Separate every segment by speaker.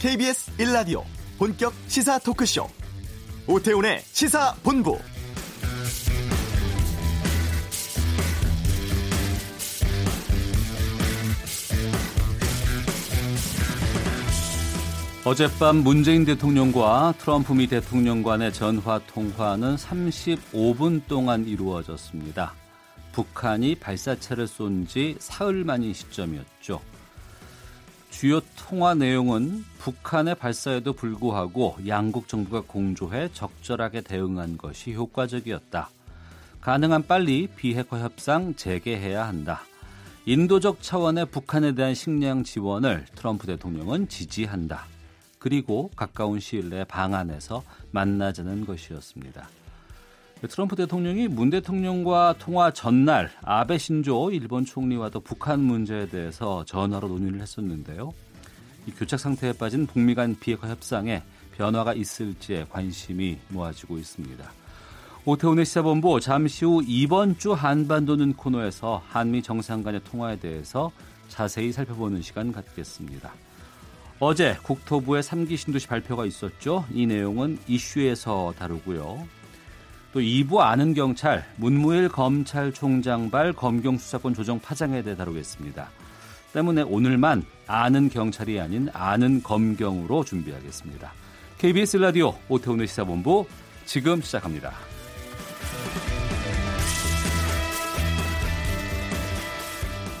Speaker 1: KBS 1라디오 본격 시사 토크쇼 오태훈의 시사본부
Speaker 2: 어젯밤 문재인 대통령과 트럼프 미 대통령 간의 전화 통화는 35분 동안 이루어졌습니다. 북한이 발사체를 쏜 지 사흘 만인 시점이었죠. 주요 통화 내용은 북한의 발사에도 불구하고 양국 정부가 공조해 적절하게 대응한 것이 효과적이었다. 가능한 빨리 비핵화 협상 재개해야 한다. 인도적 차원의 북한에 대한 식량 지원을 트럼프 대통령은 지지한다. 그리고 가까운 시일 내에 방안에서 만나자는 것이었습니다. 트럼프 대통령이 문 대통령과 통화 전날 아베 신조 일본 총리와도 북한 문제에 대해서 전화로 논의를 했었는데요. 이 교착 상태에 빠진 북미 간 비핵화 협상에 변화가 있을지에 관심이 모아지고 있습니다. 오태훈의 시사본부 잠시 후 이번 주 한반도는 코너에서 한미 정상 간의 통화에 대해서 자세히 살펴보는 시간 갖겠습니다. 어제 국토부의 3기 신도시 발표가 있었죠. 이 내용은 이슈에서 다루고요. 또 2부 아는 경찰, 문무일 검찰총장발 검경 수사권 조정 파장에 대해 다루겠습니다. 때문에 오늘만 아는 경찰이 아닌 아는 검경으로 준비하겠습니다. KBS 라디오 오태훈의 시사본부 지금 시작합니다.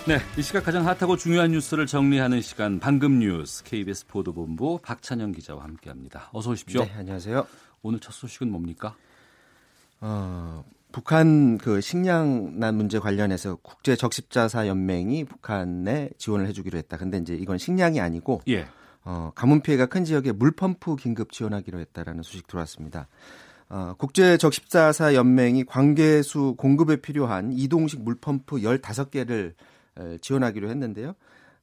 Speaker 2: 네, 이 시각 가장 핫하고 중요한 뉴스를 정리하는 시간 방금 뉴스 KBS 보도본부 박찬영 기자와 함께합니다. 어서 오십시오.
Speaker 3: 네, 안녕하세요.
Speaker 2: 오늘 첫 소식은 뭡니까?
Speaker 3: 어, 북한 그 식량난 문제 관련해서 국제 적십자사 연맹이 북한에 지원을 해주기로 했다. 근데 이제 이건 식량이 아니고
Speaker 2: 예.
Speaker 3: 어, 가뭄 피해가 큰 지역에 물 펌프 긴급 지원하기로 했다라는 소식 들어왔습니다. 어, 국제 적십자사 연맹이 관계수 공급에 필요한 이동식 물 펌프 15개를 지원하기로 했는데요.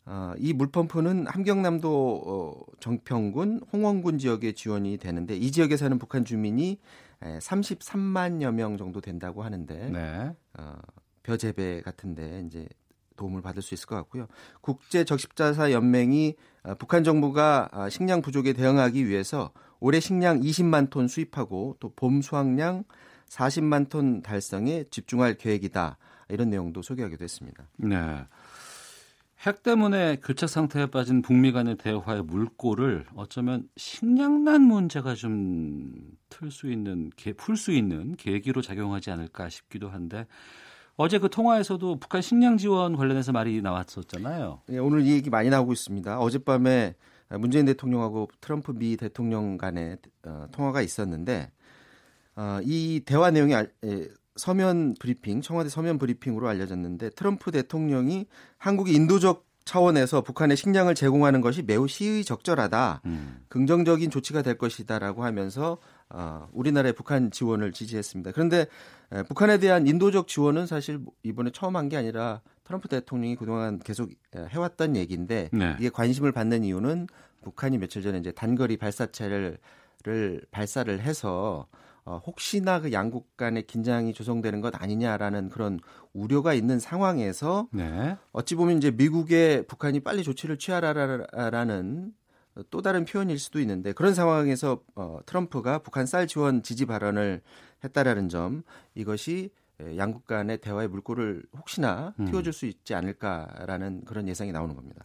Speaker 3: 어, 이 물펌프는 함경남도 어, 정평군 홍원군 지역에 지원이 되는데 이 지역에 사는 북한 주민이 33만여 명 정도 된다고 하는데 네. 어, 벼 재배 같은데 이제 도움을 받을 수 있을 것 같고요. 국제 적십자사 연맹이 어, 북한 정부가 어, 식량 부족에 대응하기 위해서 올해 식량 20만 톤 수입하고 또 봄 수확량 40만 톤 달성에 집중할 계획이다. 이런 내용도 소개하기도 했습니다.
Speaker 2: 네. 핵 때문에 교착 상태에 빠진 북미 간의 대화의 물꼬를 어쩌면 식량난 문제가 좀 틀 수 있는, 풀 수 있는 계기로 작용하지 않을까 싶기도 한데 어제 그 통화에서도 북한 식량 지원 관련해서 말이 나왔었잖아요.
Speaker 3: 네, 오늘 이 얘기 많이 나오고 있습니다. 어젯밤에 문재인 대통령하고 트럼프 미 대통령 간의 어, 통화가 있었는데 어, 이 대화 내용이 서면 브리핑, 청와대 서면 브리핑으로 알려졌는데 트럼프 대통령이 한국이 인도적 차원에서 북한에 식량을 제공하는 것이 매우 시의적절하다, 음. 긍정적인 조치가 될 것이다라고 하면서 어, 우리나라의 북한 지원을 지지했습니다. 그런데 에, 북한에 대한 인도적 지원은 사실 이번에 처음 한 게 아니라 트럼프 대통령이 그동안 계속 해왔던 얘기인데 네. 이게 관심을 받는 이유는 북한이 며칠 전에 이제 단거리 발사체를 발사를 해서 어, 혹시나 그 양국 간의 긴장이 조성되는 것 아니냐라는 그런 우려가 있는 상황에서 네. 어찌 보면 이제 미국의 북한이 빨리 조치를 취하라라는 또 다른 표현일 수도 있는데 그런 상황에서 어, 트럼프가 북한 쌀 지원 지지 발언을 했다라는 점 이것이 양국 간의 대화의 물꼬를 혹시나 음. 틔워줄 수 있지 않을까라는 그런 예상이 나오는 겁니다.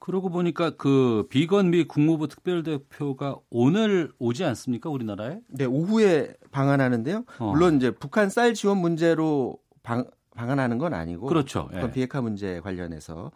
Speaker 2: 그러고 보니까 그 비건 미 국무부 특별대표가 오늘 오지 않습니까 우리나라에?
Speaker 3: 네 오후에 방한하는데요. 어. 물론 이제 북한 쌀 지원 문제로 방, 방한하는 건 아니고
Speaker 2: 그렇죠.
Speaker 3: 북한 예. 비핵화 문제 관련해서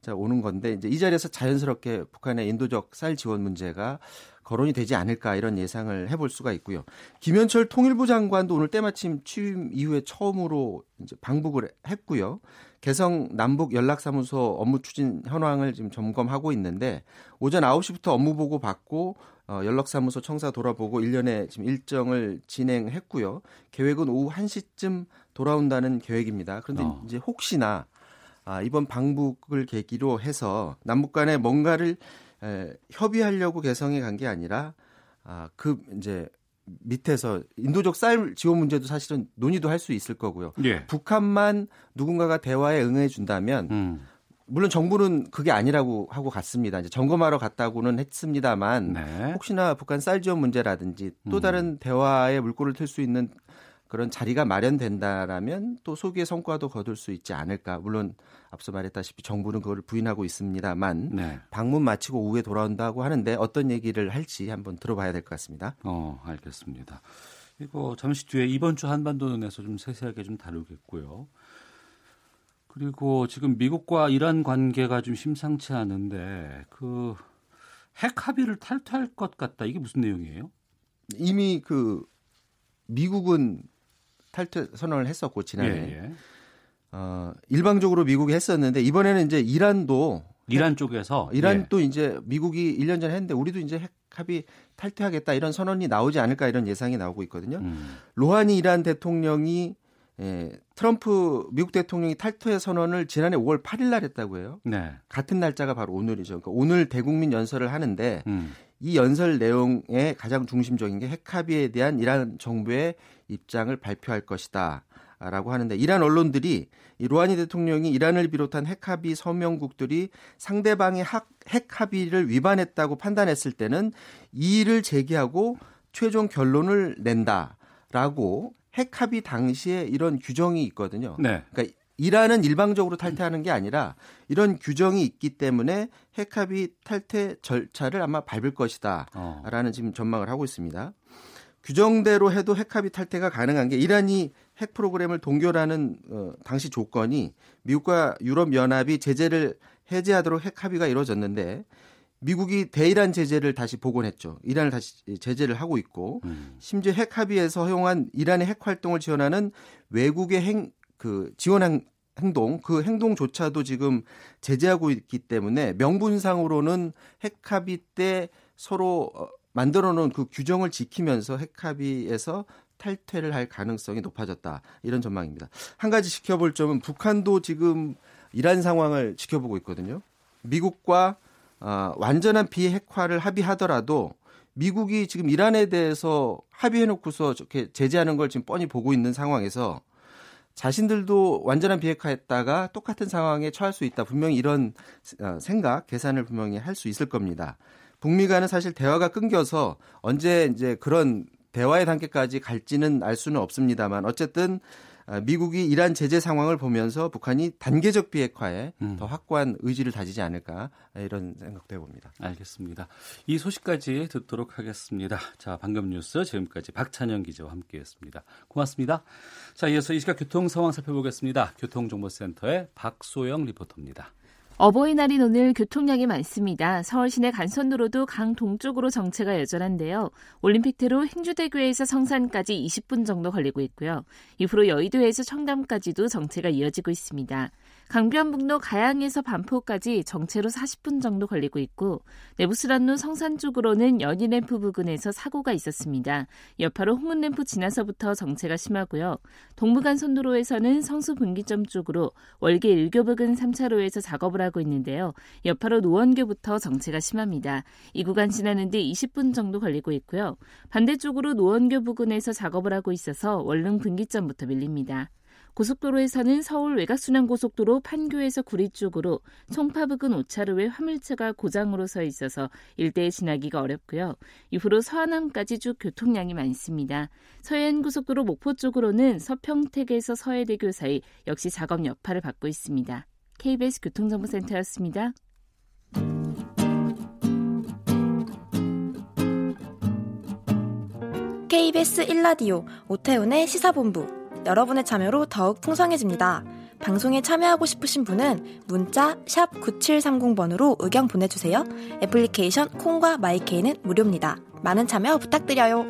Speaker 3: 자 오는 건데 이제 이 자리에서 자연스럽게 북한의 인도적 쌀 지원 문제가 거론이 되지 않을까 이런 예상을 해볼 수가 있고요. 김현철 통일부 장관도 오늘 때마침 취임 이후에 처음으로 이제 방북을 했고요. 개성 남북 연락사무소 업무 추진 현황을 지금 점검하고 있는데 오전 9시부터 업무 보고 받고 어, 연락사무소 청사 돌아보고 1년에 지금 일정을 진행했고요. 계획은 오후 1시쯤 돌아온다는 계획입니다. 그런데 어. 이제 혹시나 아, 이번 방북을 계기로 해서 남북 간에 뭔가를 에, 협의하려고 개성에 간 게 아니라 아, 그 이제 밑에서 인도적 쌀 지원 문제도 사실은 논의도 할 수 있을 거고요. 예. 북한만 누군가가 대화에 응해 준다면 음. 물론 정부는 그게 아니라고 하고 갔습니다. 이제 점검하러 갔다고는 했습니다만
Speaker 2: 네.
Speaker 3: 혹시나 북한 쌀 지원 문제라든지 또
Speaker 2: 음.
Speaker 3: 다른 대화의 물꼬를 틀 수 있는 그런 자리가 마련된다라면 또 소기의 성과도 거둘 수 있지 않을까. 물론 앞서 말했다시피 정부는 그걸 부인하고 있습니다만
Speaker 2: 네.
Speaker 3: 방문 마치고 오후에 돌아온다고 하는데 어떤 얘기를 할지 한번 들어봐야 될 것 같습니다.
Speaker 2: 어, 알겠습니다. 이거 잠시 뒤에 이번 주 한반도는에서 좀 세세하게 좀 다루겠고요. 그리고 지금 미국과 이란 관계가 좀 심상치 않은데 그 핵 합의를 탈퇴할 것 같다. 이게 무슨 내용이에요?
Speaker 3: 이미 그 미국은 탈퇴 선언을 했었고 지난해
Speaker 2: 예, 예.
Speaker 3: 어, 일방적으로 미국이 했었는데 이번에는 이제 이란도
Speaker 2: 이란 쪽에서
Speaker 3: 이란
Speaker 2: 예.
Speaker 3: 또 이제 미국이 1년 전에 했는데 우리도 이제 핵 합의 탈퇴하겠다 이런 선언이 나오지 않을까 이런 예상이 나오고 있거든요.
Speaker 2: 음,
Speaker 3: 로하니 이란 대통령이 예, 트럼프 미국 대통령이 탈퇴 선언을 지난해 5월 8일 날 했다고 해요.
Speaker 2: 네.
Speaker 3: 같은 날짜가 바로 오늘이죠. 그러니까 오늘 대국민 연설을 하는데
Speaker 2: 음,
Speaker 3: 이 연설 내용의 가장 중심적인 게 핵 합의에 대한 이란 정부의 입장을 발표할 것이다. 라고 하는데 이란 언론들이 이 로하니 대통령이 이란을 비롯한 핵 합의 서명국들이 상대방의 학- 핵 합의를 위반했다고 판단했을 때는 이의를 제기하고 최종 결론을 낸다라고 핵 합의 당시에 이런 규정이 있거든요.
Speaker 2: 네.
Speaker 3: 그러니까 이란은 일방적으로 탈퇴하는 게 아니라 이런 규정이 있기 때문에 핵합의 탈퇴 절차를 아마 밟을 것이다.
Speaker 2: 어,
Speaker 3: 라는 지금 전망을 하고 있습니다. 규정대로 해도 핵합의 탈퇴가 가능한 게 이란이 핵 프로그램을 동결하는 어, 당시 조건이 미국과 유럽 연합이 제재를 해제하도록 핵 합의가 이루어졌는데 미국이 대이란 제재를 다시 복원했죠. 이란을 다시 제재를 하고 있고
Speaker 2: 음,
Speaker 3: 심지어 핵 합의에서 허용한 이란의 핵 활동을 지원하는 외국의 행, 그 지원 행, 행동 그 행동조차도 지금 제재하고 있기 때문에 명분상으로는 핵 합의 때 서로 어, 만들어 놓은 그 규정을 지키면서 핵 합의에서 탈퇴를 할 가능성이 높아졌다. 이런 전망입니다. 한 가지 지켜볼 점은 북한도 지금 이란 상황을 지켜보고 있거든요. 미국과 어, 완전한 비핵화를 합의하더라도 미국이 지금 이란에 대해서 합의해놓고서 저렇게 제재하는 걸 지금 뻔히 보고 있는 상황에서 자신들도 완전한 비핵화했다가 똑같은 상황에 처할 수 있다. 분명히 이런 어, 생각, 계산을 분명히 할 수 있을 겁니다. 북미 간은 사실 대화가 끊겨서 언제 이제 그런 대화의 단계까지 갈지는 알 수는 없습니다만 어쨌든 어, 미국이 이란 제재 상황을 보면서 북한이 단계적 비핵화에
Speaker 2: 음.
Speaker 3: 더 확고한 의지를 다지지 않을까 이런 생각도 해봅니다.
Speaker 2: 알겠습니다. 이 소식까지 듣도록 하겠습니다. 자, 방금 뉴스 지금까지 박찬영 기자와 함께했습니다. 고맙습니다. 자, 이어서 이 시각 교통 상황 살펴보겠습니다. 교통정보센터의 박소영 리포터입니다.
Speaker 4: 어버이날인 오늘 교통량이 많습니다. 서울 시내 간선도로도 강 동쪽으로 정체가 여전한데요. 올림픽대로 행주대교에서 성산까지 20분 정도 걸리고 있고요. 이후로 여의도에서 청담까지도 정체가 이어지고 있습니다. 강변북로 가양에서 반포까지 정체로 40분 정도 걸리고 있고 내부스란로 성산 쪽으로는 연희램프 부근에서 사고가 있었습니다. 여파로 홍은램프 지나서부터 정체가 심하고요. 동부간선도로에서는 성수 분기점 쪽으로 월계 일교 부근 3차로에서 작업을 하고 있는데요. 여파로 노원교부터 정체가 심합니다. 이 구간 지나는데 20분 정도 걸리고 있고요. 반대쪽으로 노원교 부근에서 작업을 하고 있어서 월릉 분기점부터 밀립니다. 고속도로에서는 서울 외곽순환고속도로 판교에서 구리 쪽으로 송파 부근 5차로에 화물차가 고장으로 서 있어서 일대에 지나기가 어렵고요. 이후로 서안함까지 쭉 교통량이 많습니다. 서해안고속도로 목포 쪽으로는 서평택에서 서해대교 사이 역시 작업 여파를 받고 있습니다. KBS 교통정보센터였습니다.
Speaker 5: KBS 1라디오 오태훈의 시사본부 여러분의 참여로 더욱 풍성해집니다. 방송에 참여하고 싶으신 분은 문자 9730번으로 의견 보내주세요. 애플리케이션 콩과 마이케이는 무료입니다. 많은 참여 부탁드려요.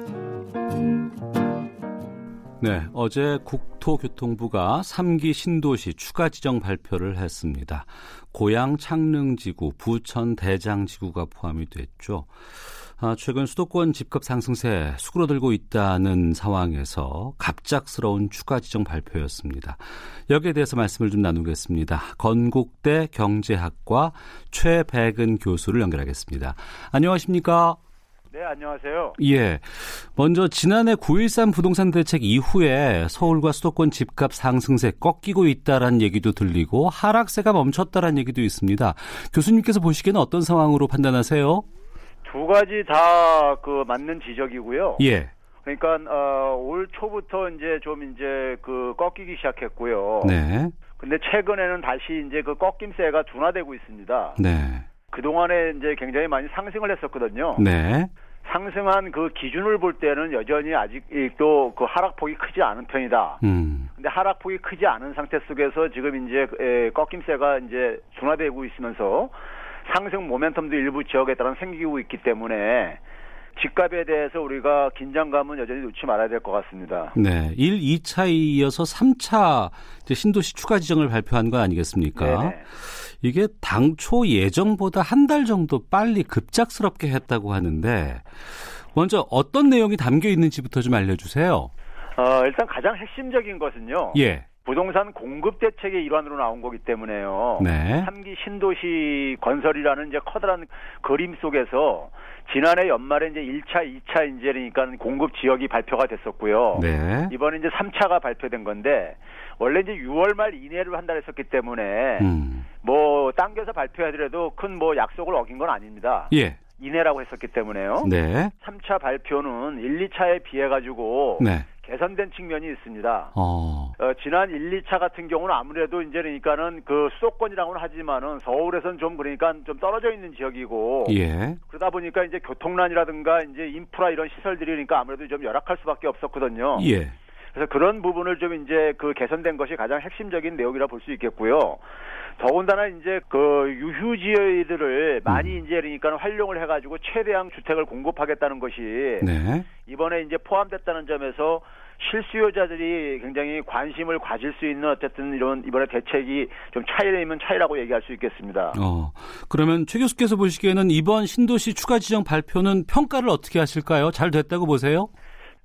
Speaker 2: 네, 어제 국토교통부가 3기 신도시 추가 지정 발표를 했습니다. 고양 창릉지구, 부천 대장지구가 포함이 됐죠. 아, 최근 수도권 집값 상승세 수그러들고 있다는 상황에서 갑작스러운 추가 지정 발표였습니다. 여기에 대해서 말씀을 좀 나누겠습니다. 건국대 경제학과 최백은 교수를 연결하겠습니다. 안녕하십니까?
Speaker 6: 네, 안녕하세요.
Speaker 2: 예. 먼저 지난해 9.13 부동산 대책 이후에 서울과 수도권 집값 상승세 꺾이고 있다라는 얘기도 들리고 하락세가 멈췄다라는 얘기도 있습니다. 교수님께서 보시기에는 어떤 상황으로 판단하세요?
Speaker 6: 두 가지 다 그 맞는 지적이고요.
Speaker 2: 예.
Speaker 6: 그러니까 어, 올 초부터 이제 좀 이제 그 꺾이기 시작했고요.
Speaker 2: 네.
Speaker 6: 근데 최근에는 다시 이제 그 꺾임세가 둔화되고 있습니다.
Speaker 2: 네.
Speaker 6: 그동안에 이제 굉장히 많이 상승을 했었거든요.
Speaker 2: 네.
Speaker 6: 상승한 그 기준을 볼 때는 여전히 아직도 그 하락폭이 크지 않은 편이다.
Speaker 2: 음.
Speaker 6: 근데 하락폭이 크지 않은 상태 속에서 지금 이제 에, 꺾임세가 이제 둔화되고 있으면서 상승 모멘텀도 일부 지역에 따라 생기고 있기 때문에 집값에 대해서 우리가 긴장감은 여전히 놓지 말아야 될 것 같습니다.
Speaker 2: 네. 1, 2차에 이어서 3차 신도시 추가 지정을 발표한 거 아니겠습니까?
Speaker 6: 네네.
Speaker 2: 이게 당초 예정보다 한 달 정도 빨리 급작스럽게 했다고 하는데 먼저 어떤 내용이 담겨 있는지부터 좀 알려주세요.
Speaker 6: 어, 일단 가장 핵심적인 것은요.
Speaker 2: 예.
Speaker 6: 부동산 공급 대책의 일환으로 나온 거기 때문에요.
Speaker 2: 네.
Speaker 6: 3기 신도시 건설이라는 이제 커다란 그림 속에서 지난해 연말에 이제 1차, 2차 이제 그러니까 공급 지역이 발표가 됐었고요.
Speaker 2: 네.
Speaker 6: 이번에 이제 3차가 발표된 건데 원래 이제 6월 말 이내로 한달 했었기 때문에
Speaker 2: 음.
Speaker 6: 뭐 당겨서 발표하더라도 큰 뭐 약속을 어긴 건 아닙니다.
Speaker 2: 예.
Speaker 6: 이내라고 했었기 때문에요.
Speaker 2: 네.
Speaker 6: 3차 발표는 1, 2차에 비해 가지고
Speaker 2: 네.
Speaker 6: 개선된 측면이 있습니다.
Speaker 2: 어.
Speaker 6: 어, 지난 1, 2차 같은 경우는 아무래도 이제 그러니까는 그 수도권이라고는 하지만은 서울에선 좀 그러니까 좀 떨어져 있는 지역이고
Speaker 2: 예.
Speaker 6: 그러다 보니까 이제 교통난이라든가 이제 인프라 이런 시설들이 그러니까 아무래도 좀 열악할 수밖에 없었거든요.
Speaker 2: 예.
Speaker 6: 그래서 그런 부분을 좀 이제 그 개선된 것이 가장 핵심적인 내용이라 볼 수 있겠고요. 더군다나 이제 그 유휴지들을 많이 이제 그러니까 활용을 해가지고 최대한 주택을 공급하겠다는 것이
Speaker 2: 네.
Speaker 6: 이번에 이제 포함됐다는 점에서 실수요자들이 굉장히 관심을 가질 수 있는 어쨌든 이런 이번에 대책이 좀 차이는 차이라고 얘기할 수 있겠습니다.
Speaker 2: 어. 그러면 최 교수께서 보시기에는 이번 신도시 추가 지정 발표는 평가를 어떻게 하실까요? 잘 됐다고 보세요?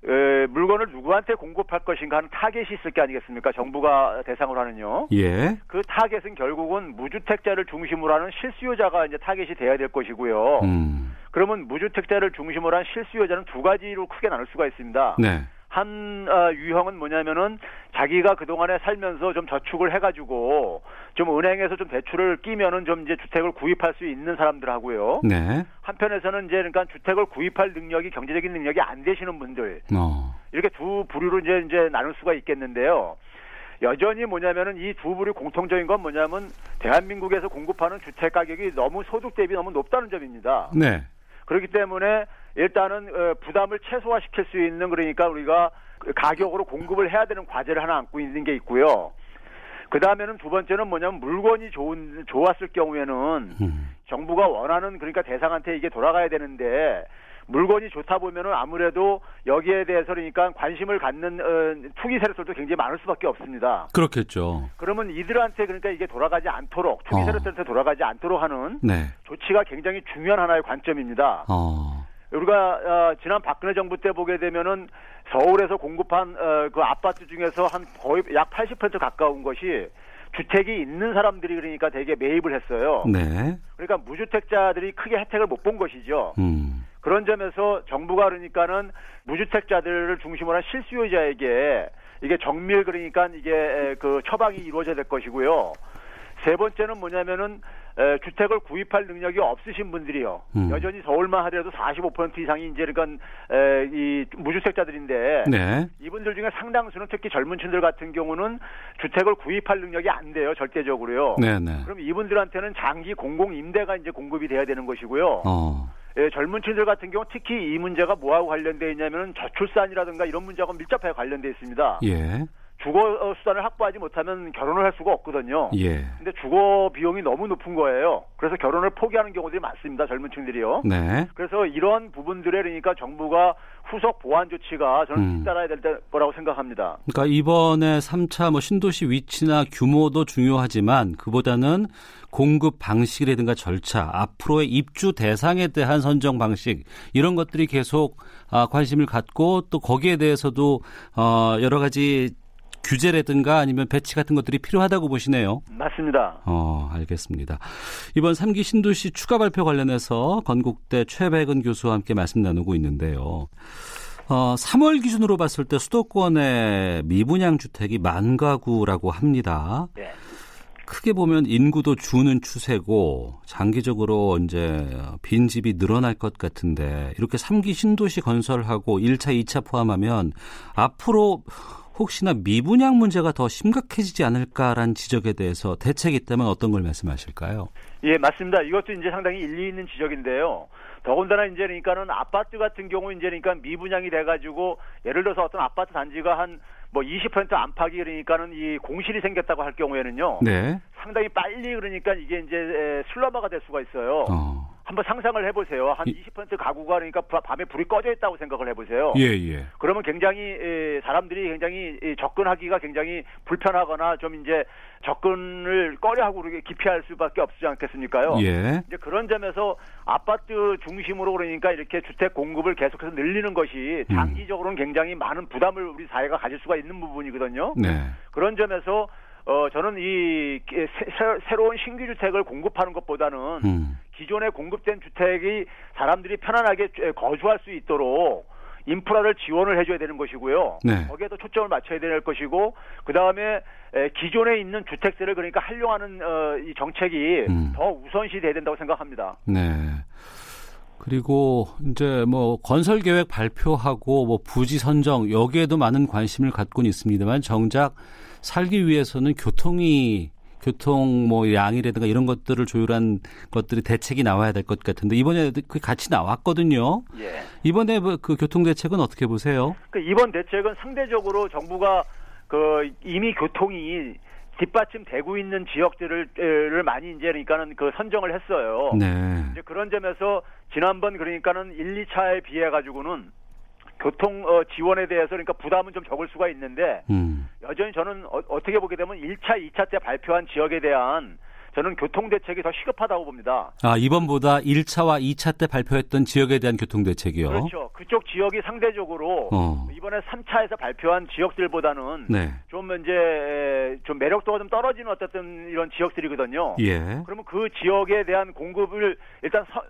Speaker 6: 에, 물건을 누구한테 공급할 것인가 하는 타겟이 있을 게 아니겠습니까? 정부가 대상으로 하는요.
Speaker 2: 예.
Speaker 6: 그 타겟은 결국은 무주택자를 중심으로 하는 실수요자가 이제 타겟이 돼야 될 것이고요.
Speaker 2: 음.
Speaker 6: 그러면 무주택자를 중심으로 한 실수요자는 두 가지로 크게 나눌 수가 있습니다.
Speaker 2: 네.
Speaker 6: 한 어, 유형은 뭐냐면은 자기가 그 동안에 살면서 좀 저축을 해가지고 좀 은행에서 좀 대출을 끼면은 좀 이제 주택을 구입할 수 있는 사람들하고요.
Speaker 2: 네.
Speaker 6: 한편에서는 이제 그러니까 주택을 구입할 능력이 경제적인 능력이 안 되시는 분들
Speaker 2: 어.
Speaker 6: 이렇게 두 부류로 이제 이제 나눌 수가 있겠는데요. 여전히 뭐냐면은 이 두 부류 공통적인 건 뭐냐면 대한민국에서 공급하는 주택 가격이 너무 소득 대비 너무 높다는 점입니다.
Speaker 2: 네.
Speaker 6: 그렇기 때문에 일단은 어, 부담을 최소화시킬 수 있는 그러니까 우리가 그 가격으로 공급을 해야 되는 과제를 하나 안고 있는 게 있고요. 그 다음에는 두 번째는 뭐냐면 물건이 좋은 좋았을 경우에는
Speaker 2: 음.
Speaker 6: 정부가 원하는 그러니까 대상한테 이게 돌아가야 되는데 물건이 좋다 보면은 아무래도 여기에 대해서 그러니까 관심을 갖는 어, 투기 세력들도 굉장히 많을 수밖에 없습니다.
Speaker 2: 그렇겠죠.
Speaker 6: 그러면 이들한테 그러니까 이게 돌아가지 않도록 투기
Speaker 2: 어.
Speaker 6: 세력들한테 돌아가지 않도록 하는
Speaker 2: 네.
Speaker 6: 조치가 굉장히 중요한 하나의 관점입니다.
Speaker 2: 어.
Speaker 6: 우리가 어, 지난 박근혜 정부 때 보게 되면은 서울에서 공급한 어, 그 아파트 중에서 한 거의 약 80% 가까운 것이 주택이 있는 사람들이 그러니까 되게 매입을 했어요.
Speaker 2: 네.
Speaker 6: 그러니까 무주택자들이 크게 혜택을 못 본 것이죠.
Speaker 2: 음.
Speaker 6: 그런 점에서 정부가 그러니까는 무주택자들을 중심으로 한 실수요자에게 이게 정밀 그러니까 이게 에, 그 처방이 이루어져야 될 것이고요. 세 번째는 뭐냐면은 에, 주택을 구입할 능력이 없으신 분들이요.
Speaker 2: 음.
Speaker 6: 여전히 서울만 하더라도 45% 이상이 이제 그러니까 에, 이 무주택자들인데
Speaker 2: 네.
Speaker 6: 이분들 중에 상당수는 특히 젊은 층들 같은 경우는 주택을 구입할 능력이 안 돼요. 절대적으로요.
Speaker 2: 네, 네.
Speaker 6: 그럼 이분들한테는 장기 공공 임대가 이제 공급이 돼야 되는 것이고요.
Speaker 2: 어.
Speaker 6: 예, 젊은 층들 같은 경우 특히 이 문제가 뭐하고 관련돼 있냐면은 저출산이라든가 이런 문제하고 밀접하게 관련돼 있습니다.
Speaker 2: 예.
Speaker 6: 주거 어, 수단을 확보하지 못하면 결혼을 할 수가 없거든요.
Speaker 2: 예.
Speaker 6: 근데 주거 비용이 너무 높은 거예요. 그래서 결혼을 포기하는 경우들이 많습니다. 젊은 층들이요.
Speaker 2: 네.
Speaker 6: 그래서 이런 부분들에 그러니까 정부가 후속 보완 조치가 저는
Speaker 2: 음.
Speaker 6: 잇따라야 될 거라고 생각합니다.
Speaker 2: 그러니까 이번에 3차 뭐 신도시 위치나 규모도 중요하지만 그보다는 공급 방식이라든가 절차, 앞으로의 입주 대상에 대한 선정 방식 이런 것들이 계속 아, 관심을 갖고 또 거기에 대해서도 어, 여러 가지 규제라든가 아니면 배치 같은 것들이 필요하다고 보시네요.
Speaker 6: 맞습니다.
Speaker 2: 어, 알겠습니다. 이번 3기 신도시 추가 발표 관련해서 건국대 최백은 교수와 함께 말씀 나누고 있는데요. 어, 3월 기준으로 봤을 때 수도권의 미분양 주택이 만 가구라고 합니다.
Speaker 6: 네.
Speaker 2: 크게 보면 인구도 주는 추세고 장기적으로 이제 빈집이 늘어날 것 같은데 이렇게 3기 신도시 건설하고 1차, 2차 포함하면 앞으로 혹시나 미분양 문제가 더 심각해지지 않을까라는 지적에 대해서 대책이 있다면 어떤 걸 말씀하실까요?
Speaker 6: 예, 맞습니다. 이것도 이제 상당히 일리 있는 지적인데요. 더군다나 이제 그러니까는 아파트 같은 경우 이제 그러니까 미분양이 돼가지고 예를 들어서 어떤 아파트 단지가 한 뭐 20% 안팎이 그러니까는 이 공실이 생겼다고 할 경우에는요.
Speaker 2: 네.
Speaker 6: 상당히 빨리 그러니까 이게 이제 슬럼화가 될 수가 있어요.
Speaker 2: 어.
Speaker 6: 한번 상상을 해보세요. 한 20% 가구가 그러니까 밤에 불이 꺼져 있다고 생각을 해보세요.
Speaker 2: 예, 예.
Speaker 6: 그러면 굉장히 사람들이 굉장히 접근하기가 굉장히 불편하거나 좀 이제 접근을 꺼려하고 그렇게 기피할 수밖에 없지 않겠습니까요?
Speaker 2: 예.
Speaker 6: 이제 그런 점에서 아파트 중심으로 그러니까 이렇게 주택 공급을 계속해서 늘리는 것이
Speaker 2: 음.
Speaker 6: 장기적으로는 굉장히 많은 부담을 우리 사회가 가질 수가 있는 부분이거든요.
Speaker 2: 네.
Speaker 6: 그런 점에서 어 저는 이 새, 로운 신규 주택을 공급하는 것보다는
Speaker 2: 음.
Speaker 6: 기존에 공급된 주택이 사람들이 편안하게 거주할 수 있도록 인프라를 지원을 해줘야 되는 것이고요.
Speaker 2: 네.
Speaker 6: 거기에도 초점을 맞춰야 될 것이고 그 다음에 기존에 있는 주택세를 그러니까 활용하는 어, 이 정책이
Speaker 2: 음.
Speaker 6: 더 우선시 돼야 된다고 생각합니다.
Speaker 2: 네. 그리고 이제 뭐 건설 계획 발표하고 뭐 부지 선정 여기에도 많은 관심을 갖고는 있습니다만 정작 살기 위해서는 교통이 교통 뭐 양이라든가 이런 것들을 조율한 것들이 대책이 나와야 될 것 같은데 이번에 그 같이 나왔거든요.
Speaker 6: 예.
Speaker 2: 이번에 그 교통 대책은 어떻게 보세요?
Speaker 6: 그 이번 대책은 상대적으로 정부가 그 이미 교통이 뒷받침되고 있는 지역들을 많이 이제 그러니까는 그 선정을 했어요.
Speaker 2: 네.
Speaker 6: 이제 그런 점에서 지난번 그러니까는 1, 2차에 비해 가지고는 교통 어, 지원에 대해서 그러니까 부담은 좀 적을 수가 있는데
Speaker 2: 음.
Speaker 6: 여전히 저는 어, 떻게 보게 되면 1차, 2차 때 발표한 지역에 대한 저는 교통 대책이 더 시급하다고 봅니다.
Speaker 2: 아, 이번보다 1차와 2차 때 발표했던 지역에 대한 교통 대책이요.
Speaker 6: 그렇죠. 그쪽 지역이 상대적으로
Speaker 2: 어.
Speaker 6: 이번에 3차에서 발표한 지역들보다는
Speaker 2: 네.
Speaker 6: 좀 이제 좀 매력도가 좀 떨어지는 어쨌든 이런 지역들이거든요.
Speaker 2: 예.
Speaker 6: 그러면 그 지역에 대한 공급을 일단 서,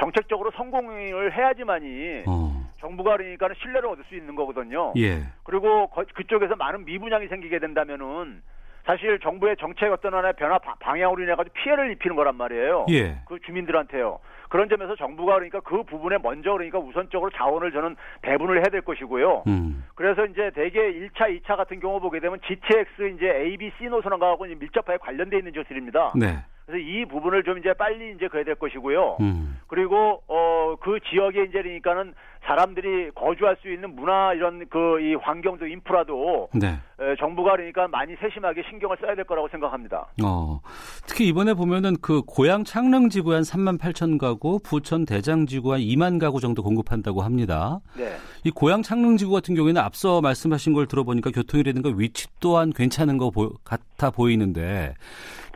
Speaker 6: 정책적으로 성공을 해야지만이
Speaker 2: 어.
Speaker 6: 정부가 그러니까 신뢰를 얻을 수 있는 거거든요.
Speaker 2: 예.
Speaker 6: 그리고 거, 그쪽에서 많은 미분양이 생기게 된다면은 사실 정부의 정책 어떤 하나의 변화 방향으로 인해 가지고 피해를 입히는 거란 말이에요.
Speaker 2: 예.
Speaker 6: 그 주민들한테요. 그런 점에서 정부가 그러니까 그 부분에 먼저 그러니까 우선적으로 자원을 저는 배분을 해야 될 것이고요.
Speaker 2: 음.
Speaker 6: 그래서 이제 대개 1차, 2차 같은 경우 보게 되면 GTX 이제 A, B, C 노선하고 밀접하게 관련돼 있는 지역들입니다.
Speaker 2: 네.
Speaker 6: 그래서 이 부분을 좀 이제 빨리 이제 그래야 될 것이고요.
Speaker 2: 음.
Speaker 6: 그리고 어 그 지역에 이제 그러니까는 사람들이 거주할 수 있는 문화 이런 그 이 환경도 인프라도
Speaker 2: 네.
Speaker 6: 에, 정부가 그러니까 많이 세심하게 신경을 써야 될 거라고 생각합니다.
Speaker 2: 어. 특히 이번에 보면은 그 고향 창릉 지구에 한 3만 8천 가구, 부천 대장 지구에 한 2만 가구 정도 공급한다고 합니다.
Speaker 6: 네.
Speaker 2: 이 고향 창릉 지구 같은 경우에는 앞서 말씀하신 걸 들어보니까 교통이라든가 위치 또한 괜찮은 것 보, 같아 보이는데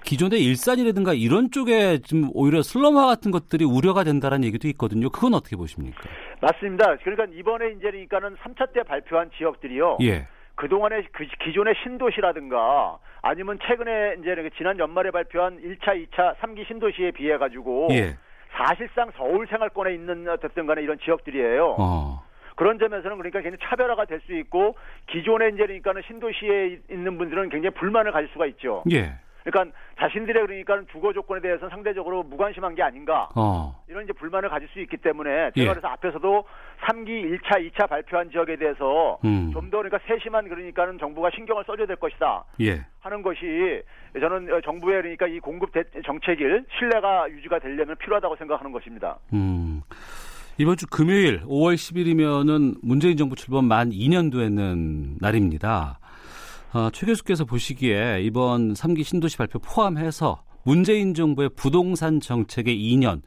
Speaker 2: 기존의 일산이라든가 이런 쪽에 좀 오히려 슬럼화 같은 것들이 우려가 된다는 얘기도 있거든요. 그건 어떻게 보십니까?
Speaker 6: 맞습니다. 그러니까 이번에 이제 그러니까는 3차 때 발표한 지역들이요.
Speaker 2: 예.
Speaker 6: 그동안의 그 기존의 신도시라든가 아니면 최근에 이제 지난 연말에 발표한 1차, 2차, 3기 신도시에 비해 가지고
Speaker 2: 예.
Speaker 6: 사실상 서울 생활권에 있는 어쨌든 간에 이런 지역들이에요.
Speaker 2: 어.
Speaker 6: 그런 점에서는 그러니까 굉장히 차별화가 될 수 있고 기존에 이제 그러니까는 신도시에 있는 분들은 굉장히 불만을 가질 수가 있죠.
Speaker 2: 예.
Speaker 6: 그러니까 자신들의 그러니까 주거 조건에 대해서는 상대적으로 무관심한 게 아닌가.
Speaker 2: 어.
Speaker 6: 이런 이제 불만을 가질 수 있기 때문에 제가
Speaker 2: 예.
Speaker 6: 그래서 앞에서도 3기 1차, 2차 발표한 지역에 대해서
Speaker 2: 음.
Speaker 6: 좀더 그러니까 세심한 그러니까는 정부가 신경을 써줘야 될 것이다
Speaker 2: 예.
Speaker 6: 하는 것이 저는 정부의 그러니까 이 공급 대, 정책일 신뢰가 유지가 되려면 필요하다고 생각하는 것입니다.
Speaker 2: 음. 이번 주 금요일 5월 10일이면은 문재인 정부 출범 만 2년 되는 날입니다. 어, 최 교수께서 보시기에 이번 3기 신도시 발표 포함해서 문재인 정부의 부동산 정책의 2년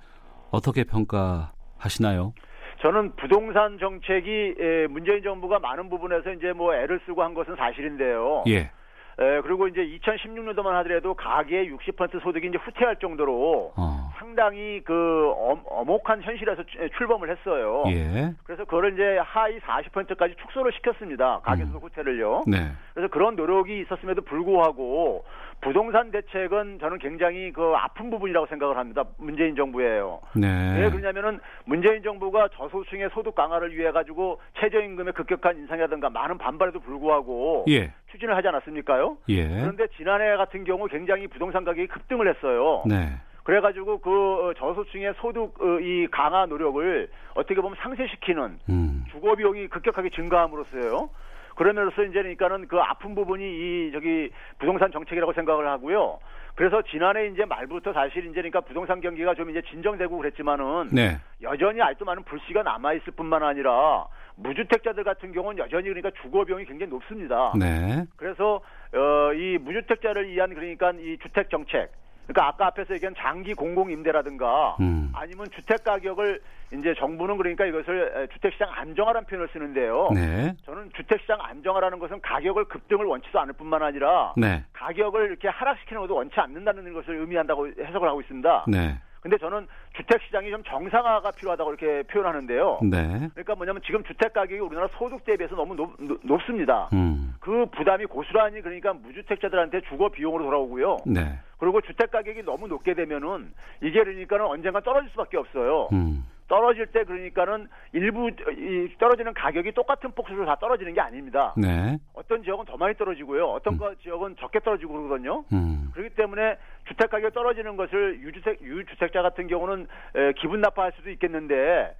Speaker 2: 어떻게 평가하시나요?
Speaker 6: 저는 부동산 정책이 문재인 정부가 많은 부분에서 이제 뭐 애를 쓰고 한 것은 사실인데요.
Speaker 2: 예.
Speaker 6: 에, 그리고 이제 2016년도만 하더라도 가계의 60% 소득이 이제 후퇴할 정도로
Speaker 2: 어.
Speaker 6: 상당히 그 엄, 엄혹한 현실에서 추- 출범을 했어요.
Speaker 2: 예.
Speaker 6: 그래서 그거를 이제 하위 40%까지 축소를 시켰습니다. 가계소득 후퇴를요.
Speaker 2: 네.
Speaker 6: 그래서 그런 노력이 있었음에도 불구하고 부동산 대책은 저는 굉장히 그 아픈 부분이라고 생각을 합니다. 문재인 정부예요.
Speaker 2: 네.
Speaker 6: 왜 그러냐면은 문재인 정부가 저소득층의 소득 강화를 위해 가지고 최저임금의 급격한 인상이라든가 많은 반발에도 불구하고
Speaker 2: 예.
Speaker 6: 추진을 하지 않았습니까요?
Speaker 2: 예.
Speaker 6: 그런데 지난해 같은 경우 굉장히 부동산 가격이 급등을 했어요.
Speaker 2: 네.
Speaker 6: 그래가지고 그 어, 저소득층의 소득 어, 이 강화 노력을 어떻게 보면 상쇄시키는
Speaker 2: 음.
Speaker 6: 주거 비용이 급격하게 증가함으로써요. 그러면서 이제 그러니까는 그 아픈 부분이 이 저기 부동산 정책이라고 생각을 하고요. 그래서 지난해 이제 말부터 사실 이제 그러니까 부동산 경기가 좀 이제 진정되고 그랬지만은
Speaker 2: 네.
Speaker 6: 여전히 아직도 많은 불씨가 남아 있을 뿐만 아니라 무주택자들 같은 경우는 여전히 그러니까 주거 비용이 굉장히 높습니다.
Speaker 2: 네.
Speaker 6: 그래서 어, 이 무주택자를 위한 그러니까 이 주택 정책 그러니까 아까 앞에서 얘기한 장기 공공 임대라든가
Speaker 2: 음.
Speaker 6: 아니면 주택 가격을 이제 정부는 그러니까 이것을 주택 시장 안정화라는 표현을 쓰는데요.
Speaker 2: 네.
Speaker 6: 저는 주택 시장 안정화라는 것은 가격을 급등을 원치도 않을 뿐만 아니라
Speaker 2: 네.
Speaker 6: 가격을 이렇게 하락시키는 것도 원치 않는다는 것을 의미한다고 해석을 하고 있습니다.
Speaker 2: 네.
Speaker 6: 근데 저는 주택 시장이 좀 정상화가 필요하다고 이렇게 표현하는데요.
Speaker 2: 네.
Speaker 6: 그러니까 뭐냐면 지금 주택 가격이 우리나라 소득 대비해서 너무 높, 습니다
Speaker 2: 음.
Speaker 6: 그 부담이 고스란히 그러니까 무주택자들한테 주거 비용으로 돌아오고요.
Speaker 2: 네.
Speaker 6: 그리고 주택 가격이 너무 높게 되면은 이게 그러니까는 언젠가 떨어질 수밖에 없어요.
Speaker 2: 음.
Speaker 6: 떨어질 때 그러니까는 일부 이 떨어지는 가격이 똑같은 폭수로 다 떨어지는 게 아닙니다.
Speaker 2: 네.
Speaker 6: 어떤 지역은 더 많이 떨어지고요. 어떤 거 지역은 적게 떨어지고 그러거든요.
Speaker 2: 음.
Speaker 6: 그렇기 때문에 주택 가격 떨어지는 것을 유주택 유주택자 같은 경우는 에, 기분 나빠할 수도 있겠는데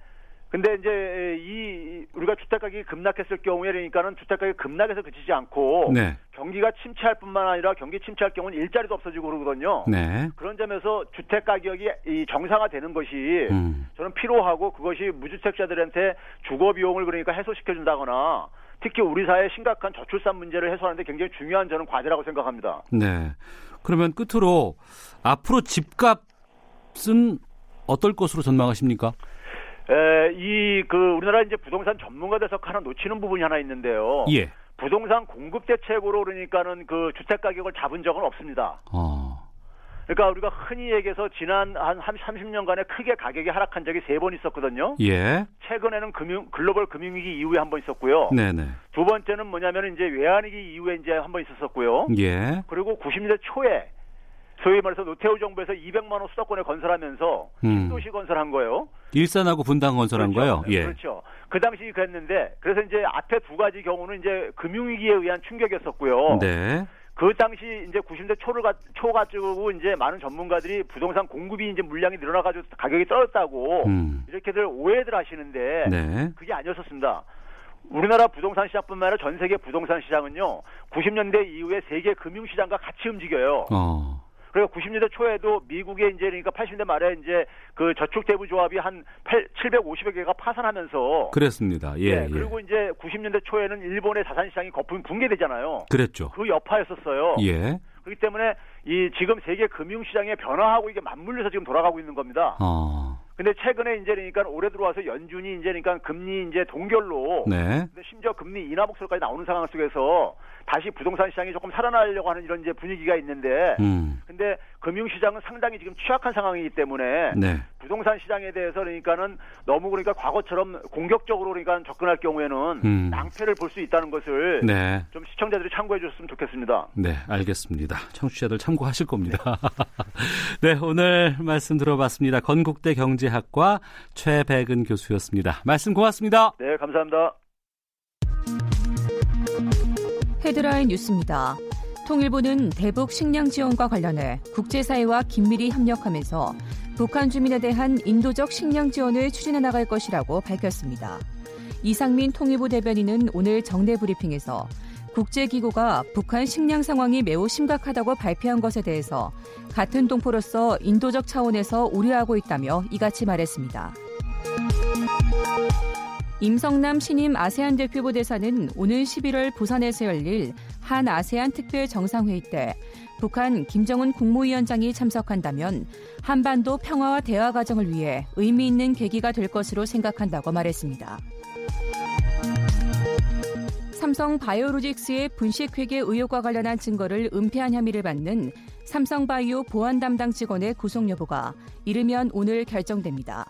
Speaker 6: 근데 이제 이 우리가 주택 가격이 급락했을 경우에 그러니까는 주택 가격이 급락해서 그치지 않고
Speaker 2: 네.
Speaker 6: 경기가 침체할 뿐만 아니라 경기 침체할 경우는 일자리도 없어지고 그러거든요.
Speaker 2: 네.
Speaker 6: 그런 점에서 주택 가격이 이 정상화되는 것이
Speaker 2: 음.
Speaker 6: 저는 필요하고 그것이 무주택자들한테 주거 비용을 그러니까 해소시켜 준다거나 특히 우리 사회의 심각한 저출산 문제를 해소하는데 굉장히 중요한 저는 과제라고 생각합니다.
Speaker 2: 네. 그러면 끝으로 앞으로 집값은 어떨 것으로 전망하십니까?
Speaker 6: 에, 이, 그, 우리나라 이제 부동산 전문가들서 하나 놓치는 부분이 하나 있는데요.
Speaker 2: 예.
Speaker 6: 부동산 공급 대책으로 그러니까는 그 주택 가격을 잡은 적은 없습니다.
Speaker 2: 어.
Speaker 6: 그러니까 우리가 흔히 얘기해서 지난 한 30년간에 크게 가격이 하락한 적이 세 번 있었거든요.
Speaker 2: 예.
Speaker 6: 최근에는 금융, 글로벌 금융 위기 이후에 한 번 있었고요.
Speaker 2: 네네.
Speaker 6: 두 번째는 뭐냐면 이제 외환 위기 이후에 이제 한 번 있었었고요.
Speaker 2: 예.
Speaker 6: 그리고 90년대 초에 소위 말해서 노태우 정부에서 200만 원 수도권을 건설하면서
Speaker 2: 음.
Speaker 6: 신도시 건설한 거예요.
Speaker 2: 일산하고 분당 건설한
Speaker 6: 그렇죠.
Speaker 2: 거요? 예.
Speaker 6: 그렇죠. 그 당시 그랬는데 그래서 이제 앞에 두 가지 경우는 이제 금융위기에 의한 충격이었었고요.
Speaker 2: 네.
Speaker 6: 그 당시 이제 90대 초를 가, 초 가지고 이제 많은 전문가들이 부동산 공급이 이제 물량이 늘어나가지고 가격이 떨어졌다고
Speaker 2: 음.
Speaker 6: 이렇게들 오해들 하시는데
Speaker 2: 네.
Speaker 6: 그게 아니었었습니다. 우리나라 부동산 시장뿐만 아니라 전 세계 부동산 시장은요 90년대 이후에 세계 금융 시장과 같이 움직여요.
Speaker 2: 어.
Speaker 6: 그리고 90년대 초에도 미국의 이제 그러니까 80년대 말에 이제 그 저축 대부 조합이 한 8, 750여 개가 파산하면서
Speaker 2: 그랬습니다. 예.
Speaker 6: 네,
Speaker 2: 예.
Speaker 6: 그리고 이제 90년대 초에는 일본의 자산 시장이 거품 붕괴되잖아요.
Speaker 2: 그랬죠.
Speaker 6: 그 여파였었어요.
Speaker 2: 예.
Speaker 6: 그렇기 때문에 이 지금 세계 금융 시장의 변화하고 이게 맞물려서 지금 돌아가고 있는 겁니다.
Speaker 2: 어.
Speaker 6: 근데 최근에 이제 그러니까 올해 들어와서 연준이 이제 그러니까 금리 이제 동결로
Speaker 2: 네.
Speaker 6: 심지어 금리 인하 목소리까지 나오는 상황 속에서 다시 부동산 시장이 조금 살아나려고 하는 이런 이제 분위기가 있는데
Speaker 2: 음.
Speaker 6: 근데 금융 시장은 상당히 지금 취약한 상황이기 때문에
Speaker 2: 네.
Speaker 6: 부동산 시장에 대해서 그러니까는 너무 그러니까 과거처럼 공격적으로 그러니까 접근할 경우에는
Speaker 2: 음.
Speaker 6: 낭패를 볼 수 있다는 것을
Speaker 2: 네.
Speaker 6: 좀 시청자들이 참고해 줬으면 좋겠습니다.
Speaker 2: 네, 알겠습니다. 청취자들 참고하실 겁니다. 네, 오늘 말씀 들어봤습니다. 건국대 경제학과 최백은 교수였습니다. 말씀 고맙습니다.
Speaker 6: 네, 감사합니다.
Speaker 7: 헤드라인 뉴스입니다. 통일부는 대북 식량 지원과 관련해 국제사회와 긴밀히 협력하면서 북한 주민에 대한 인도적 식량 지원을 추진해 나갈 것이라고 밝혔습니다. 이상민 통일부 대변인은 오늘 정례 브리핑에서 국제기구가 북한 식량 상황이 매우 심각하다고 발표한 것에 대해서 같은 동포로서 인도적 차원에서 우려하고 있다며 이같이 말했습니다. 임성남 신임 아세안 대표부 대사는 오늘 11월 부산에서 열릴 한 아세안 특별 정상회의 때 북한 김정은 국무위원장이 참석한다면 한반도 평화와 대화 과정을 위해 의미 있는 계기가 될 것으로 생각한다고 말했습니다. 삼성 바이오로직스의 분식회계 의혹과 관련한 증거를 은폐한 혐의를 받는 삼성바이오 보안 담당 직원의 구속 여부가 이르면 오늘 결정됩니다.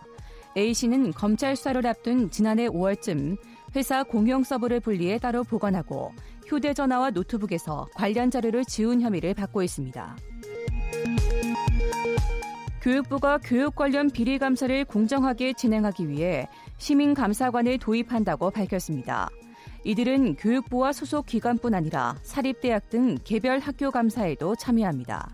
Speaker 7: A씨는 검찰 수사를 앞둔 지난해 5월쯤 회사 공용 서버를 분리해 따로 보관하고 휴대전화와 노트북에서 관련 자료를 지운 혐의를 받고 있습니다. 교육부가 교육 관련 비리 감사를 공정하게 진행하기 위해 시민 감사관을 도입한다고 밝혔습니다. 이들은 교육부와 소속 기관뿐 아니라 사립대학 등 개별 학교 감사에도 참여합니다.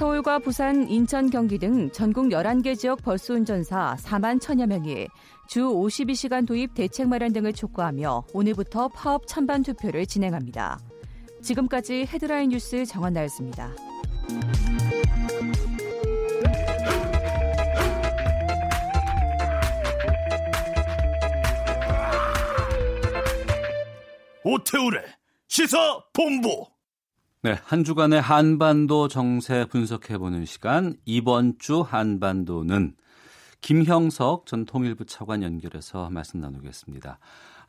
Speaker 7: 서울과 부산, 인천, 경기 등 전국 11개 지역 버스 운전사 4만 천여 명이 주 52시간 도입 대책 마련 등을 촉구하며 오늘부터 파업 찬반 투표를 진행합니다. 지금까지 헤드라인 뉴스 정한나였습니다.
Speaker 8: 오태우래 시사 본부.
Speaker 2: 네, 한 주간의 한반도 정세 분석해보는 시간 이번 주 한반도는 김형석 전 통일부 차관 연결해서 말씀 나누겠습니다.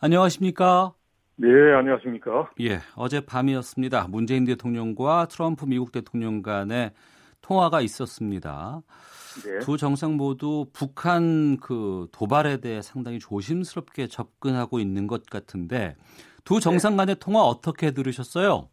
Speaker 2: 안녕하십니까?
Speaker 9: 네, 안녕하십니까?
Speaker 2: 예, 어제 밤이었습니다. 문재인 대통령과 트럼프 미국 대통령 간의 통화가 있었습니다. 네. 두 정상 모두 북한 그 도발에 대해 상당히 조심스럽게 접근하고 있는 것 같은데 두 정상 간의 네. 통화 어떻게 들으셨어요?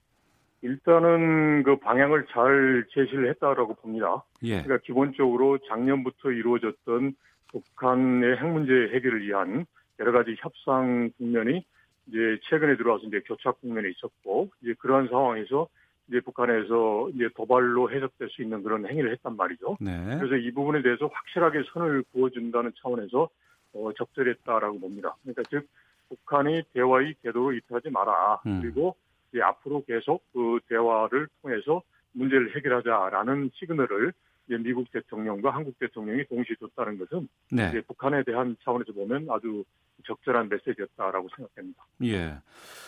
Speaker 9: 일단은 그 방향을 잘 제시를 했다라고 봅니다. 예. 그러니까 기본적으로 작년부터 이루어졌던 북한의 핵 문제 해결을 위한 여러 가지 협상 국면이 이제 최근에 들어와서 이제 교착 국면에 있었고 이제 그러한 상황에서 이제 북한에서 이제 도발로 해석될 수 있는 그런 행위를 했단 말이죠. 네. 그래서 이 부분에 대해서 확실하게 선을 그어준다는 차원에서 어, 적절했다라고 봅니다. 그러니까 즉 북한이 대화의 궤도로 이탈하지 마라. 음. 그리고 앞으로 계속 그 대화를 통해서 문제를 해결하자라는 시그널을 미국 대통령과 한국 대통령이 동시에 줬다는 것은 네. 북한에 대한 차원에서 보면 아주 적절한 메시지였다라고 생각합니다.
Speaker 2: 예.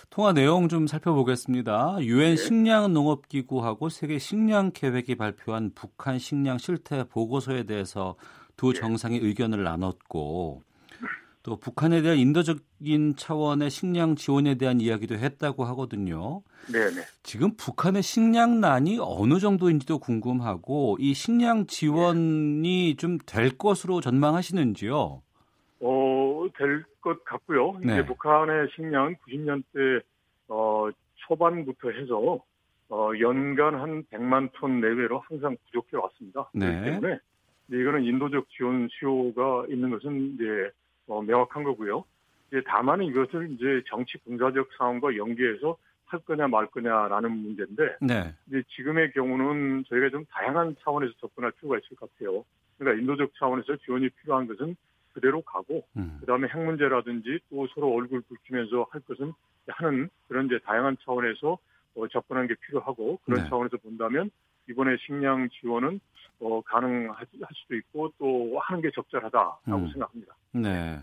Speaker 2: 통화 내용 좀 살펴보겠습니다. 유엔 네. 식량 농업 기구하고 세계 식량 계획이 발표한 북한 식량 실태 보고서에 대해서 두 네. 정상이 의견을 나눴고 또 북한에 대한 인도적인 차원의 식량 지원에 대한 이야기도 했다고 하거든요.
Speaker 9: 네네.
Speaker 2: 지금 북한의 식량난이 어느 정도인지도 궁금하고 이 식량 지원이 네. 좀될 것으로 전망하시는지요?
Speaker 9: 어, 될 것 같고요. 네. 이제 북한의 식량 90년대 어, 초반부터 해서 어, 연간 한 100만 톤 내외로 항상 부족해 왔습니다. 네. 그렇기 때문에 이거는 인도적 지원 수요가 있는 것은 이제 어, 명확한 거고요. 이제 다만 이것을 이제 정치 군사적 상황과 연계해서 할 거냐 말 거냐라는 문제인데 네. 이제 지금의 경우는 저희가 좀 다양한 차원에서 접근할 필요가 있을 것 같아요. 그러니까 인도적 차원에서 지원이 필요한 것은 그대로 가고 음. 그다음에 핵 문제라든지 또 서로 얼굴 붉히면서 할 것은 하는 그런 이제 다양한 차원에서 어, 접근하는 게 필요하고 그런 네. 차원에서 본다면 이번에 식량 지원은 어, 가능할 수도 있고 또 하는 게 적절하다라고 음. 생각합니다.
Speaker 2: 네.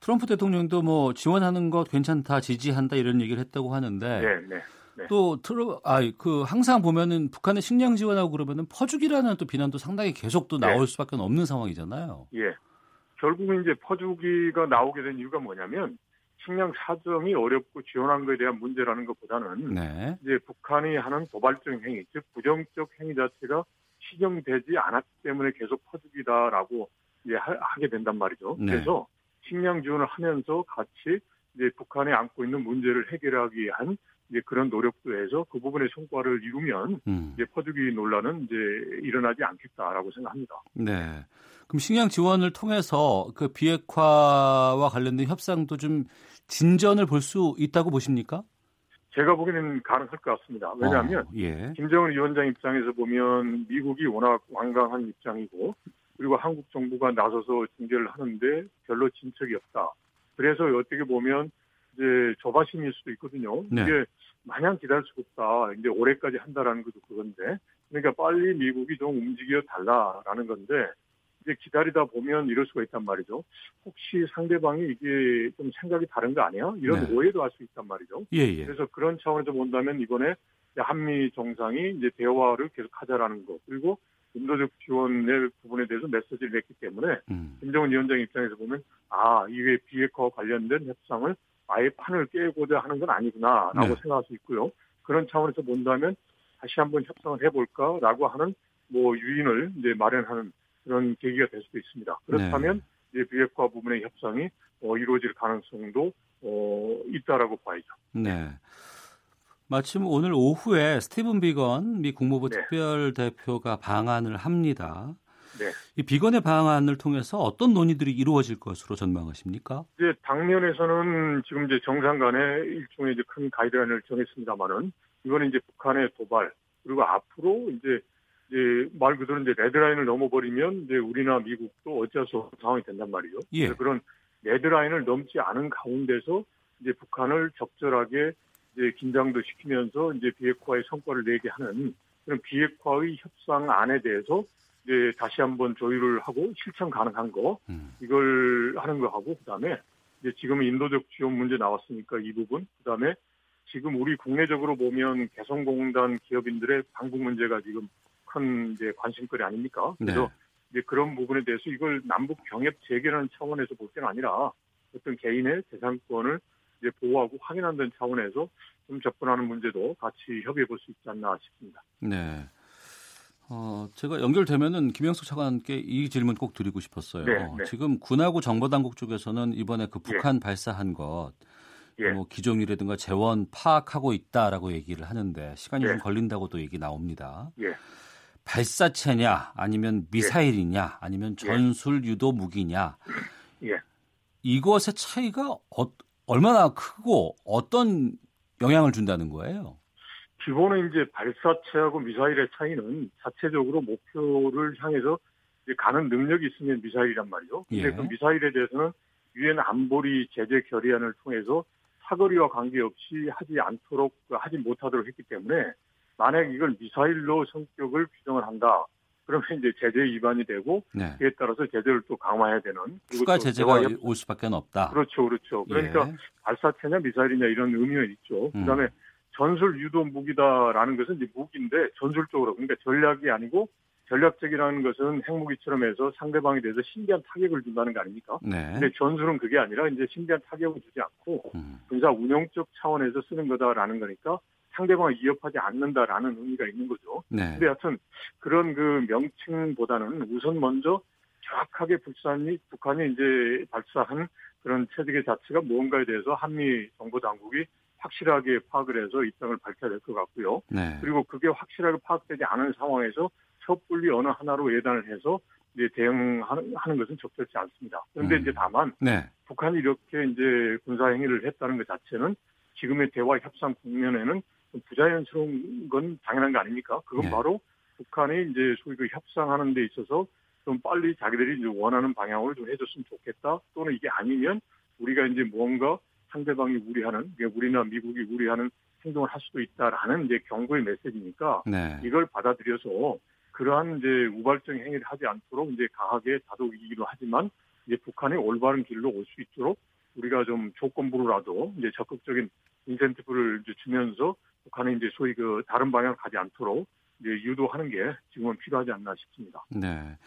Speaker 2: 트럼프 대통령도 뭐 지원하는 것 괜찮다, 지지한다 이런 얘기를 했다고 하는데 네, 네. 네. 또 트러 아그 항상 보면은 북한의 식량 지원하고 그러면은 퍼주기라는 또 비난도 상당히 계속 또 나올 네. 수밖에 없는 상황이잖아요.
Speaker 9: 예. 결국은 이제 퍼주기가 나오게 된 이유가 뭐냐면 식량 사정이 어렵고 지원한 것에 대한 문제라는 것보다는 네. 이제 북한이 하는 도발적 행위, 즉 부정적 행위 자체가 시정되지 않았기 때문에 계속 퍼주기다라고 이제 하, 게 된단 말이죠. 네. 그래서 식량 지원을 하면서 같이 이제 북한에 안고 있는 문제를 해결하기 위한 이제 그런 노력도 해서 그 부분의 성과를 이루면 음. 이제 퍼주기 논란은 이제 일어나지 않겠다라고 생각합니다.
Speaker 2: 네. 그럼 식량 지원을 통해서 그 비핵화와 관련된 협상도 좀 진전을 볼 수 있다고 보십니까?
Speaker 9: 제가 보기에는 가능할 것 같습니다. 왜냐하면 어, 예. 김정은 위원장 입장에서 보면 미국이 워낙 완강한 입장이고 그리고 한국 정부가 나서서 징계를 하는데 별로 진척이 없다. 그래서 어떻게 보면 이제 조바심일 수도 있거든요. 네. 이게 마냥 기다릴 수 없다. 이제 올해까지 한다라는 것도 그건데 그러니까 빨리 미국이 좀 움직여 달라라는 건데 이제 기다리다 보면 이럴 수가 있단 말이죠. 혹시 상대방이 이게 좀 생각이 다른 거 아니야? 이런 네. 오해도 할 수 있단 말이죠. 예, 예. 그래서 그런 차원에서 본다면 이번에 한미 정상이 이제 대화를 계속하자라는 거 그리고 인도적 지원의 부분에 대해서 메시지를 냈기 때문에 음. 김정은 위원장 입장에서 보면 아 이게 비핵화와 관련된 협상을 아예 판을 깨고자 하는 건 아니구나라고
Speaker 2: 네.
Speaker 9: 생각할 수 있고요. 그런 차원에서 본다면 다시 한번 협상을 해볼까라고 하는 뭐 유인을 이제 마련하는 그런 계기가 될 수도 있습니다. 그렇다면 이제 비핵화 부분의 협상이 어, 이루어질 가능성도 어, 있다라고 봐야죠.
Speaker 2: 네. 마침 오늘 오후에 스티븐 비건 미 국무부
Speaker 9: 네.
Speaker 2: 특별 대표가 방한을 합니다.
Speaker 9: 네.
Speaker 2: 이 비건의 방안을 통해서 어떤 논의들이 이루어질 것으로 전망하십니까?
Speaker 9: 이제 당면에서는 지금 이제 정상 간에 일종의 이제 큰 가이드라인을 정했습니다만은 이거는 이제 북한의 도발 그리고 앞으로 이제 이제 말 그대로 이제 레드라인을 넘어버리면 이제 우리나 미국도 어쩔 수 없는 상황이 된단 말이죠.
Speaker 2: 예.
Speaker 9: 그런 레드라인을 넘지 않은 가운데서 이제 북한을 적절하게 이제 긴장도 시키면서 이제 비핵화의 성과를 내게 하는 그런 비핵화의 협상안에 대해서 이제 다시 한번 조율을 하고 실천 가능한 거
Speaker 2: 음.
Speaker 9: 이걸 하는 거 하고 그다음에 이제 지금 인도적 지원 문제 나왔으니까 이 부분 그다음에 지금 우리 국내적으로 보면 개성공단 기업인들의 방북 문제가 지금 큰 이제 관심거리 아닙니까? 그래서
Speaker 2: 네.
Speaker 9: 이제 그런 부분에 대해서 이걸 남북 경협 재개라는 차원에서 볼 때는 아니라 어떤 개인의 재산권을 이제 보호하고 확인한다는 차원에서 좀 접근하는 문제도 같이 협의해 볼 수 있지 않나 싶습니다.
Speaker 2: 네. 어, 제가 연결되면은 김영숙 차관께 이 질문 꼭 드리고 싶었어요.
Speaker 9: 네, 네.
Speaker 2: 지금 군하고 정보당국 쪽에서는 이번에 그 북한 발사한 것,
Speaker 9: 예.
Speaker 2: 뭐 기종이라든가 재원 파악하고 있다라고 얘기를 하는데 시간이
Speaker 9: 예.
Speaker 2: 좀 걸린다고도 얘기 나옵니다.
Speaker 9: 예.
Speaker 2: 발사체냐, 아니면 미사일이냐, 아니면 전술 유도 무기냐,
Speaker 9: 예.
Speaker 2: 이것의 차이가 어, 얼마나 크고 어떤 영향을 준다는 거예요?
Speaker 9: 기본은 이제 발사체하고 미사일의 차이는 자체적으로 목표를 향해서 가는 능력이 있으면 미사일이란 말이죠. 근데
Speaker 2: 예.
Speaker 9: 그 미사일에 대해서는 유엔 안보리 제재 결의안을 통해서 사거리와 관계없이 하지 않도록 하지 못하도록 했기 때문에 만약 이걸 미사일로 성격을 규정을 한다. 그러면 이제 제재 위반이 되고
Speaker 2: 네.
Speaker 9: 그에 따라서 제재를 또 강화해야 되는
Speaker 2: 추가
Speaker 9: 또
Speaker 2: 제재가
Speaker 9: 대화 협-
Speaker 2: 올 수밖에 없다.
Speaker 9: 그렇죠, 그렇죠. 그러니까
Speaker 2: 예.
Speaker 9: 발사체냐 미사일이냐 이런 의미가 있죠.
Speaker 2: 음.
Speaker 9: 그다음에 전술 유도 무기다라는 것은 이제 무기인데 전술적으로 그러니까 전략이 아니고 전략적이라는 것은 핵무기처럼 해서 상대방에 대해서 신비한 타격을 준다는 거 아닙니까?
Speaker 2: 네.
Speaker 9: 근데 전술은 그게 아니라 이제 신비한 타격을 주지 않고
Speaker 2: 음.
Speaker 9: 군사 운영적 차원에서 쓰는 거다라는 거니까 상대방을 위협하지 않는다라는 의미가 있는 거죠.
Speaker 2: 네.
Speaker 9: 근데 하여튼 그런 그 명칭보다는 우선 먼저 정확하게 북한이 북한이 이제 발사한 그런 체제의 자체가 무언가에 대해서 한미 정보 당국이 확실하게 파악을 해서 입장을 밝혀야 될 것 같고요.
Speaker 2: 네.
Speaker 9: 그리고 그게 확실하게 파악되지 않은 상황에서 섣불리 어느 하나로 예단을 해서 이제 대응하는 하는 것은 적절치 않습니다. 그런데
Speaker 2: 음.
Speaker 9: 이제 다만
Speaker 2: 네.
Speaker 9: 북한이 이렇게 이제 군사 행위를 했다는 것 자체는 지금의 대화 협상 국면에는 좀 부자연스러운 건 당연한 거 아닙니까? 그건
Speaker 2: 네.
Speaker 9: 바로 북한이 이제 소위 그 협상하는 데 있어서 좀 빨리 자기들이 이제 원하는 방향으로 좀 해줬으면 좋겠다. 또는 이게 아니면 우리가 이제 무언가 상대방이 우려하는, 우리나 미국이 우려하는 행동을 할 수도 있다라는 이제 경고의 메시지니까
Speaker 2: 네.
Speaker 9: 이걸 받아들여서 그러한 이제 우발적 행위를 하지 않도록 이제 강하게 다독이기도 하지만 이제 북한이 올바른 길로 올 수 있도록 우리가 좀 조건부로라도 이제 적극적인 인센티브를 이제 주면서 북한이 이제 소위 그 다른 방향으로 가지 않도록 이제 유도하는 게 지금은 필요하지 않나 싶습니다.
Speaker 2: 네.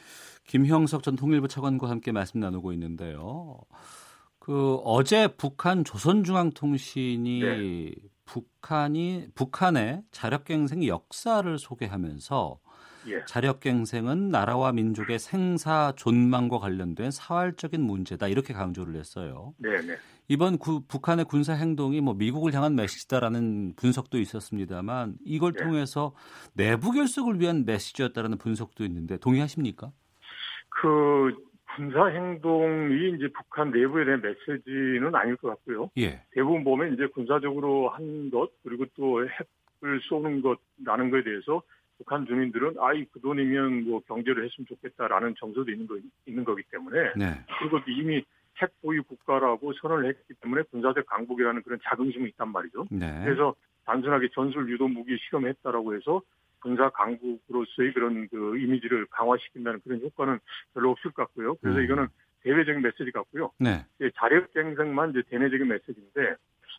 Speaker 2: 김형석 전 통일부 차관과 함께 말씀 나누고 있는데요. 그 어제 북한 조선중앙통신이
Speaker 9: 네.
Speaker 2: 북한이 북한의 자력갱생 역사를 소개하면서
Speaker 9: 예.
Speaker 2: 자력갱생은 나라와 민족의 생사 존망과 관련된 사활적인 문제다 이렇게 강조를 했어요.
Speaker 9: 네, 네.
Speaker 2: 이번 구- 북한의 군사 행동이 뭐 미국을 향한 메시지다라는 분석도 있었습니다만 이걸
Speaker 9: 네.
Speaker 2: 통해서 내부 결속을 위한 메시지였다라는 분석도 있는데 동의하십니까?
Speaker 9: 그 군사 행동이 이제 북한 내부에 대한 메시지는 아닐 것 같고요.
Speaker 2: 예.
Speaker 9: 대부분 보면 이제 군사적으로 한 것 그리고 또 핵을 쏘는 것라는 거에 대해서 북한 주민들은 아이 그 돈이면 뭐 경제를 했으면 좋겠다라는 정서도 있는 거 있는 거기 때문에
Speaker 2: 네.
Speaker 9: 그리고 또 이미 핵 보유 국가라고 선언을 했기 때문에 군사적 강국이라는 그런 자긍심이 있단 말이죠.
Speaker 2: 네.
Speaker 9: 그래서 단순하게 전술 유도 무기 실험했다라고 해서 군사 강국으로서의 그런 그 이미지를 강화시킨다는 그런 효과는 별로 없을 것 같고요. 그래서
Speaker 2: 음.
Speaker 9: 이거는 대외적인 메시지 같고요.
Speaker 2: 네.
Speaker 9: 이제 자력갱생만 이제 대내적인 메시지인데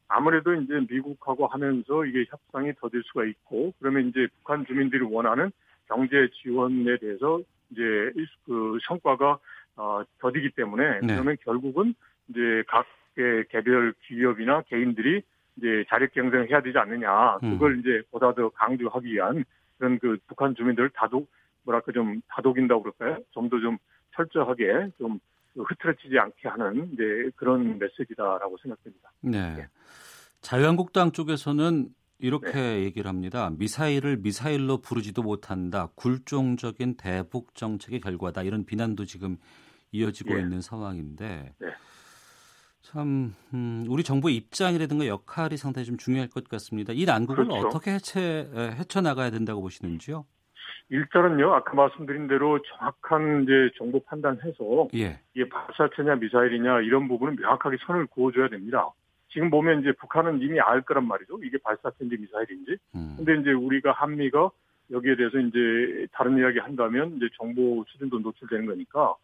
Speaker 9: 아무래도 이제 미국하고 하면서 이게 협상이 더딜 수가 있고 그러면 이제 북한 주민들이 원하는 경제 지원에 대해서 이제 이- 그 성과가 어, 더디기 때문에
Speaker 2: 네.
Speaker 9: 그러면 결국은 이제 각 개별 기업이나 개인들이 이제 자력 경쟁을 해야 되지 않느냐.
Speaker 2: 음.
Speaker 9: 그걸 이제 보다 더 강조하기 위한 그런 그 북한 주민들 다독 뭐랄까 좀 다독인다고 그럴까요? 좀 더좀 철저하게 좀 흐트러지지 않게 하는 이제 그런 메시지다라고 생각됩니다.
Speaker 2: 네.
Speaker 9: 네.
Speaker 2: 자유한국당 쪽에서는 이렇게 얘기를 합니다. 미사일을 미사일로 부르지도 못한다. 굴종적인 대북 정책의 결과다. 이런 비난도 지금 이어지고
Speaker 9: 예.
Speaker 2: 있는 상황인데
Speaker 9: 네.
Speaker 2: 참 음, 우리 정부의 입장이라든가 역할이 상당히 좀 중요할 것 같습니다. 이 난국을
Speaker 9: 그렇죠.
Speaker 2: 어떻게 해체 헤쳐 나가야 된다고 보시는지요?
Speaker 9: 일단은요, 아까 말씀드린 대로 정확한 이제 정보 판단해서
Speaker 2: 예.
Speaker 9: 이게 발사체냐 미사일이냐 이런 부분은 명확하게 선을 그어줘야 됩니다. 지금 보면 이제 북한은 이미 알 거란 말이죠. 이게 발사체인지 미사일인지.
Speaker 2: 음.
Speaker 9: 근데 이제 우리가 한미가 여기에 대해서 이제 다른 이야기 한다면 이제 정보 수준도 노출되는 거니까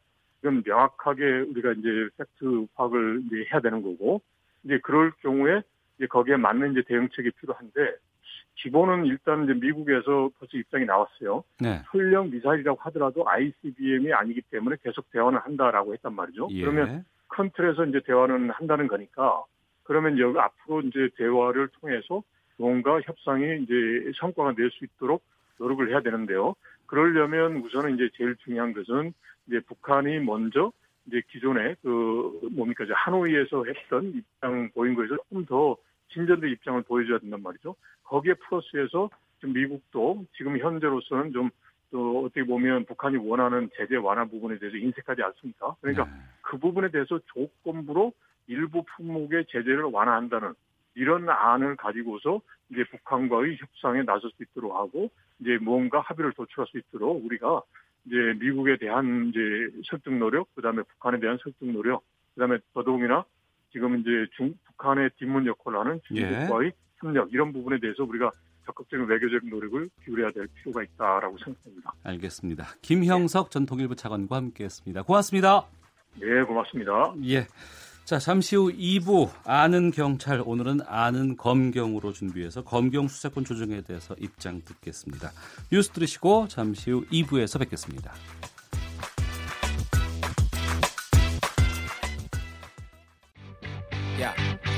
Speaker 9: 이건 명확하게 우리가 이제 팩트 파악을 이제 해야 되는 거고 이제 그럴 경우에 이제 거기에 맞는 이제 대응책이 필요한데 기본은 일단 이제 미국에서 벌써 입장이 나왔어요.
Speaker 2: 네.
Speaker 9: 설령 미사일이라고 하더라도 ICBM이 아니기 때문에 계속 대화는 한다라고 했단 말이죠.
Speaker 2: 예.
Speaker 9: 그러면 큰 틀에서 이제 대화는 한다는 거니까 그러면 여기 앞으로 이제 대화를 통해서 뭔가 협상이 이제 성과가 낼 수 있도록 노력을 해야 되는데요. 그러려면 우선은 이제 제일 중요한 것은 이제 북한이 먼저 이제 기존에 그 뭡니까 이제 하노이에서 했던 입장 보인 거에서 조금 더 진전된 입장을 보여줘야 된단 말이죠. 거기에 플러스해서 좀 미국도 지금 현재로서는 좀 또 어떻게 보면 북한이 원하는 제재 완화 부분에 대해서 인색하지 않습니까? 그러니까
Speaker 2: 네.
Speaker 9: 그 부분에 대해서 조건부로 일부 품목의 제재를 완화한다는 이런 안을 가지고서 이제 북한과의 협상에 나설 수 있도록 하고 이제 뭔가 합의를 도출할 수 있도록 우리가 이제 미국에 대한 이제 설득 노력, 그다음에 북한에 대한 설득 노력, 그다음에 더더욱이나 지금 이제 중 북한의 뒷문 역할을 하는 중국과의 협력 이런 부분에 대해서 우리가 적극적인 외교적 노력을 기울여야 될 필요가 있다라고 생각합니다.
Speaker 2: 알겠습니다. 김형석 전 통일부 차관과 함께했습니다. 고맙습니다.
Speaker 9: 네, 고맙습니다.
Speaker 2: 예. 자, 잠시 후 2부 아는 경찰 오늘은 아는 검경으로 준비해서 검경 수사권 조정에 대해서 입장 듣겠습니다. 뉴스 들으시고 잠시 후 2부에서 뵙겠습니다.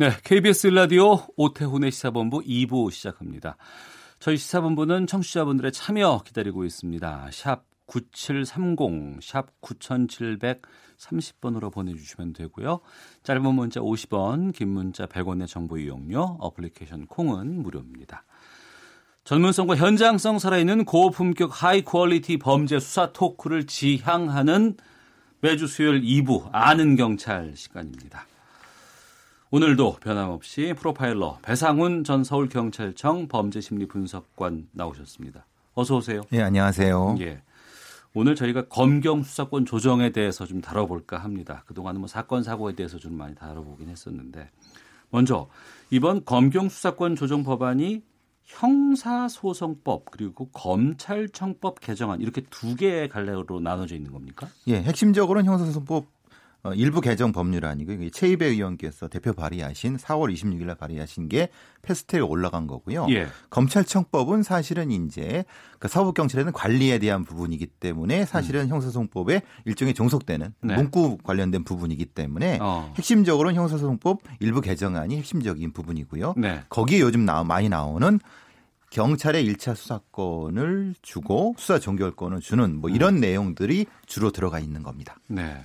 Speaker 2: 네, KBS 라디오 오태훈의 시사본부 2부 시작합니다. 저희 시사본부는 청취자분들의 참여 기다리고 있습니다. 샵 9730, 샵 9730번으로 보내주시면 되고요. 짧은 문자 50원, 긴 문자 100원의 정보 이용료, 어플리케이션 콩은 무료입니다. 전문성과 현장성 살아있는 고품격 high quality 범죄 수사 토크를 지향하는 매주 수요일 2부 아는 경찰 시간입니다. 오늘도 변함없이 프로파일러 배상훈 전 서울경찰청 범죄심리분석관 나오셨습니다. 어서 오세요.
Speaker 10: 예, 안녕하세요.
Speaker 2: 예. 오늘 저희가 검경 수사권 조정에 대해서 좀 다뤄볼까 합니다. 그동안은 뭐 사건 사고에 대해서 좀 많이 다뤄보긴 했었는데 먼저 이번 검경 수사권 조정 법안이 형사소송법 그리고 검찰청법 개정안 이렇게 두 개의 갈래로 나눠져 있는 겁니까?
Speaker 10: 예, 핵심적으로는 형사소송법 어, 일부 개정 법률안이고 이게 최이배 의원께서 대표 발의하신 4월 26일 날 발의하신 게 패스트트랙 올라간 거고요.
Speaker 2: 예.
Speaker 10: 검찰청법은 사실은 이제 그 사법 경찰에는 관리에 대한 부분이기 때문에 사실은 형사소송법에 일종의 종속되는
Speaker 2: 음. 네.
Speaker 10: 문구 관련된 부분이기 때문에
Speaker 2: 어.
Speaker 10: 핵심적으로는 형사소송법 일부 개정안이 핵심적인 부분이고요.
Speaker 2: 네.
Speaker 10: 거기에 요즘 나, 많이 나오는 경찰의 1차 수사권을 주고 수사 종결권을 주는 뭐 이런 내용들이 주로 들어가 있는 겁니다.
Speaker 2: 네.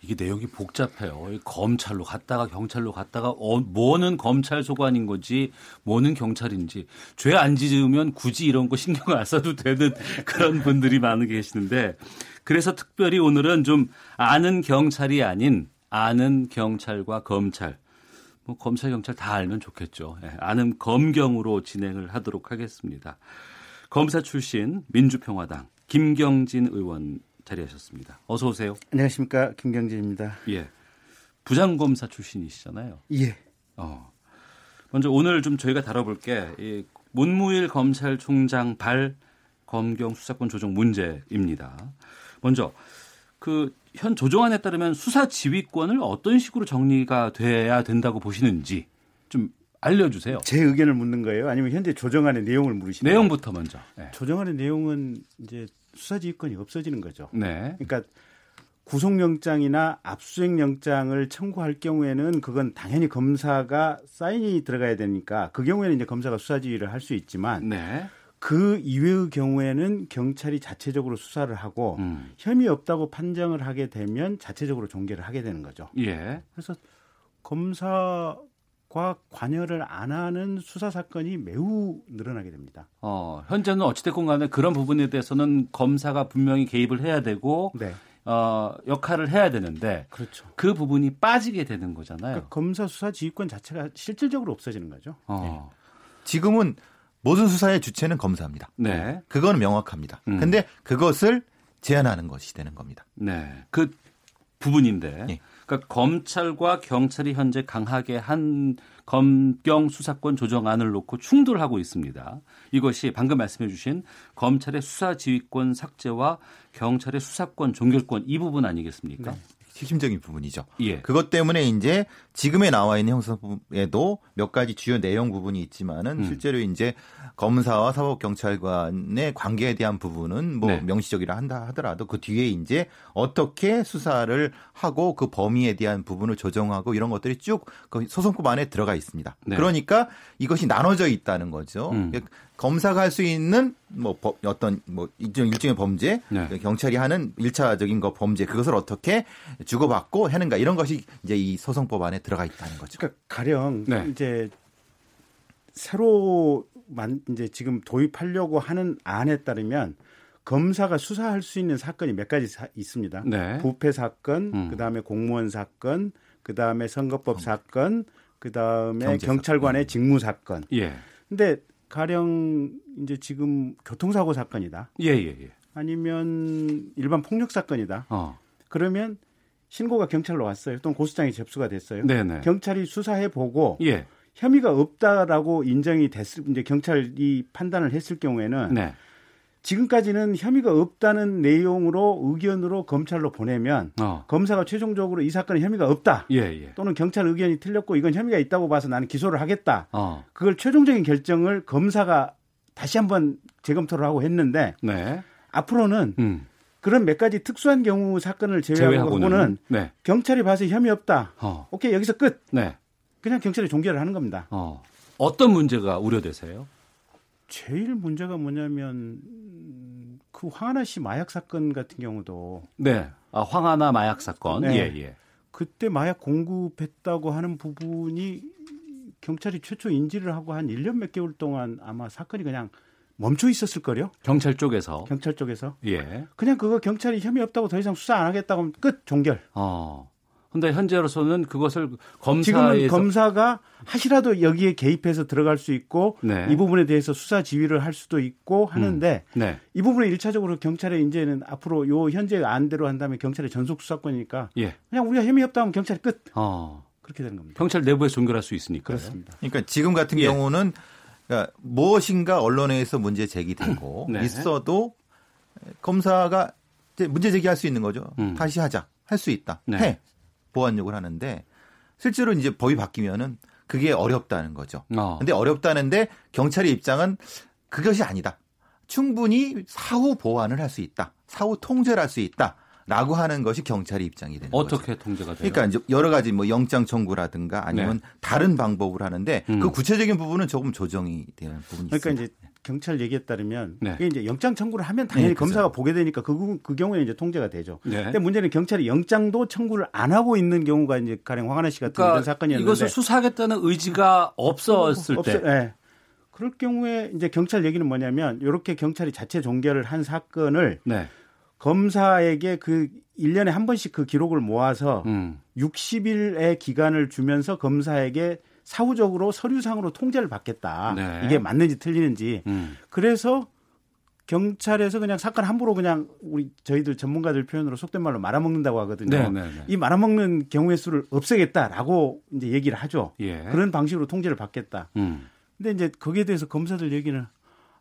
Speaker 2: 이게 내용이 복잡해요. 이 검찰로 갔다가 경찰로 갔다가 어, 뭐는 검찰 소관인 거지 뭐는 경찰인지 죄 안 지으면 굳이 이런 거 신경 안 써도 되는 그런 분들이 많은 계시는데 그래서 특별히 오늘은 좀 아는 경찰이 아닌 아는 경찰과 검찰 뭐 검찰 경찰 다 알면 좋겠죠. 예, 아는 검경으로 진행을 하도록 하겠습니다. 검사 출신 민주평화당 김경진 의원 자리하셨습니다. 어서 오세요.
Speaker 11: 안녕하십니까 김경진입니다.
Speaker 2: 예. 부장검사 출신이시잖아요.
Speaker 11: 예.
Speaker 2: 어. 먼저 오늘 좀 저희가 다뤄볼 게 이 문무일 검찰총장 발 검경 수사권 조정 문제입니다. 먼저 그 현 조정안에 따르면 수사 지휘권을 어떤 식으로 정리가 돼야 된다고 보시는지 좀 알려주세요.
Speaker 11: 제 의견을 묻는 거예요? 아니면 현재 조정안의 내용을 물으시나요?
Speaker 2: 내용부터 먼저. 네.
Speaker 11: 조정안의 내용은 이제 수사지휘권이 없어지는 거죠.
Speaker 2: 네.
Speaker 11: 그러니까 구속영장이나 압수수색영장을 청구할 경우에는 그건 당연히 검사가 사인이 들어가야 되니까 그 경우에는 이제 검사가 수사지휘를 할 수 있지만
Speaker 2: 네.
Speaker 11: 그 이외의 경우에는 경찰이 자체적으로 수사를 하고
Speaker 2: 음.
Speaker 11: 혐의 없다고 판정을 하게 되면 자체적으로 종결을 하게 되는 거죠.
Speaker 2: 예.
Speaker 11: 그래서 검사 과 관여를 안 하는 수사 사건이 매우 늘어나게 됩니다.
Speaker 2: 어, 현재는 어찌됐건 간에 그런 부분에 대해서는 검사가 분명히 개입을 해야 되고
Speaker 11: 네.
Speaker 2: 어, 역할을 해야 되는데
Speaker 11: 그렇죠.
Speaker 2: 그 부분이 빠지게 되는 거잖아요.
Speaker 11: 그러니까 검사 수사 지휘권 자체가 실질적으로 없어지는 거죠.
Speaker 2: 어.
Speaker 10: 지금은 모든 수사의 주체는 검사입니다.
Speaker 2: 네.
Speaker 10: 그거는 명확합니다.
Speaker 2: 음.
Speaker 10: 근데 그것을 제한하는 것이 되는 겁니다.
Speaker 2: 네. 그 부분인데.
Speaker 10: 예.
Speaker 2: 그러니까 검찰과 경찰이 현재 강하게 한 검경 수사권 조정안을 놓고 충돌하고 있습니다. 이것이 방금 말씀해 주신 검찰의 수사 지휘권 삭제와 경찰의 수사권 종결권 이 부분 아니겠습니까?
Speaker 10: 핵심적인 부분이죠.
Speaker 2: 예.
Speaker 10: 그것 때문에 이제 지금에 나와 있는 형사법에도 몇 가지 주요 내용 부분이 있지만은
Speaker 2: 음.
Speaker 10: 실제로 이제 검사와 사법경찰관의 관계에 대한 부분은 뭐
Speaker 2: 네.
Speaker 10: 명시적이라 한다 하더라도 그 뒤에 이제 어떻게 수사를 하고 그 범위에 대한 부분을 조정하고 이런 것들이 쭉그 소송법 안에 들어가 있습니다.
Speaker 2: 네.
Speaker 10: 그러니까 이것이 나눠져 있다는 거죠.
Speaker 2: 음.
Speaker 10: 검사가 할 수 있는 뭐 법- 어떤 뭐 일종 일종의 범죄,
Speaker 2: 네.
Speaker 10: 경찰이 하는 일차적인 거 범죄 그것을 어떻게 주고받고 하는가 이런 것이 이제 이 소송법 안에 들어가 있다는 거죠.
Speaker 11: 그러니까 가령
Speaker 2: 네.
Speaker 11: 이제 새로 만 이제 지금 도입하려고 하는 안에 따르면 검사가 수사할 수 있는 사건이 몇 가지 사- 있습니다.
Speaker 2: 네.
Speaker 11: 부패 사건,
Speaker 2: 음.
Speaker 11: 그다음에 공무원 사건, 그다음에 선거법 사건, 그다음에 경찰관의
Speaker 10: 사건.
Speaker 11: 직무 사건.
Speaker 2: 예.
Speaker 11: 근데 가령 이제 지금 교통사고 사건이다.
Speaker 2: 예, 예, 예.
Speaker 11: 아니면 일반 폭력 사건이다.
Speaker 2: 어.
Speaker 11: 그러면 신고가 경찰로 왔어요. 또는 고소장이 접수가 됐어요.
Speaker 2: 네네.
Speaker 11: 경찰이 수사해 보고
Speaker 2: 예.
Speaker 11: 혐의가 없다라고 인정이 됐을 이제 경찰이 판단을 했을 경우에는
Speaker 2: 네.
Speaker 11: 지금까지는 혐의가 없다는 내용으로 의견으로 검찰로 보내면
Speaker 2: 어.
Speaker 11: 검사가 최종적으로 이 사건에 혐의가 없다
Speaker 2: 예, 예.
Speaker 11: 또는 경찰 의견이 틀렸고 이건 혐의가 있다고 봐서 나는 기소를 하겠다
Speaker 2: 어.
Speaker 11: 그걸 최종적인 결정을 검사가 다시 한번 재검토를 하고 했는데
Speaker 2: 네.
Speaker 11: 앞으로는
Speaker 2: 음.
Speaker 11: 그런 몇 가지 특수한 경우 사건을 제외하고는
Speaker 2: 네.
Speaker 11: 경찰이 봐서 혐의 없다
Speaker 2: 어.
Speaker 11: 오케이 여기서 끝
Speaker 2: 네.
Speaker 11: 그냥 경찰이 종결을 하는 겁니다.
Speaker 2: 어. 어떤 문제가 우려되세요?
Speaker 11: 제일 문제가 뭐냐면 음, 그 황하나 씨 마약 사건 같은 경우도
Speaker 2: 네. 아, 황하나 마약 사건.
Speaker 11: 네.
Speaker 2: 예, 예.
Speaker 11: 그때 마약 공급했다고 하는 부분이 경찰이 최초 인지를 하고 한 1년 몇 개월 동안 아마 사건이 그냥 멈춰 있었을 거요.
Speaker 2: 경찰 쪽에서.
Speaker 11: 경찰 쪽에서
Speaker 2: 예.
Speaker 11: 그냥 그거 경찰이 혐의 없다고 더 이상 수사 안 하겠다고 하면 끝 종결.
Speaker 2: 어. 근데 현재로서는 그것을 검사에서
Speaker 11: 지금은 검사가 하시라도 여기에 개입해서 들어갈 수 있고
Speaker 2: 네.
Speaker 11: 이 부분에 대해서 수사 지휘를 할 수도 있고 하는데
Speaker 2: 네.
Speaker 11: 이 부분에 일차적으로 경찰의 이제는 앞으로 요 현재 안대로 한다면 경찰의 전속 수사권이니까
Speaker 2: 예.
Speaker 11: 그냥 우리가 혐의 없다 하면 경찰이 끝
Speaker 2: 어.
Speaker 11: 그렇게 되는 겁니다.
Speaker 2: 경찰 내부에서 종결할 수 있으니까.
Speaker 11: 그렇습니다.
Speaker 10: 그러니까 지금 같은
Speaker 2: 예.
Speaker 10: 경우는 그러니까 무엇인가 언론에서 문제 제기되고
Speaker 2: 네.
Speaker 10: 있어도 검사가 문제 제기할 수 있는 거죠.
Speaker 2: 음.
Speaker 10: 다시 하자. 할 수 있다.
Speaker 2: 네.
Speaker 10: 해. 보완 요구를 하는데 실제로 이제 법이 바뀌면은 그게 어렵다는 거죠.
Speaker 2: 어.
Speaker 10: 근데 어렵다는데 경찰의 입장은 그것이 아니다. 충분히 사후 보완을 할 수 있다. 사후 통제를 할 수 있다. 라고 하는 것이 경찰의 입장이 되는 거죠.
Speaker 2: 어떻게 통제가 돼요?
Speaker 10: 그러니까 이제 여러 가지 뭐 영장 청구라든가 아니면 다른 방법을 하는데
Speaker 2: 음.
Speaker 10: 그 구체적인 부분은 조금 조정이 되는 부분이
Speaker 11: 그러니까
Speaker 10: 있습니다.
Speaker 11: 이제 경찰 얘기에 따르면
Speaker 2: 네.
Speaker 11: 그게 이제 영장 청구를 하면 당연히
Speaker 10: 네.
Speaker 11: 검사가 보게 되니까 그, 부- 그 경우에 이제 통제가 되죠.
Speaker 2: 네.
Speaker 11: 근데 문제는 경찰이 영장도 청구를 안 하고 있는 경우가 이제 가령 황하나 씨 같은
Speaker 2: 그러니까
Speaker 11: 이런 사건이었는데
Speaker 2: 이것을 수사하겠다는 의지가 없었을
Speaker 11: 없-
Speaker 2: 때.
Speaker 11: 없- 예. 그럴 경우에 이제 경찰 얘기는 뭐냐면 이렇게 경찰이 자체 종결을 한 사건을
Speaker 2: 네.
Speaker 11: 검사에게 그 1년에 한 번씩 그 기록을 모아서
Speaker 2: 음.
Speaker 11: 60일의 기간을 주면서 검사에게 사후적으로 서류상으로 통제를 받겠다.
Speaker 2: 네.
Speaker 11: 이게 맞는지 틀리는지.
Speaker 2: 음.
Speaker 11: 그래서 경찰에서 그냥 사건 함부로 그냥 우리 저희들 전문가들 표현으로 속된 말로 말아먹는다고 하거든요.
Speaker 2: 네, 네, 네.
Speaker 11: 이 말아먹는 경우의 수를 없애겠다라고 이제 얘기를 하죠.
Speaker 2: 예.
Speaker 11: 그런 방식으로 통제를 받겠다.
Speaker 2: 음.
Speaker 11: 근데 이제 거기에 대해서 검사들 얘기는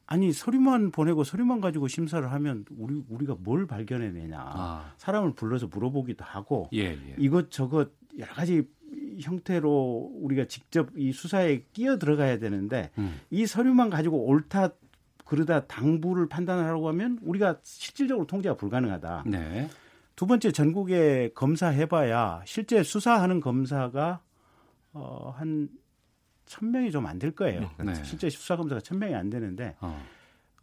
Speaker 11: 아니 서류만 보내고 서류만 가지고 심사를 하면 우리 우리가 뭘 발견해내냐.
Speaker 2: 아.
Speaker 11: 사람을 불러서 물어보기도 하고
Speaker 2: 예, 예.
Speaker 11: 이것 저것 여러 가지 형태로 우리가 직접 이 수사에 끼어 들어가야 되는데
Speaker 2: 음.
Speaker 11: 이 서류만 가지고 옳다 그러다 당부를 판단하라고 하면 우리가 실질적으로 통제가 불가능하다.
Speaker 2: 네.
Speaker 11: 두 번째 전국에 검사 해봐야 실제 수사하는 검사가 어, 한 천명이 좀 안 될 거예요.
Speaker 2: 네.
Speaker 11: 실제 수사 검사가 천명이 안 되는데
Speaker 2: 어.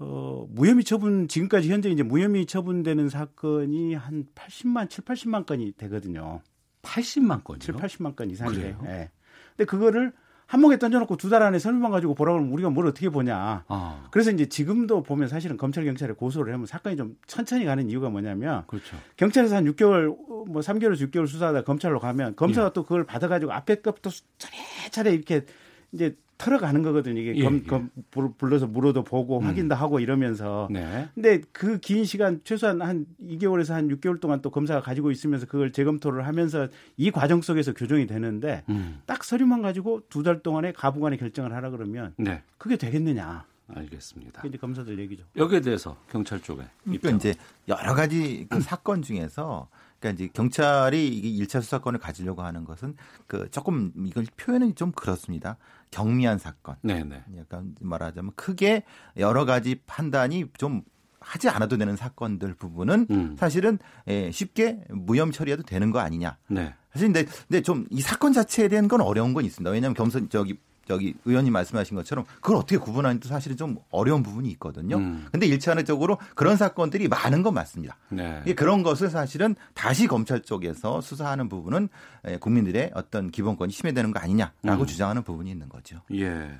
Speaker 11: 어, 무혐의 처분 지금까지 현재 이제 무혐의 처분되는 사건이 한 80만 7, 80만 건이 되거든요.
Speaker 2: 80만 건이요?
Speaker 11: 7, 80만 건 이상인데.
Speaker 2: 그래요?
Speaker 11: 예. 근데 그거를 한목에 던져놓고 두 달 안에 서류만 가지고 보라 그러면 우리가 뭘 어떻게 보냐.
Speaker 2: 아.
Speaker 11: 그래서 이제 지금도 보면 사실은 검찰 경찰에 고소를 하면 사건이 좀 천천히 가는 이유가 뭐냐면
Speaker 2: 그렇죠.
Speaker 11: 경찰에서 한 6개월 뭐 3개월에서 6개월 수사하다 검찰로 가면 검사가
Speaker 2: 예.
Speaker 11: 또 그걸 받아가지고 앞에 것부터 차례차례 이렇게 이제 털어가는 거거든요. 이게
Speaker 2: 예,
Speaker 11: 검,
Speaker 2: 예.
Speaker 11: 검 불- 불러서 물어도 보고
Speaker 2: 음.
Speaker 11: 확인도 하고 이러면서.
Speaker 2: 네.
Speaker 11: 근데 그 긴 시간 최소한 한 2개월에서 한 6개월 동안 또 검사가 가지고 있으면서 그걸 재검토를 하면서 이 과정 속에서 교정이 되는데
Speaker 2: 음.
Speaker 11: 딱 서류만 가지고 두 달 동안에 가부간에 결정을 하라 그러면
Speaker 2: 네.
Speaker 11: 그게 되겠느냐.
Speaker 2: 알겠습니다.
Speaker 11: 이제 검사들 얘기죠.
Speaker 2: 여기에 대해서 경찰 쪽에
Speaker 10: 그러니까 이제 여러 가지 그 사건 중에서 그러니까 이제 경찰이 이게 1차 수사권을 가지려고 하는 것은 그 조금 이걸 표현은 좀 그렇습니다. 경미한 사건.
Speaker 2: 네, 네.
Speaker 10: 약간 말하자면 크게 여러 가지 판단이 좀 하지 않아도 되는 사건들 부분은
Speaker 2: 음.
Speaker 10: 사실은 예, 쉽게 무혐 처리해도 되는 거 아니냐.
Speaker 2: 네.
Speaker 10: 사실 근데, 근데 좀 이 사건 자체에 대한 건 어려운 건 있습니다. 왜냐하면 겸손 저기 저기 의원님 말씀하신 것처럼 그걸 어떻게 구분하는지 사실은 좀 어려운 부분이 있거든요.
Speaker 2: 음.
Speaker 10: 근데 일차적으로 그런 사건들이 많은 건 맞습니다.
Speaker 2: 네.
Speaker 10: 그런 것을 사실은 다시 검찰 쪽에서 수사하는 부분은 예, 국민들의 어떤 기본권이 침해되는 거 아니냐라고
Speaker 2: 음.
Speaker 10: 주장하는 부분이 있는 거죠.
Speaker 2: 예.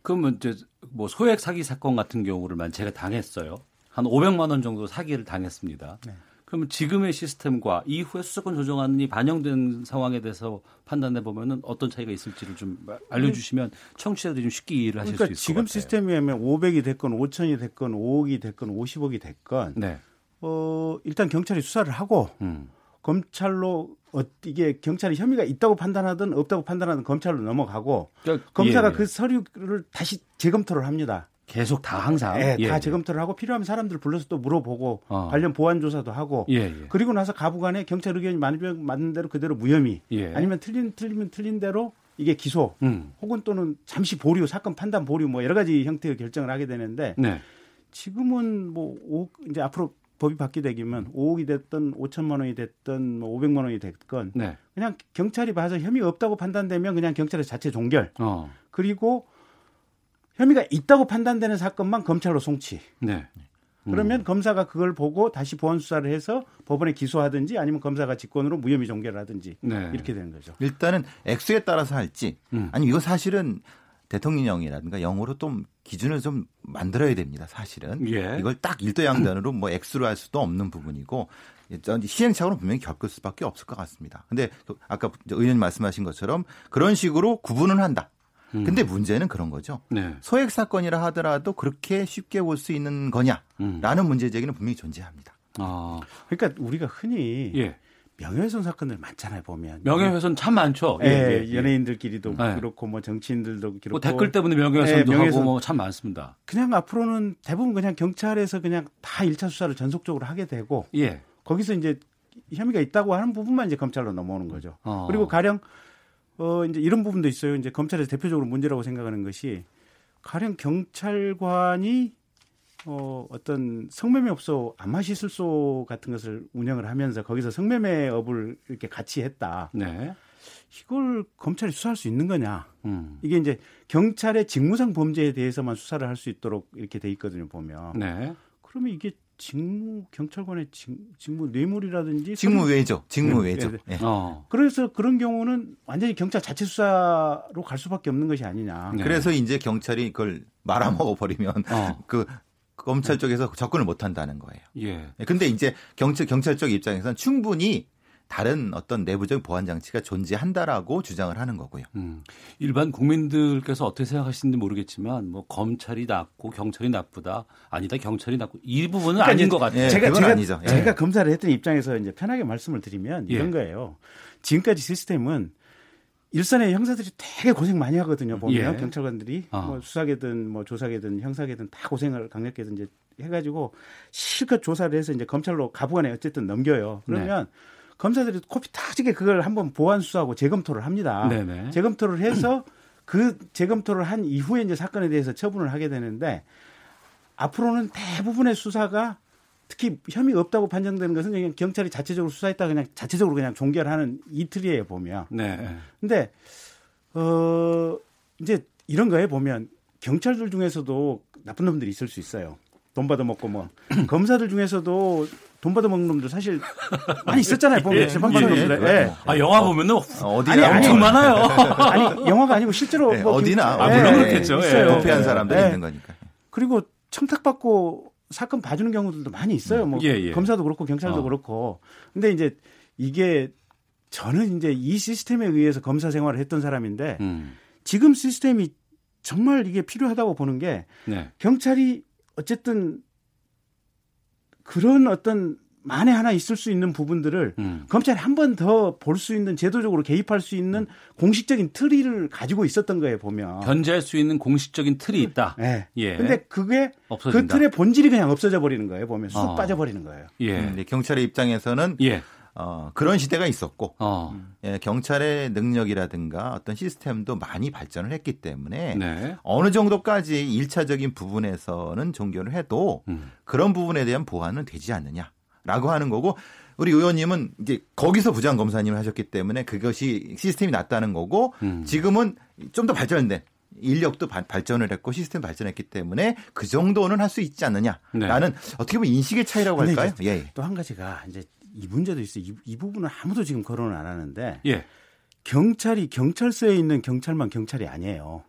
Speaker 2: 그러면 이제 뭐 소액 사기 사건 같은 경우를만 제가 당했어요. 한 500만 원 정도 사기를 당했습니다.
Speaker 11: 네.
Speaker 2: 그러면 지금의 시스템과 이후에 수사권 조정안이 반영된 상황에 대해서 판단해 보면은 어떤 차이가 있을지를 좀 알려주시면 청취자들이 좀 쉽게 이해를 하실
Speaker 11: 그러니까
Speaker 2: 수 있을
Speaker 11: 지금
Speaker 2: 것 같아요.
Speaker 11: 시스템이면 500이 됐건 5천이 됐건 5억이 됐건 50억이 됐건
Speaker 2: 네.
Speaker 11: 어, 일단 경찰이 수사를 하고
Speaker 2: 음.
Speaker 11: 검찰로 어, 이게 경찰이 혐의가 있다고 판단하든 없다고 판단하든 검찰로 넘어가고
Speaker 2: 그러니까
Speaker 11: 검사가
Speaker 2: 예, 예.
Speaker 11: 그 서류를 다시 재검토를 합니다.
Speaker 2: 계속 다 항상
Speaker 11: 예,
Speaker 2: 예,
Speaker 11: 다
Speaker 2: 예.
Speaker 11: 재검토를 하고 필요하면 사람들 불러서 또 물어보고
Speaker 2: 어.
Speaker 11: 관련 보완 조사도 하고
Speaker 2: 예, 예.
Speaker 11: 그리고 나서 가부간에 경찰 의견이 맞으면 맞는 대로 그대로 무혐의
Speaker 2: 예.
Speaker 11: 아니면 틀린 틀리면 틀린 대로 이게 기소
Speaker 2: 음.
Speaker 11: 혹은 또는 잠시 보류 사건 판단 보류 뭐 여러 가지 형태의 결정을 하게 되는데
Speaker 2: 네.
Speaker 11: 지금은 뭐 5, 이제 앞으로 법이 바뀌게 되면 5억이 됐든 5천만 원이 됐든 뭐 500만 원이 됐건
Speaker 2: 네.
Speaker 11: 그냥 경찰이 봐서 혐의 없다고 판단되면 그냥 경찰의 자체 종결
Speaker 2: 어.
Speaker 11: 그리고 혐의가 있다고 판단되는 사건만 검찰로 송치.
Speaker 2: 네.
Speaker 11: 그러면 검사가 그걸 보고 다시 보완 수사를 해서 법원에 기소하든지 아니면 검사가 직권으로 무혐의 종결을 하든지
Speaker 2: 네.
Speaker 11: 이렇게 되는 거죠.
Speaker 10: 일단은 액수에 따라서 할지
Speaker 2: 음.
Speaker 10: 아니 이거 사실은 대통령령이라든가 영어로 좀 기준을 좀 만들어야 됩니다. 사실은
Speaker 2: 예.
Speaker 10: 이걸 딱 일도양단으로 뭐 액수로 할 수도 없는 부분이고 시행착오는 분명히 겪을 수밖에 없을 것 같습니다. 근데 아까 의원님 말씀하신 것처럼 그런 식으로 구분은 한다. 근데 문제는 그런 거죠.
Speaker 2: 음. 네.
Speaker 10: 소액 사건이라 하더라도 그렇게 쉽게 볼 수 있는 거냐라는
Speaker 2: 음.
Speaker 10: 문제 제기는 분명히 존재합니다.
Speaker 2: 아.
Speaker 11: 그러니까 우리가 흔히
Speaker 2: 예.
Speaker 11: 명예훼손 사건들 많잖아요 보면.
Speaker 2: 명예훼손 참 많죠.
Speaker 11: 예,
Speaker 2: 예, 예.
Speaker 11: 연예인들끼리도
Speaker 2: 네.
Speaker 11: 그렇고 뭐 정치인들도 그렇고
Speaker 2: 뭐 댓글 때문에 명예훼손도
Speaker 11: 예, 명예훼손.
Speaker 2: 하고 뭐 참 많습니다.
Speaker 11: 그냥 앞으로는 대부분 그냥 경찰에서 그냥 다 1차 수사를 전속적으로 하게 되고
Speaker 2: 예.
Speaker 11: 거기서 이제 혐의가 있다고 하는 부분만 이제 검찰로 넘어오는 거죠.
Speaker 2: 어.
Speaker 11: 그리고 가령 어 이제 이런 부분도 있어요. 이제 검찰에서 대표적으로 문제라고 생각하는 것이 가령 경찰관이 어 어떤 성매매 업소 안마시 술소 같은 것을 운영을 하면서 거기서 성매매 업을 이렇게 같이 했다.
Speaker 2: 네.
Speaker 11: 이걸 검찰이 수사할 수 있는 거냐?
Speaker 2: 음.
Speaker 11: 이게 이제 경찰의 직무상 범죄에 대해서만 수사를 할 수 있도록 이렇게 돼 있거든요, 보면.
Speaker 2: 네.
Speaker 11: 그러면 이게 직무 경찰관의 직, 직무 뇌물이라든지
Speaker 10: 직무 외죠. 직무 외죠.
Speaker 11: 네,
Speaker 10: 예.
Speaker 2: 어.
Speaker 11: 그래서 그런 경우는 완전히 경찰 자체 수사로 갈 수밖에 없는 것이 아니냐.
Speaker 2: 네.
Speaker 10: 그래서 이제 경찰이 그걸 말아먹어 버리면
Speaker 2: 어.
Speaker 10: 그 검찰 쪽에서 접근을 못 한다는 거예요.
Speaker 2: 예.
Speaker 10: 근데 이제 경찰 경찰 쪽 입장에서는 충분히 다른 어떤 내부적인 보안 장치가 존재한다라고 주장을 하는 거고요.
Speaker 2: 음, 일반 국민들께서 어떻게 생각하시는지 모르겠지만 뭐 검찰이 낫고 경찰이 나쁘다 아니다 경찰이 낫고 이 부분은
Speaker 11: 그러니까
Speaker 2: 아닌
Speaker 11: 이제
Speaker 2: 것 같아요.
Speaker 10: 예,
Speaker 11: 제가
Speaker 10: 그건
Speaker 11: 제가,
Speaker 10: 아니죠. 예.
Speaker 11: 제가 검사를 했던 입장에서 이제 편하게 말씀을 드리면
Speaker 2: 예.
Speaker 11: 이런 거예요. 지금까지 시스템은 일선의 형사들이 되게 고생 많이 하거든요. 보면
Speaker 2: 예.
Speaker 11: 경찰관들이
Speaker 2: 아.
Speaker 11: 뭐 수사계든 뭐 조사계든 형사계든 다 고생을 강력계든 이제 해가지고 실컷 조사를 해서 이제 검찰로 가부간에 어쨌든 넘겨요. 그러면 검사들이 코피 타지게 그걸 한번 보완 수사하고 재검토를 합니다.
Speaker 2: 네네.
Speaker 11: 재검토를 해서 그 재검토를 한 이후에 이제 사건에 대해서 처분을 하게 되는데 앞으로는 대부분의 수사가 특히 혐의 없다고 판정되는 것은 그냥 경찰이 자체적으로 수사했다 그냥 자체적으로 그냥 종결하는 이틀이에요 보면.
Speaker 2: 네.
Speaker 11: 근데 어 이제 이런 거에 보면 경찰들 중에서도 나쁜 놈들이 있을 수 있어요. 돈 받아먹고 뭐 검사들 중에서도 돈 받아먹는 놈들 사실 많이 있었잖아요. 보면
Speaker 2: 예,
Speaker 11: 재판처럼
Speaker 2: 예,
Speaker 11: 놈들.
Speaker 2: 예.
Speaker 11: 예.
Speaker 2: 아 영화 보면은
Speaker 10: 어디나
Speaker 2: 엄청 많아요.
Speaker 11: 아니 영화가 아니고 실제로
Speaker 10: 네,
Speaker 11: 뭐
Speaker 10: 어디나
Speaker 11: 김-
Speaker 2: 아, 물론 그렇겠죠. 예.
Speaker 10: 도피한 사람들이
Speaker 11: 예.
Speaker 10: 있는 거니까.
Speaker 11: 그리고 청탁받고 사건 봐주는 경우들도 많이 있어요. 뭐
Speaker 2: 예, 예.
Speaker 11: 검사도 그렇고 경찰도
Speaker 2: 어.
Speaker 11: 그렇고. 근데 이제 이게 저는 이제 이 시스템에 의해서 검사 생활을 했던 사람인데
Speaker 2: 음,
Speaker 11: 지금 시스템이 정말 이게 필요하다고 보는 게
Speaker 2: 네.
Speaker 11: 경찰이 어쨌든 그런 어떤 만에 하나 있을 수 있는 부분들을
Speaker 2: 음.
Speaker 11: 검찰이 한 번 더 볼 수 있는 제도적으로 개입할 수 있는 공식적인 틀을 가지고 있었던 거예요 보면.
Speaker 2: 견제할 수 있는 공식적인 틀이 있다.
Speaker 11: 네.
Speaker 2: 예.
Speaker 11: 근데 그게 그
Speaker 2: 없어진다.
Speaker 11: 틀의 본질이 그냥 없어져 버리는 거예요. 보면 쑥
Speaker 2: 어.
Speaker 11: 빠져 버리는 거예요.
Speaker 2: 예.
Speaker 10: 음, 경찰의 입장에서는
Speaker 2: 예.
Speaker 10: 어, 그런 시대가 있었고
Speaker 2: 어.
Speaker 10: 예, 경찰의 능력이라든가 어떤 시스템도 많이 발전을 했기 때문에
Speaker 2: 네.
Speaker 10: 어느 정도까지 일차적인 부분에서는 종결을 해도
Speaker 2: 음.
Speaker 10: 그런 부분에 대한 보완은 되지 않느냐라고 하는 거고 우리 의원님은 이제 거기서 부장 검사님을 하셨기 때문에 그것이 시스템이 낫다는 거고
Speaker 2: 음.
Speaker 10: 지금은 좀 더 발전된 인력도 발- 발전을 했고 시스템 발전했기 때문에 그 정도는 할 수 있지 않느냐 라는
Speaker 2: 네.
Speaker 10: 어떻게 보면 인식의 차이라고 할까요? 예. 예.
Speaker 11: 또한 가지가 이제 이 문제도 있어요. 이, 이 부분은 아무도 지금 거론을 안 하는데
Speaker 2: 예.
Speaker 11: 경찰이 경찰서에 있는 경찰만 경찰이 아니에요.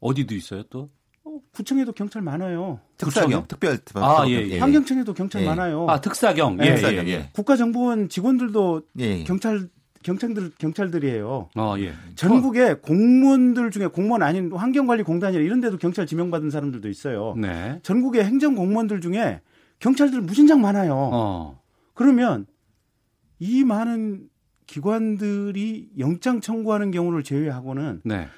Speaker 2: 어디도 있어요 또?
Speaker 11: 어, 구청에도 경찰 많아요.
Speaker 10: 특사경, 특별
Speaker 2: 아, 예, 예.
Speaker 11: 환경청에도 경찰
Speaker 10: 예.
Speaker 11: 많아요.
Speaker 2: 아 특사경. 예,
Speaker 10: 특사경,
Speaker 2: 예, 예.
Speaker 10: 예.
Speaker 11: 국가정보원 직원들도
Speaker 10: 예, 예.
Speaker 11: 경찰 경찰들 경찰들이에요.
Speaker 2: 어, 예.
Speaker 11: 전국에 공무원들 중에 공무원 아닌 환경관리공단이나 이런 데도 경찰 지명받은 사람들도 있어요.
Speaker 2: 네.
Speaker 11: 전국의 행정 공무원들 중에 경찰들 무진장 많아요.
Speaker 2: 어.
Speaker 11: 그러면 이 많은 기관들이 영장 청구하는 경우를 제외하고는
Speaker 2: 네.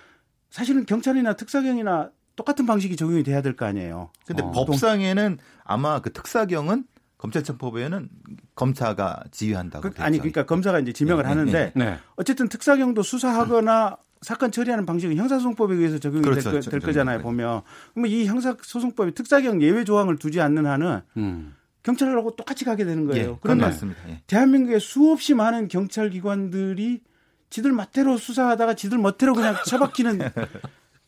Speaker 11: 사실은 경찰이나 특사경이나 똑같은 방식이 적용이 돼야 될 거 아니에요.
Speaker 10: 근데
Speaker 2: 어.
Speaker 10: 법상에는 아마 그 특사경은 검찰청법에는 검사가 지휘한다고
Speaker 11: 그,
Speaker 10: 돼
Speaker 11: 아니. 그러니까 검사가 이제 지명을
Speaker 10: 네,
Speaker 11: 하는데
Speaker 2: 네.
Speaker 11: 어쨌든 특사경도 수사하거나 사건 처리하는 방식은 형사소송법에 의해서 적용이
Speaker 10: 그렇죠.
Speaker 11: 될, 거, 될
Speaker 10: 적용이
Speaker 11: 거잖아요.
Speaker 10: 되죠.
Speaker 11: 보면 그러면 이 형사소송법이 특사경 예외 조항을 두지 않는 한은
Speaker 2: 음.
Speaker 11: 경찰하고 똑같이 가게 되는 거예요.
Speaker 10: 예,
Speaker 11: 그러면
Speaker 10: 맞습니다. 예.
Speaker 11: 대한민국에 수없이 많은 경찰 기관들이 지들 멋대로 수사하다가 지들 멋대로 그냥 처박히는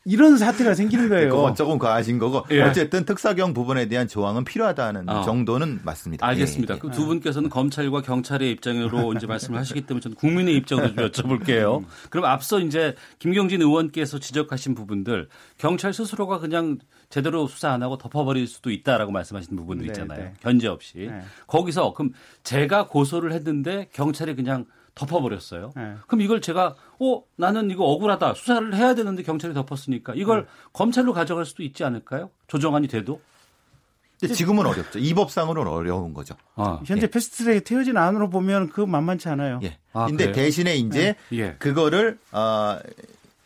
Speaker 11: 이런 사태가 생기는 거예요.
Speaker 10: 그건 조금 과하신 거고
Speaker 2: 예.
Speaker 10: 어쨌든 특사경 부분에 대한 조항은 필요하다는
Speaker 2: 어.
Speaker 10: 정도는 맞습니다.
Speaker 2: 알겠습니다.
Speaker 10: 예, 예.
Speaker 2: 그두 분께서는 검찰과 경찰의 입장으로 이제 말씀을 하시기 때문에 저는 국민의 입장으로 좀 여쭤볼게요. 그럼 앞서 이제 김경진 의원께서 지적하신 부분들 경찰 스스로가 그냥 제대로 수사 안 하고 덮어버릴 수도 있다라고 말씀하신 부분들
Speaker 11: 네,
Speaker 2: 있잖아요.
Speaker 11: 네.
Speaker 2: 견제 없이.
Speaker 11: 네.
Speaker 2: 거기서 그럼 제가 고소를 했는데 경찰이 그냥 덮어버렸어요.
Speaker 11: 네.
Speaker 2: 그럼 이걸 제가 어 나는 이거 억울하다 수사를 해야 되는데 경찰이 덮었으니까 이걸
Speaker 11: 네.
Speaker 2: 검찰로 가져갈 수도 있지 않을까요? 조정안이 돼도.
Speaker 10: 근데 지금은 어렵죠. 이 법상으로는 어려운 거죠.
Speaker 2: 아,
Speaker 11: 현재 패스트트랙 태워진 안으로 보면 그 만만치 않아요.
Speaker 10: 예.
Speaker 2: 아,
Speaker 10: 근데
Speaker 2: 그래요?
Speaker 10: 대신에 이제
Speaker 2: 예.
Speaker 10: 그거를 어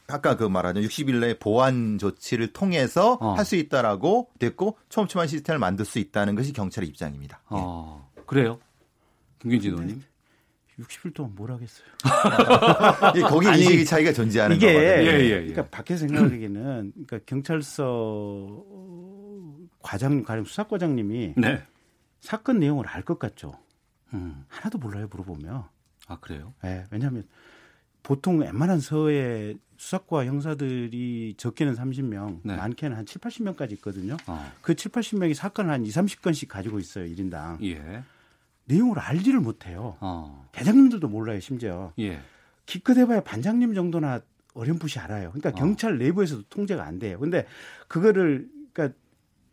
Speaker 10: 아까 그 말하는 60일 내에 보완 조치를 통해서
Speaker 2: 어.
Speaker 10: 할수 있다라고 됐고 촘촘한 시스템을 만들 수 있다는 것이 경찰의 입장입니다. 예.
Speaker 2: 어, 그래요? 김균진 의원님.
Speaker 11: 60일 동안 뭘 하겠어요.
Speaker 10: 예, 거기
Speaker 11: 아니,
Speaker 10: 인식의 차이가 존재하는
Speaker 11: 이게
Speaker 10: 거거든요.
Speaker 2: 예, 예, 예.
Speaker 11: 그러니까 밖에서 생각하기에는 그러니까 경찰서 과장 가령 수사과장님이
Speaker 2: 네.
Speaker 11: 사건 내용을 알 것 같죠.
Speaker 2: 음.
Speaker 11: 하나도 몰라요 물어보면.
Speaker 2: 아 그래요?
Speaker 11: 예, 왜냐하면 보통 웬만한 서에 수사과 형사들이 적게는 30명,
Speaker 2: 네.
Speaker 11: 많게는 한 7, 80명까지 있거든요.
Speaker 2: 어.
Speaker 11: 그 7, 80명이 사건을 한 2, 30건씩 가지고 있어요, 1인당.
Speaker 2: 예.
Speaker 11: 내용을 알지를 못해요.
Speaker 2: 어.
Speaker 11: 대장님들도 몰라요, 심지어.
Speaker 2: 예.
Speaker 11: 기껏 해봐야 반장님 정도나 어렴풋이 알아요. 그러니까
Speaker 2: 어.
Speaker 11: 경찰 내부에서도 통제가 안 돼요. 근데 그거를 그러니까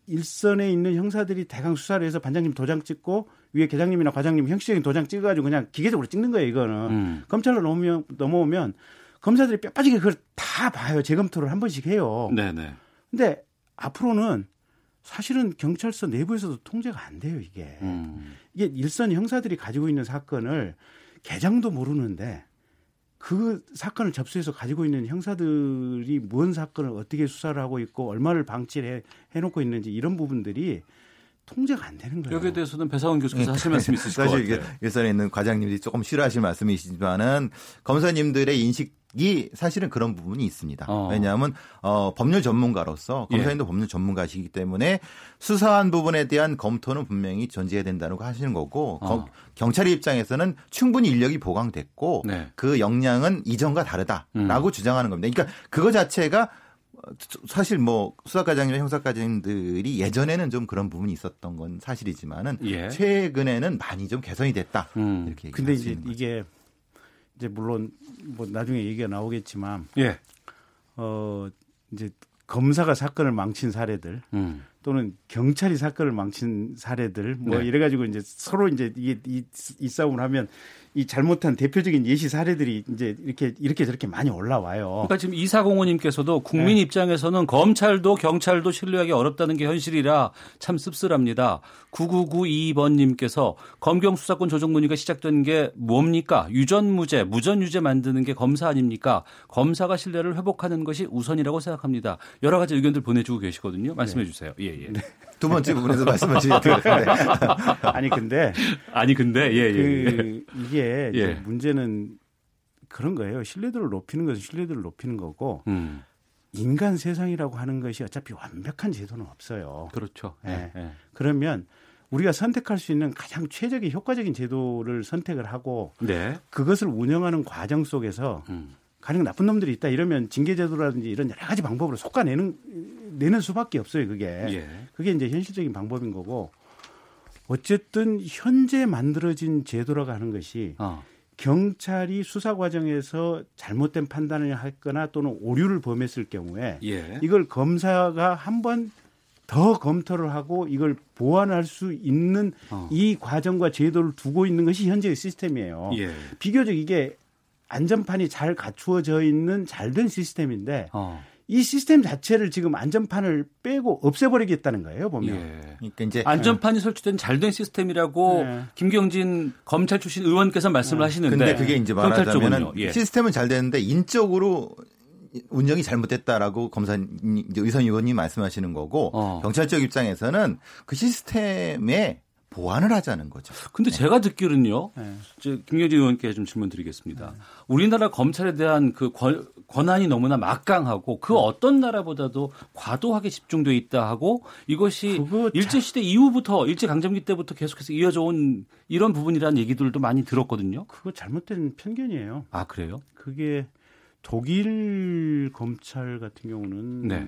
Speaker 11: 일선에 있는 형사들이 대강 수사를 해서 반장님 도장 찍고 위에 계장님이나 과장님 형식적인 도장 찍어가지고 그냥 기계적으로 찍는 거예요. 이거는
Speaker 2: 음.
Speaker 11: 검찰로 넘으면 넘어오면 검사들이 뼈 빠지게 그걸 다 봐요. 재검토를 한 번씩 해요.
Speaker 2: 네네.
Speaker 11: 근데 앞으로는 사실은 경찰서 내부에서도 통제가 안 돼요. 이게
Speaker 2: 음.
Speaker 11: 이게 일선 형사들이 가지고 있는 사건을 계장도 모르는데 그 사건을 접수해서 가지고 있는 형사들이 뭔 사건을 어떻게 수사를 하고 있고 얼마를 방치를 해, 해놓고 있는지 이런 부분들이 통제가 안 되는 거예요.
Speaker 2: 여기에 대해서는 배상원 교수께서 하실 말씀 있으실 것
Speaker 10: 사실
Speaker 2: 같아요.
Speaker 10: 이게 일선에 있는 과장님들이 조금 싫어하실 말씀이시지만은 검사님들의 인식 이 사실은 그런 부분이 있습니다.
Speaker 2: 어.
Speaker 10: 왜냐하면 어, 법률 전문가로서
Speaker 2: 예.
Speaker 10: 검사님도 법률 전문가시기 때문에 수사한 부분에 대한 검토는 분명히 전제해야 된다는 거 하시는 거고
Speaker 2: 어.
Speaker 10: 거- 경찰의 입장에서는 충분히 인력이 보강됐고
Speaker 2: 네.
Speaker 10: 그 역량은 이전과 다르다라고
Speaker 2: 음.
Speaker 10: 주장하는 겁니다. 그러니까 그거 자체가 사실 뭐 수사과장이나 형사과장들이 예전에는 좀 그런 부분이 있었던 건 사실이지만은
Speaker 2: 예.
Speaker 10: 최근에는 많이 좀 개선이 됐다
Speaker 2: 음.
Speaker 10: 이렇게
Speaker 11: 근데
Speaker 10: 얘기할
Speaker 11: 이제
Speaker 10: 수 있는 거죠.
Speaker 11: 이게 이제 물론 뭐 나중에 얘기가 나오겠지만
Speaker 2: 예.
Speaker 11: 어 이제 검사가 사건을 망친 사례들
Speaker 2: 음.
Speaker 11: 또는 경찰이 사건을 망친 사례들 뭐
Speaker 2: 네.
Speaker 11: 이래 가지고 이제 서로 이제 이게 이, 이 싸움을 하면 이 잘못한 대표적인 예시 사례들이 이제 이렇게 이렇게 저렇게 많이 올라와요.
Speaker 2: 그러니까 지금 이사공호님께서도 국민
Speaker 11: 네.
Speaker 2: 입장에서는 검찰도 경찰도 신뢰하기 어렵다는 게 현실이라 참 씁쓸합니다. 9992번님께서 검경 수사권 조정 논의가 시작된 게 뭡니까? 유전무죄, 무전유죄 만드는 게 검사 아닙니까? 검사가 신뢰를 회복하는 것이 우선이라고 생각합니다. 여러 가지 의견들 보내주고 계시거든요. 말씀해 주세요. 예, 예.
Speaker 10: 두 번째 부분에서 말씀하시면 되겠는데
Speaker 11: 아니 근데
Speaker 2: 아니 근데 예, 예. 예.
Speaker 11: 그 이게 이제
Speaker 2: 예.
Speaker 11: 문제는 그런 거예요. 신뢰도를 높이는 것은 신뢰도를 높이는 거고
Speaker 2: 음,
Speaker 11: 인간 세상이라고 하는 것이 어차피 완벽한 제도는 없어요.
Speaker 2: 그렇죠.
Speaker 11: 예.
Speaker 2: 예.
Speaker 11: 그러면 우리가 선택할 수 있는 가장 최적의 효과적인 제도를 선택을 하고
Speaker 2: 네.
Speaker 11: 그것을 운영하는 과정 속에서
Speaker 2: 음.
Speaker 11: 가령 나쁜 놈들이 있다 이러면 징계 제도라든지 이런 여러 가지 방법으로 속아내는 내는 수밖에 없어요. 그게
Speaker 2: 예.
Speaker 11: 그게 이제 현실적인 방법인 거고 어쨌든 현재 만들어진 제도라고 하는 것이
Speaker 2: 어.
Speaker 11: 경찰이 수사 과정에서 잘못된 판단을 했거나 또는 오류를 범했을 경우에
Speaker 2: 예.
Speaker 11: 이걸 검사가 한 번 더 검토를 하고 이걸 보완할 수 있는
Speaker 2: 어.
Speaker 11: 이 과정과 제도를 두고 있는 것이 현재의 시스템이에요.
Speaker 2: 예.
Speaker 11: 비교적 이게 안전판이 잘 갖추어져 있는 잘된 시스템인데
Speaker 2: 어.
Speaker 11: 이 시스템 자체를 지금 안전판을 빼고 없애버리겠다는 거예요, 보면.
Speaker 2: 예.
Speaker 10: 그러니까 이제
Speaker 2: 안전판이 설치된 잘된 시스템이라고
Speaker 11: 네.
Speaker 2: 김경진 검찰 출신 의원께서 말씀을 하시는데
Speaker 10: 근데 그게 이제 말하자면?
Speaker 2: 예.
Speaker 10: 시스템은 잘 되는데 인적으로 운영이 잘못됐다라고 검사님 이제 의선 의원님 말씀하시는 거고
Speaker 2: 어.
Speaker 10: 경찰 쪽 입장에서는 그 시스템에 보완을 하자는 거죠.
Speaker 2: 근데 제가 듣기로는요.
Speaker 11: 네.
Speaker 2: 저 김경진 의원께 좀 질문 드리겠습니다. 우리나라 검찰에 대한 그 권, 권한이 너무나 막강하고 그 어떤 나라보다도 과도하게 집중돼 있다 하고 이것이 일제 시대 이후부터 일제 강점기 때부터 계속해서 이어져 온 이런 부분이라는 얘기들도 많이 들었거든요.
Speaker 11: 그거 잘못된 편견이에요.
Speaker 2: 아 그래요?
Speaker 11: 그게 독일 검찰 같은 경우는
Speaker 2: 네.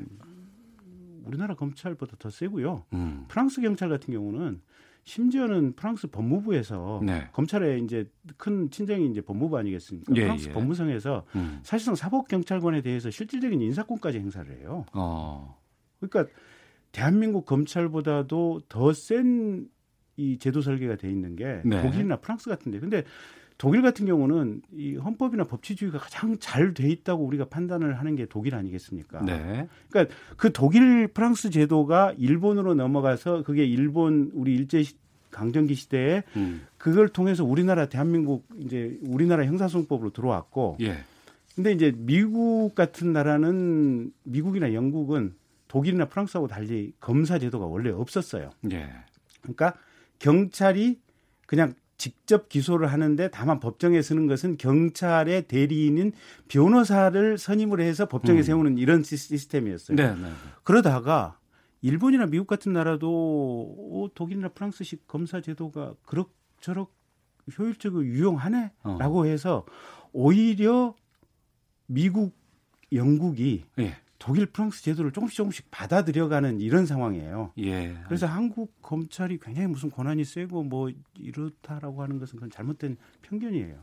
Speaker 11: 우리나라 검찰보다 더 세고요.
Speaker 2: 음.
Speaker 11: 프랑스 경찰 같은 경우는 심지어는 프랑스 법무부에서
Speaker 2: 네.
Speaker 11: 검찰의 이제 큰 친정이 이제 법무부 아니겠습니까?
Speaker 2: 예,
Speaker 11: 프랑스
Speaker 2: 예.
Speaker 11: 법무성에서
Speaker 2: 음.
Speaker 11: 사실상 사법 경찰관에 대해서 실질적인 인사권까지 행사를 해요.
Speaker 2: 어.
Speaker 11: 그러니까 대한민국 검찰보다도 더 센 이 제도 설계가 돼 있는 게
Speaker 2: 네.
Speaker 11: 독일이나 프랑스 같은데 근데 독일 같은 경우는 이 헌법이나 법치주의가 가장 잘 돼 있다고 우리가 판단을 하는 게 독일 아니겠습니까?
Speaker 2: 네.
Speaker 11: 그러니까 그 독일 프랑스 제도가 일본으로 넘어가서 그게 일본 우리 일제 시- 강점기 시대에
Speaker 2: 음.
Speaker 11: 그걸 통해서 우리나라 대한민국 이제 우리나라 형사소송법으로 들어왔고
Speaker 2: 예.
Speaker 11: 근데 이제 미국 같은 나라는 미국이나 영국은 독일이나 프랑스하고 달리 검사 제도가 원래 없었어요.
Speaker 2: 예.
Speaker 11: 그러니까 경찰이 그냥 직접 기소를 하는데 다만 법정에 서는 것은 경찰의 대리인인 변호사를 선임을 해서 법정에
Speaker 2: 음.
Speaker 11: 세우는 이런 시- 시스템이었어요.
Speaker 2: 네. 네.
Speaker 11: 그러다가 일본이나 미국 같은 나라도 어, 독일이나 프랑스식 검사 제도가 그럭저럭 효율적으로 유용하네라고
Speaker 2: 어.
Speaker 11: 해서 오히려 미국, 영국이
Speaker 2: 예.
Speaker 11: 독일, 프랑스 제도를 조금씩 조금씩 받아들여가는 이런 상황이에요.
Speaker 2: 예.
Speaker 11: 그래서 한국 검찰이 굉장히 무슨 권한이 세고 뭐 이렇다라고 하는 것은 그건 잘못된 편견이에요.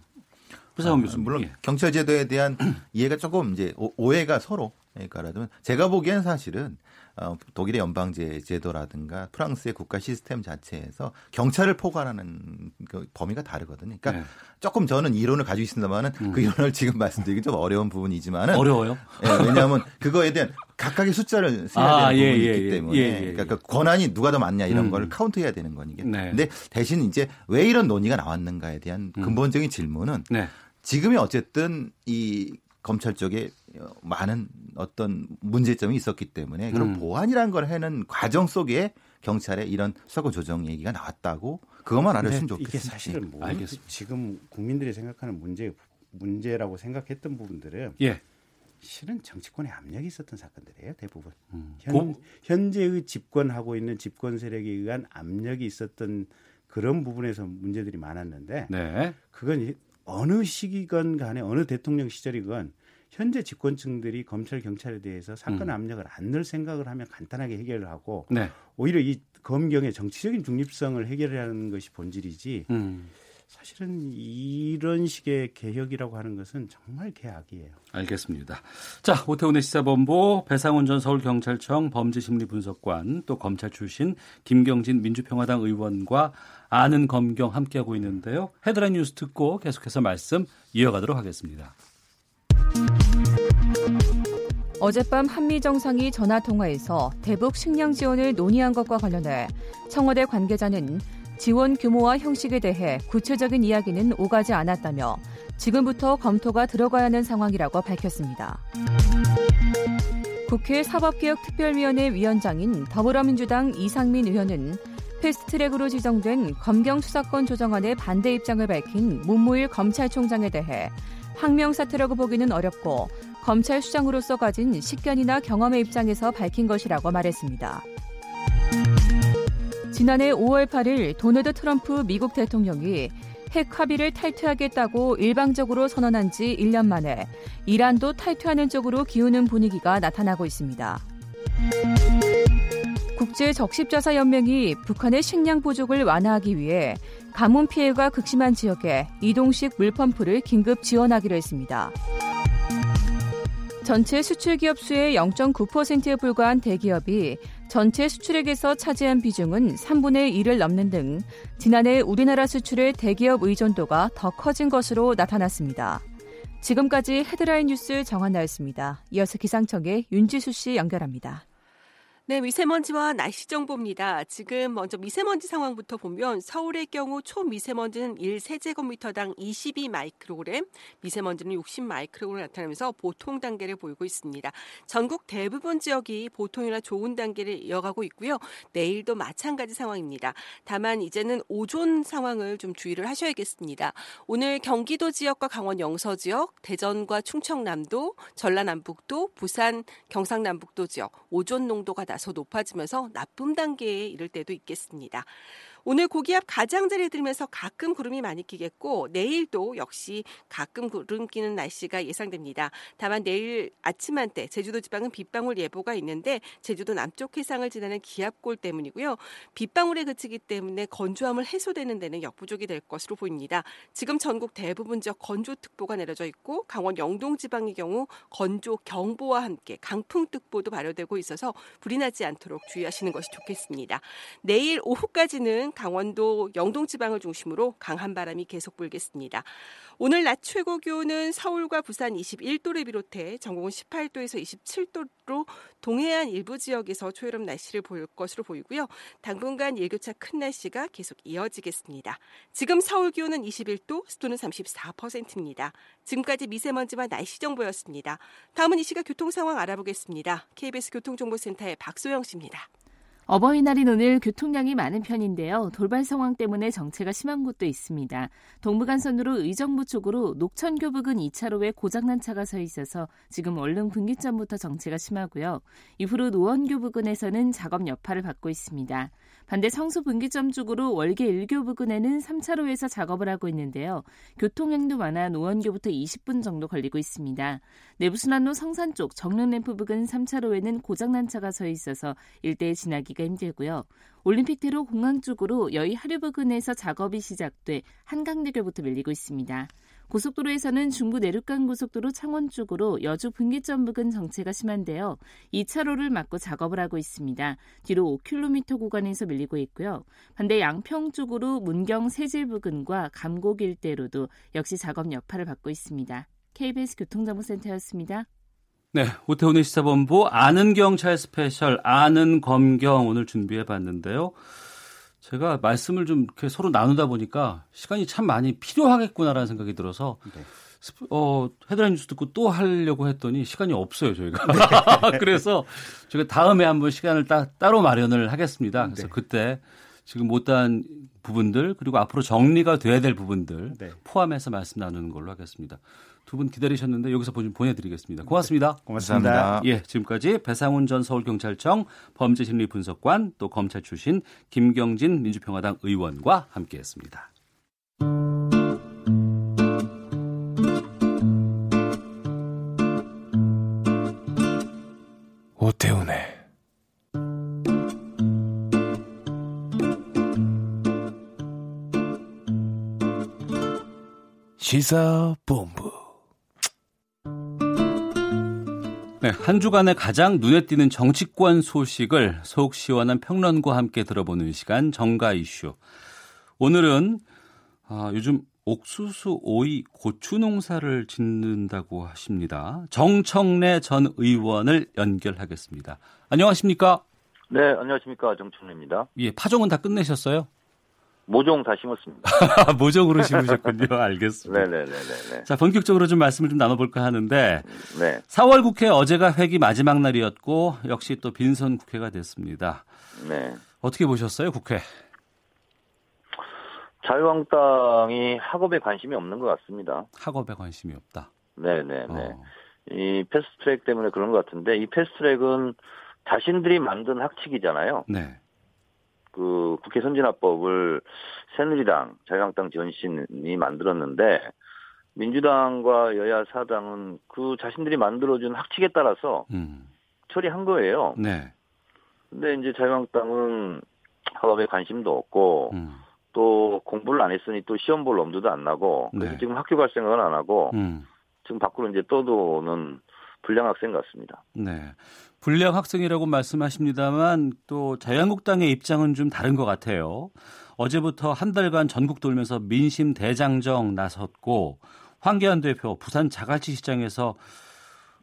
Speaker 2: 부사원
Speaker 10: 아,
Speaker 2: 교수님.
Speaker 10: 물론
Speaker 2: 예.
Speaker 10: 경찰 제도에 대한 이해가 조금 이제 오- 오해가 서로 그러니까 제가 보기엔 사실은 어, 독일의 연방제 제도라든가 프랑스의 국가 시스템 자체에서 경찰을 포괄하는 그 범위가 다르거든요. 그러니까 네. 조금 저는 이론을 가지고 있습니다만은 음. 그 이론을 지금 말씀드리기 좀 어려운 부분이지만은
Speaker 2: 어려워요.
Speaker 10: 예, 왜냐하면 그거에 대한 각각의 숫자를 써야 아, 되는 예, 부분이 예, 있기 예. 때문에 예, 예, 그러니까 그 권한이 누가 더 많냐 이런 음. 걸 카운트해야 되는 거니까. 네. 근데 대신 이제 왜 이런 논의가 나왔는가에 대한 음. 근본적인 질문은 네. 지금이 어쨌든 이 검찰 쪽에 많은 어떤 문제점이 있었기 때문에 그런 음. 보완이라는 걸 하는 과정 속에 경찰의 이런 수사권 조정 얘기가 나왔다고 그것만 알았으면 좋겠습니다.
Speaker 11: 이게 사실은 뭐 알겠습니다. 지금 국민들이 생각하는 문제 문제라고 생각했던 부분들은 예. 실은 정치권의 압력이 있었던 사건들이에요 대부분 음. 현, 현재의 집권하고 있는 집권 세력에 의한 압력이 있었던 그런 부분에서 문제들이 많았는데 네. 그건 어느 시기건 간에 어느 대통령 시절이건 현재 집권층들이 검찰 경찰에 대해서 사건 음. 압력을 안 넣을 생각을 하면 간단하게 해결을 하고 네. 오히려 이 검경의 정치적인 중립성을 해결하는 것이 본질이지 음. 사실은 이런 식의 개혁이라고 하는 것은 정말 개악이에요.
Speaker 2: 알겠습니다. 자, 오태훈의 시사본부 배상훈 전 서울경찰청 범죄심리분석관 또 검찰 출신 김경진 민주평화당 의원과 아는 검경 함께하고 있는데요. 헤드라인 뉴스 듣고 계속해서 말씀 이어가도록 하겠습니다.
Speaker 7: 어젯밤 한미 정상이 전화 통화에서 대북 식량 지원을 논의한 것과 관련해 청와대 관계자는 지원 규모와 형식에 대해 구체적인 이야기는 오가지 않았다며 지금부터 검토가 들어가야 하는 상황이라고 밝혔습니다. 국회 사법개혁특별위원회 위원장인 더불어민주당 이상민 의원은 패스트트랙으로 지정된 검경 수사권 조정안에 반대 입장을 밝힌 문무일 검찰총장에 대해 항명 사태라고 보기는 어렵고 검찰 수장으로서 가진 식견이나 경험의 입장에서 밝힌 것이라고 말했습니다. 지난해 5월 8일 도널드 트럼프 미국 대통령이 핵 합의를 탈퇴하겠다고 일방적으로 선언한 지 1년 만에 이란도 탈퇴하는 쪽으로 기우는 분위기가 나타나고 있습니다. 국제 적십자사 연맹이 북한의 식량 부족을 완화하기 위해 가뭄 피해가 극심한 지역에 이동식 물펌프를 긴급 지원하기로 했습니다. 전체 수출 기업 수의 0.9%에 불과한 대기업이 전체 수출액에서 차지한 비중은 3분의 1을 넘는 등 지난해 우리나라 수출의 대기업 의존도가 더 커진 것으로 나타났습니다. 지금까지 헤드라인 뉴스 정한나였습니다. 이어서 기상청의 윤지수 씨 연결합니다.
Speaker 12: 네, 미세먼지와 날씨 정보입니다. 지금 먼저 미세먼지 상황부터 보면 서울의 경우 초미세먼지는 1세제곱미터당 22 마이크로그램, 미세먼지는 60 마이크로그램 나타나면서 보통 단계를 보이고 있습니다. 전국 대부분 지역이 보통이나 좋은 단계를 이어가고 있고요. 내일도 마찬가지 상황입니다. 다만 이제는 오존 상황을 좀 주의를 하셔야겠습니다. 오늘 경기도 지역과 강원 영서 지역, 대전과 충청남도, 전라남북도, 부산, 경상남북도 지역 오존 농도가 낮 다소 높아지면서 나쁨 단계에 이를 때도 있겠습니다. 오늘 고기압 가장자리에 들면서 가끔 구름이 많이 끼겠고 내일도 역시 가끔 구름 끼는 날씨가 예상됩니다. 다만 내일 아침 한때 제주도 지방은 빗방울 예보가 있는데 제주도 남쪽 해상을 지나는 기압골 때문이고요. 빗방울에 그치기 때문에 건조함을 해소되는 데는 역부족이 될 것으로 보입니다. 지금 전국 대부분 지역 건조특보가 내려져 있고 강원 영동 지방의 경우 건조 경보와 함께 강풍특보도 발효되고 있어서 불이 나지 않도록 주의하시는 것이 좋겠습니다. 내일 오후까지는 강원도 영동 지방을 중심으로 강한 바람이 계속 불겠습니다. 오늘 낮 최고 기온은 서울과 부산 21도를 비롯해 전국은 18도에서 27도로 동해안 일부 지역에서 초여름 날씨를 보일 것으로 보이고요. 당분간 일교차 큰 날씨가 계속 이어지겠습니다. 지금 서울 기온은 21도, 습도는 34%입니다. 지금까지 미세먼지와 날씨 정보였습니다. 다음은 이 시각 교통 상황 알아보겠습니다. KBS 교통정보센터의 박소영 씨입니다.
Speaker 4: 어버이날인 오늘 교통량이 많은 편인데요. 돌발 상황 때문에 정체가 심한 곳도 있습니다. 동부간선으로 의정부 쪽으로 녹천교 부근 2차로에 고장난 차가 서 있어서 지금 얼른 분기점부터 정체가 심하고요. 이후로 노원교 부근에서는 작업 여파를 받고 있습니다. 반대 성수 분기점 쪽으로 월계 1교 부근에는 3차로에서 작업을 하고 있는데요. 교통량도 많아 노원교부터 20분 정도 걸리고 있습니다. 내부순환로 성산 쪽 정릉램프 부근 3차로에는 고장난 차가 서 있어서 일대에 지나기가 힘들고요. 올림픽대로 공항 쪽으로 여의 하류 부근에서 작업이 시작돼 한강대교부터 밀리고 있습니다. 고속도로에서는 중부 내륙간 고속도로 창원 쪽으로 여주 분기점 부근 정체가 심한데요. 2차로를 막고 작업을 하고 있습니다. 뒤로 5km 구간에서 밀리고 있고요. 반대 양평 쪽으로 문경 세질 부근과 감곡 일대로도 역시 작업 여파를 받고 있습니다. KBS 교통정보센터였습니다.
Speaker 2: 네, 오태훈의 시사본부 아는 경찰 special 아는 검경 오늘 준비해 봤는데요. 제가 말씀을 좀 이렇게 서로 나누다 보니까 시간이 참 많이 필요하겠구나라는 생각이 들어서 네. 어, 헤드라인 뉴스 듣고 또 하려고 했더니 시간이 없어요, 저희가. 네. 그래서 제가 다음에 한번 시간을 따, 따로 마련을 하겠습니다. 그래서 네. 그때 지금 못한 부분들 그리고 앞으로 정리가 돼야 될 부분들 네. 포함해서 말씀 나누는 걸로 하겠습니다. 두 분 기다리셨는데 여기서 보내드리겠습니다. 고맙습니다.
Speaker 11: 네. 고맙습니다.
Speaker 2: 예, 지금까지 배상훈 전 서울경찰청 범죄심리분석관 또 검찰 출신 김경진 민주평화당 의원과 함께했습니다.
Speaker 13: 오태훈의 시사본부.
Speaker 2: 네, 한 주간의 가장 눈에 띄는 정치권 소식을 속 시원한 평론과 함께 들어보는 시간 정가 이슈. 오늘은 아, 요즘 옥수수, 오이, 고추 농사를 짓는다고 하십니다. 정청래 전 의원을 연결하겠습니다. 안녕하십니까?
Speaker 14: 네, 안녕하십니까. 정청래입니다.
Speaker 2: 예, 파종은 다 끝내셨어요?
Speaker 14: 모종 다 심었습니다.
Speaker 2: 모종으로 심으셨군요. 알겠습니다.
Speaker 14: 네네네.
Speaker 2: 자, 본격적으로 좀 말씀을 좀 나눠볼까 하는데,
Speaker 14: 네.
Speaker 2: 4월 국회 어제가 회기 마지막 날이었고, 역시 또 빈선 국회가 됐습니다.
Speaker 14: 네.
Speaker 2: 어떻게 보셨어요, 국회?
Speaker 14: 자유한국당이 학업에 관심이 없는 것 같습니다.
Speaker 2: 학업에 관심이 없다.
Speaker 14: 네네네. 어. 이 패스트트랙 때문에 그런 것 같은데, 이 패스트트랙은 자신들이 만든 학칙이잖아요.
Speaker 2: 네.
Speaker 14: 그 국회 선진화법을 새누리당, 자유한국당 전신이 만들었는데 민주당과 여야 사당은 그 자신들이 만들어준 학칙에 따라서
Speaker 2: 음.
Speaker 14: 처리한 거예요.
Speaker 2: 네.
Speaker 14: 근데 이제 자유한국당은 학업에 관심도 없고
Speaker 2: 음.
Speaker 14: 또 공부를 안 했으니 또 시험 볼 엄두도 안 나고 그래서
Speaker 2: 네.
Speaker 14: 지금 학교 갈 생각은 안 하고
Speaker 2: 음.
Speaker 14: 지금 밖으로 이제 떠도는 불량 학생 같습니다.
Speaker 2: 네. 불량 학생이라고 말씀하십니다만 또 자유한국당의 입장은 좀 다른 것 같아요. 어제부터 한 달간 전국 돌면서 민심 대장정 나섰고 황교안 대표 부산 자갈치 시장에서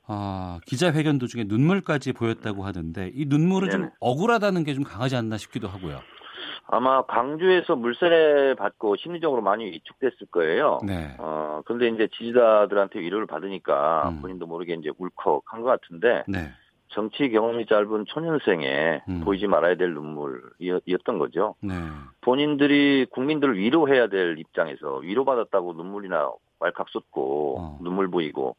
Speaker 2: 아, 기자회견 도중에 눈물까지 보였다고 하는데 이 눈물은 좀
Speaker 14: 네네.
Speaker 2: 억울하다는 게 좀 강하지 않나 싶기도 하고요.
Speaker 14: 아마 광주에서 물세례 받고 심리적으로 많이 위축됐을 거예요.
Speaker 2: 네.
Speaker 14: 어, 그런데 이제 지지자들한테 위로를 받으니까
Speaker 2: 음.
Speaker 14: 본인도 모르게 이제 울컥한 것 같은데
Speaker 2: 네.
Speaker 14: 정치 경험이 짧은 초년생에
Speaker 2: 음.
Speaker 14: 보이지 말아야 될 눈물이었던 거죠.
Speaker 2: 네.
Speaker 14: 본인들이 국민들을 위로해야 될 입장에서 위로받았다고 눈물이나 왈칵 쏟고
Speaker 2: 어.
Speaker 14: 눈물 보이고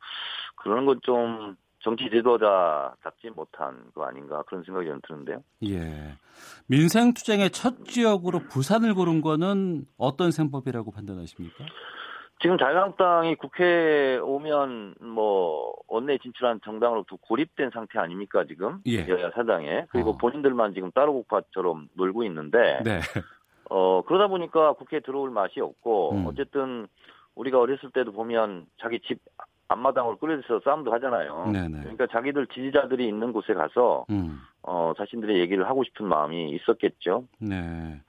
Speaker 14: 그러는 건 좀 정치 지도자답지 못한 거 아닌가 그런 생각이 좀 드는데요.
Speaker 2: 예. 민생 투쟁의 첫 지역으로 부산을 고른 거는 어떤 셈법이라고 판단하십니까?
Speaker 14: 지금 자유한국당이 국회에 오면 뭐 원내 진출한 정당으로부터 고립된 상태 아닙니까 지금
Speaker 2: 예.
Speaker 14: 여야 사당에 그리고
Speaker 2: 어.
Speaker 14: 본인들만 지금 따로 국파처럼 놀고 있는데
Speaker 2: 네.
Speaker 14: 어 그러다 보니까 국회에 들어올 맛이 없고
Speaker 2: 음.
Speaker 14: 어쨌든 우리가 어렸을 때도 보면 자기 집 앞마당으로 끌어서 싸움도 하잖아요.
Speaker 2: 네네.
Speaker 14: 그러니까 자기들 지지자들이 있는 곳에 가서
Speaker 2: 음.
Speaker 14: 어 자신들의 얘기를 하고 싶은 마음이 있었겠죠.
Speaker 2: 네.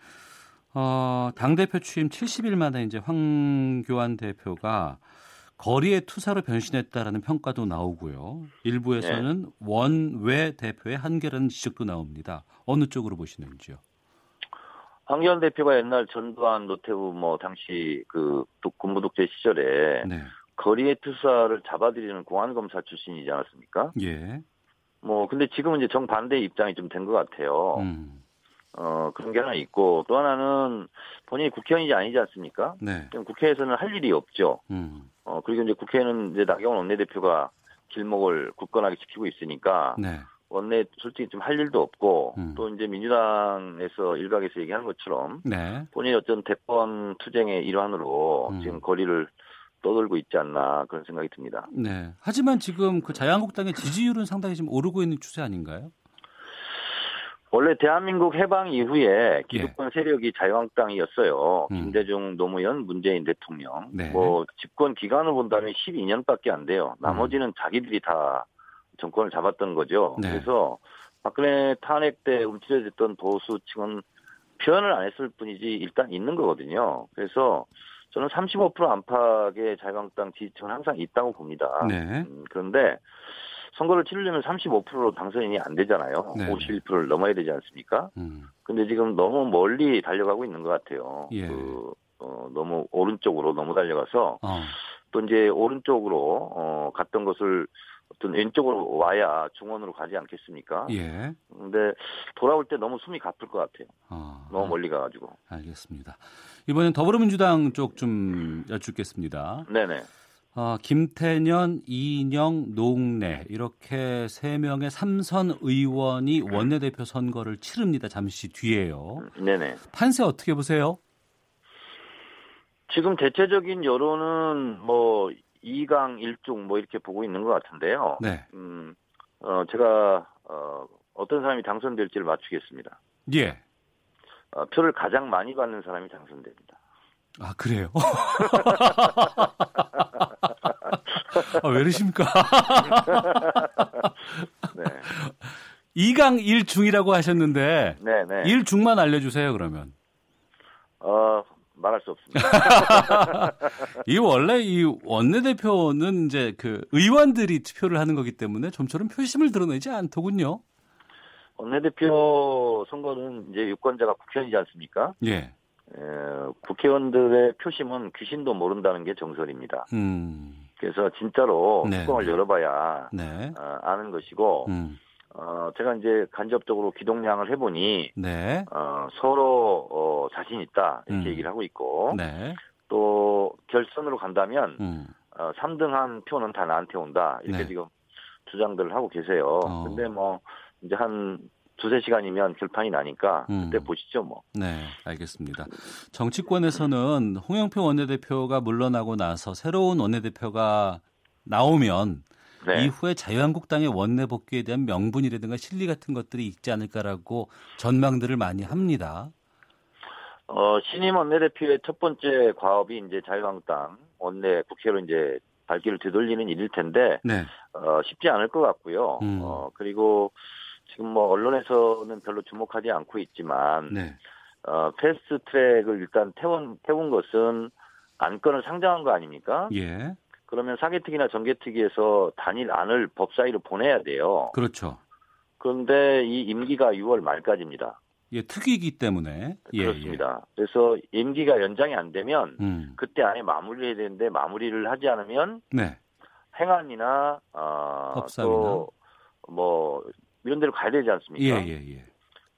Speaker 2: 어, 당대표 취임 70일 만에 이제 황교안 대표가 거리의 투사로 변신했다라는 평가도 나오고요. 일부에서는
Speaker 14: 네.
Speaker 2: 원외 대표의 한계라는 지적도 나옵니다. 어느 쪽으로 보시는지요?
Speaker 14: 황교안 대표가 옛날 전두환, 노태우 뭐 당시 그 독- 군부 독재 시절에
Speaker 2: 네.
Speaker 14: 거리의 투사를 잡아들이는 공안검사 출신이지 않았습니까?
Speaker 2: 예.
Speaker 14: 뭐 근데 지금은 이제 정반대 입장이 좀 된 것 같아요.
Speaker 2: 음.
Speaker 14: 어 그런 게 하나 있고 또 하나는 본인이 국회의원이지 아니지 않습니까?
Speaker 2: 네.
Speaker 14: 국회에서는 할 일이 없죠.
Speaker 2: 음.
Speaker 14: 어 그리고 이제 국회는 이제 나경원 원내대표가 길목을 굳건하게 지키고 있으니까
Speaker 2: 네.
Speaker 14: 원내 솔직히 좀 할 일도 없고
Speaker 2: 음.
Speaker 14: 또 이제 민주당에서 일각에서 얘기하는 것처럼
Speaker 2: 네.
Speaker 14: 본인이 어떤 대권 투쟁의 일환으로
Speaker 2: 음.
Speaker 14: 지금 거리를 떠돌고 있지 않나 그런 생각이 듭니다.
Speaker 2: 네. 하지만 지금 그 자유한국당의 지지율은 상당히 지금 오르고 있는 추세 아닌가요?
Speaker 14: 원래 대한민국 해방 이후에 기득권 세력이 자유한국당이었어요. 김대중, 노무현, 문재인 대통령.
Speaker 2: 네.
Speaker 14: 뭐 집권 기간을 본다면 12년밖에 안 돼요. 나머지는 자기들이 다 정권을 잡았던 거죠.
Speaker 2: 네.
Speaker 14: 그래서 박근혜 탄핵 때 움츠려졌던 보수층은 표현을 안 했을 뿐이지 일단 있는 거거든요. 그래서 저는 35% 안팎의 자유한국당 지지층은 항상 있다고 봅니다.
Speaker 2: 네.
Speaker 14: 음, 그런데 선거를 치르려면 35%로 당선인이 안 되잖아요.
Speaker 2: 네.
Speaker 14: 51%를 넘어야 되지 않습니까?
Speaker 2: 음.
Speaker 14: 근데 지금 너무 멀리 달려가고 있는 것 같아요.
Speaker 2: 예.
Speaker 14: 그, 어, 너무 오른쪽으로 너무 달려가서
Speaker 2: 어.
Speaker 14: 또 이제 오른쪽으로 어, 갔던 것을 어떤 왼쪽으로 와야 중원으로 가지 않겠습니까?
Speaker 2: 예.
Speaker 14: 근데 돌아올 때 너무 숨이 가쁠 것 같아요.
Speaker 2: 어.
Speaker 14: 너무 멀리 가가지고.
Speaker 2: 알겠습니다. 이번엔 더불어민주당 쪽 좀 여쭙겠습니다.
Speaker 14: 네네.
Speaker 2: 어, 김태년, 이인영, 노웅래 이렇게 세 명의 삼선 의원이 원내대표 선거를 치릅니다. 잠시 뒤에요.
Speaker 14: 네네.
Speaker 2: 판세 어떻게 보세요?
Speaker 14: 지금 대체적인 여론은 뭐 2강 1중 뭐 이렇게 보고 있는 것 같은데요.
Speaker 2: 네.
Speaker 14: 음, 어, 제가 어, 어떤 사람이 당선될지를 맞추겠습니다.
Speaker 2: 예.
Speaker 14: 어, 표를 가장 많이 받는 사람이 당선됩니다.
Speaker 2: 아 그래요? 아, 왜 이러십니까?
Speaker 14: 네.
Speaker 2: 2강 1중이라고 하셨는데
Speaker 14: 네 네.
Speaker 2: 1중만 알려주세요 그러면.
Speaker 14: 어, 말할 수 없습니다.
Speaker 2: 이 원래 이 원내대표는 이제 그 의원들이 투표를 하는 거기 때문에 좀처럼 표심을 드러내지 않더군요.
Speaker 14: 원내대표 선거는 이제 유권자가 국회의원이지 않습니까?
Speaker 2: 예.
Speaker 14: 에, 국회의원들의 표심은 귀신도 모른다는 게 정설입니다.
Speaker 2: 음.
Speaker 14: 그래서 진짜로
Speaker 2: 네,
Speaker 14: 뚜껑을
Speaker 2: 네.
Speaker 14: 열어봐야
Speaker 2: 네.
Speaker 14: 어, 아는 것이고
Speaker 2: 음.
Speaker 14: 어, 제가 이제 간접적으로 기동량을 해보니
Speaker 2: 네.
Speaker 14: 어, 서로 어, 자신 있다 이렇게
Speaker 2: 음.
Speaker 14: 얘기를 하고 있고
Speaker 2: 네.
Speaker 14: 또 결선으로 간다면
Speaker 2: 음.
Speaker 14: 어, 3등 한 표는 다 나한테 온다 이렇게
Speaker 2: 네.
Speaker 14: 지금 주장들을 하고 계세요.
Speaker 2: 어.
Speaker 14: 근데 뭐 이제 한 두세 시간이면 결판이 나니까
Speaker 2: 음.
Speaker 14: 그때 보시죠 뭐.
Speaker 2: 네, 알겠습니다. 정치권에서는 홍영표 원내대표가 물러나고 나서 새로운 원내대표가 나오면
Speaker 14: 네.
Speaker 2: 이후에 자유한국당의 원내 복귀에 대한 명분이라든가 실리 같은 것들이 있지 않을까라고 전망들을 많이 합니다.
Speaker 14: 어, 신임 원내대표의 첫 번째 과업이 이제 자유한국당 원내 국회로 이제 발길을 되돌리는 일일 텐데
Speaker 2: 네.
Speaker 14: 어, 쉽지 않을 것 같고요.
Speaker 2: 음.
Speaker 14: 어, 그리고 지금 뭐 언론에서는 별로 주목하지 않고 있지만
Speaker 2: 네.
Speaker 14: 어, 패스트 트랙을 일단 태운 태운 것은 안건을 상정한 거 아닙니까?
Speaker 2: 예.
Speaker 14: 그러면 사개특위나 정개특위에서 단일 안을 법사위로 보내야 돼요.
Speaker 2: 그렇죠.
Speaker 14: 그런데 이 임기가 6월 말까지입니다.
Speaker 2: 예, 특위이기 때문에. 예,
Speaker 14: 그렇습니다. 그래서 임기가 연장이 안 되면
Speaker 2: 예. 음.
Speaker 14: 그때 안에 마무리해야 되는데 마무리를 하지 않으면
Speaker 2: 네.
Speaker 14: 행안이나 어. 또뭐 이런 데로 가야 되지 않습니까?
Speaker 2: 예, 예, 예.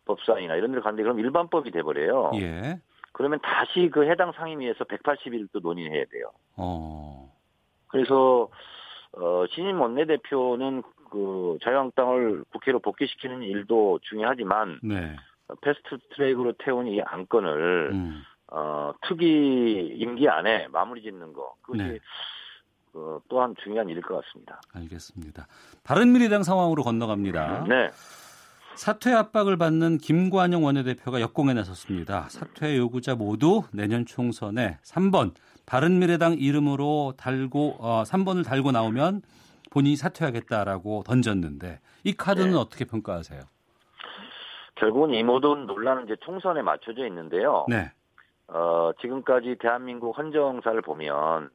Speaker 14: 법사위나 이런 데로 가는데 그럼 일반법이 돼버려요.
Speaker 2: 예.
Speaker 14: 그러면 다시 그 해당 상임위에서 180일 또 논의해야 돼요.
Speaker 2: 어.
Speaker 14: 그래서 어, 신임 원내대표는 그 자유한국당을 국회로 복귀시키는 일도 중요하지만
Speaker 2: 네.
Speaker 14: 패스트 트랙으로 태운 이 안건을
Speaker 2: 음.
Speaker 14: 어, 특위 임기 안에 마무리 짓는 거 그것이
Speaker 2: 네.
Speaker 14: 어, 또한 중요한 일일 것 같습니다.
Speaker 2: 알겠습니다. 바른미래당 상황으로 건너갑니다.
Speaker 14: 네.
Speaker 2: 사퇴 압박을 받는 김관영 원내대표가 역공에 나섰습니다. 사퇴 요구자 모두 내년 총선에 3번 바른미래당 이름으로 달고 어, 3번을 달고 나오면 본인이 사퇴하겠다라고 던졌는데 이 카드는
Speaker 14: 네.
Speaker 2: 어떻게 평가하세요?
Speaker 14: 결국은 이 모든 논란은 이제 총선에 맞춰져 있는데요.
Speaker 2: 네.
Speaker 14: 어, 지금까지 대한민국 헌정사를 보면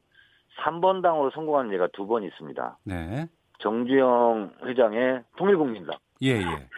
Speaker 14: 3번 당으로 성공한 예가 두 번 있습니다.
Speaker 2: 네.
Speaker 14: 정주영 회장의 통일국민당
Speaker 2: 예, 예.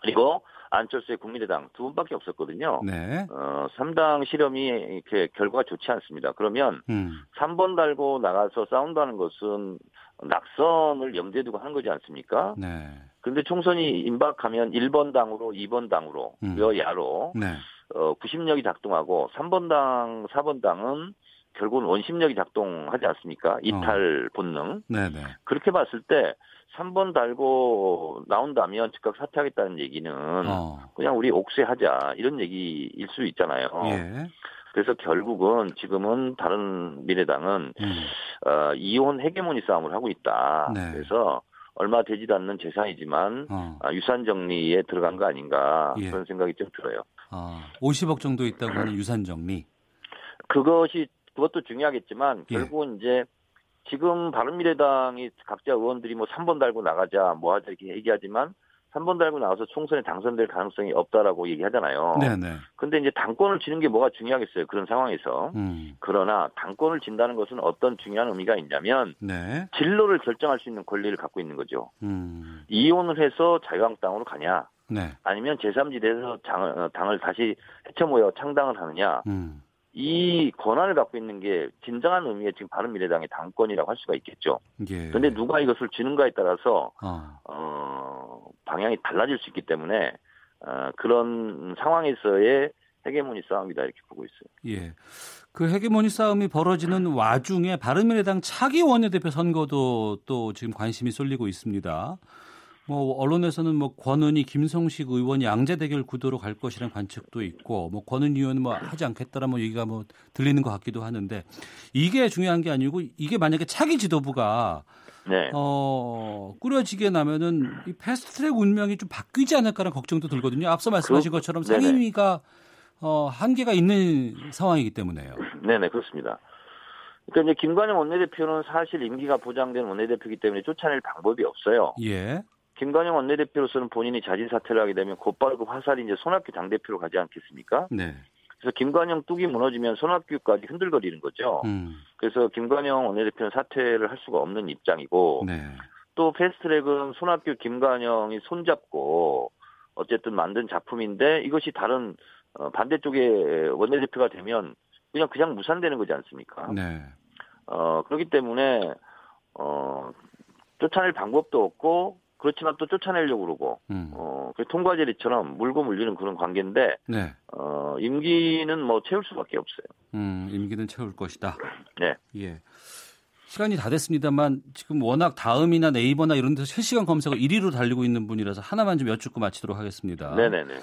Speaker 14: 그리고 안철수의 국민의당 두 분밖에 없었거든요.
Speaker 2: 네.
Speaker 14: 어, 3당 실험이 이렇게 결과가 좋지 않습니다. 그러면
Speaker 2: 음.
Speaker 14: 3번 달고 나가서 싸운다는 것은 낙선을 염두에 두고 하는 거지 않습니까?
Speaker 2: 네.
Speaker 14: 그런데 총선이 임박하면 1번 당으로 2번 당으로
Speaker 2: 음.
Speaker 14: 여야로
Speaker 2: 네.
Speaker 14: 어, 구심력이 작동하고 3번 당, 4번 당은 결국은 원심력이 작동하지 않습니까? 이탈 본능.
Speaker 2: 네, 네.
Speaker 14: 그렇게 봤을 때 3번 달고 나온다면 즉각 사퇴하겠다는 얘기는
Speaker 2: 어.
Speaker 14: 그냥 우리 옥쇄하자 이런 얘기일 수 있잖아요.
Speaker 2: 예.
Speaker 14: 그래서 결국은 지금은 다른 미래당은
Speaker 2: 음.
Speaker 14: 어, 이혼 헤게모니 싸움을 하고 있다.
Speaker 2: 네.
Speaker 14: 그래서 얼마 되지도 않는 재산이지만
Speaker 2: 어.
Speaker 14: 아, 유산 정리에 들어간 거 아닌가
Speaker 2: 예.
Speaker 14: 그런 생각이 좀 들어요.
Speaker 2: 아, 50억 정도 있다고 하는 유산 정리.
Speaker 14: 그것이 그것도 중요하겠지만
Speaker 2: 예.
Speaker 14: 결국은 이제 지금 바른미래당이 각자 의원들이 뭐 3번 달고 나가자 뭐 하자 이렇게 얘기하지만 3번 달고 나와서 총선에 당선될 가능성이 없다라고 얘기하잖아요.
Speaker 2: 네, 네.
Speaker 14: 근데 이제 당권을 지는 게 뭐가 중요하겠어요. 그런 상황에서.
Speaker 2: 음.
Speaker 14: 그러나 당권을 진다는 것은 어떤 중요한 의미가 있냐면
Speaker 2: 네.
Speaker 14: 진로를 결정할 수 있는 권리를 갖고 있는 거죠.
Speaker 2: 음.
Speaker 14: 이혼을 해서 자유한국당으로 가냐
Speaker 2: 네.
Speaker 14: 아니면 제3지대에서 당을, 어, 당을 다시 해쳐 모여 창당을 하느냐
Speaker 2: 음.
Speaker 14: 이 권한을 갖고 있는 게 진정한 의미의 지금 바른미래당의 당권이라고 할 수가 있겠죠.
Speaker 2: 예.
Speaker 14: 그런데 누가 이것을 쥐는가에 따라서
Speaker 2: 어.
Speaker 14: 어, 방향이 달라질 수 있기 때문에 어, 그런 상황에서의 헤게모니 싸움이다 이렇게 보고 있어요.
Speaker 2: 예. 그 헤게모니 싸움이 벌어지는 와중에 바른미래당 차기 원내대표 선거도 또 지금 관심이 쏠리고 있습니다. 뭐 언론에서는 뭐 권은희, 김성식 의원이 양자 대결 구도로 갈 것이라는 관측도 있고 뭐 권은희 의원은 뭐 하지 않겠다라 뭐 얘기가 뭐 들리는 것 같기도 하는데 이게 중요한 게 아니고 이게 만약에 차기 지도부가
Speaker 14: 네.
Speaker 2: 어, 꾸려지게 나면은 이 패스트트랙 운명이 좀 바뀌지 않을까라는 걱정도 들거든요. 앞서 말씀하신
Speaker 14: 그-
Speaker 2: 것처럼. 상임위가 어, 한계가 있는 상황이기 때문에요.
Speaker 14: 네네 그렇습니다. 그러니까 이제 김관영 원내대표는 사실 임기가 보장된 원내대표이기 때문에 쫓아낼 방법이 없어요.
Speaker 2: 예.
Speaker 14: 김관영 원내대표로서는 본인이 자진 사퇴를 하게 되면 곧바로 그 화살이 이제 손학규 당대표로 가지 않겠습니까?
Speaker 2: 네.
Speaker 14: 그래서 김관영 뚝이 무너지면 손학규까지 흔들거리는 거죠.
Speaker 2: 음.
Speaker 14: 그래서 김관영 원내대표는 사퇴를 할 수가 없는 입장이고
Speaker 2: 네.
Speaker 14: 또 패스트트랙은 손학규, 김관영이 손잡고 어쨌든 만든 작품인데 이것이 다른 어, 반대쪽의 원내대표가 되면 그냥 그냥 무산되는 거지 않습니까?
Speaker 2: 네.
Speaker 14: 어, 그렇기 때문에 어, 쫓아낼 방법도 없고 그렇지만 또 쫓아내려고 그러고
Speaker 2: 음.
Speaker 14: 어, 그 통과제리처럼 물고 물리는 그런 관계인데
Speaker 2: 네.
Speaker 14: 어, 임기는 뭐 채울 수밖에 없어요.
Speaker 2: 음, 임기는 채울 것이다.
Speaker 14: 네.
Speaker 2: 예. 시간이 다 됐습니다만 지금 워낙 다음이나 네이버나 이런 데서 실시간 검색어 1위로 달리고 있는 분이라서 하나만 좀 여쭙고 마치도록 하겠습니다.
Speaker 14: 네네네.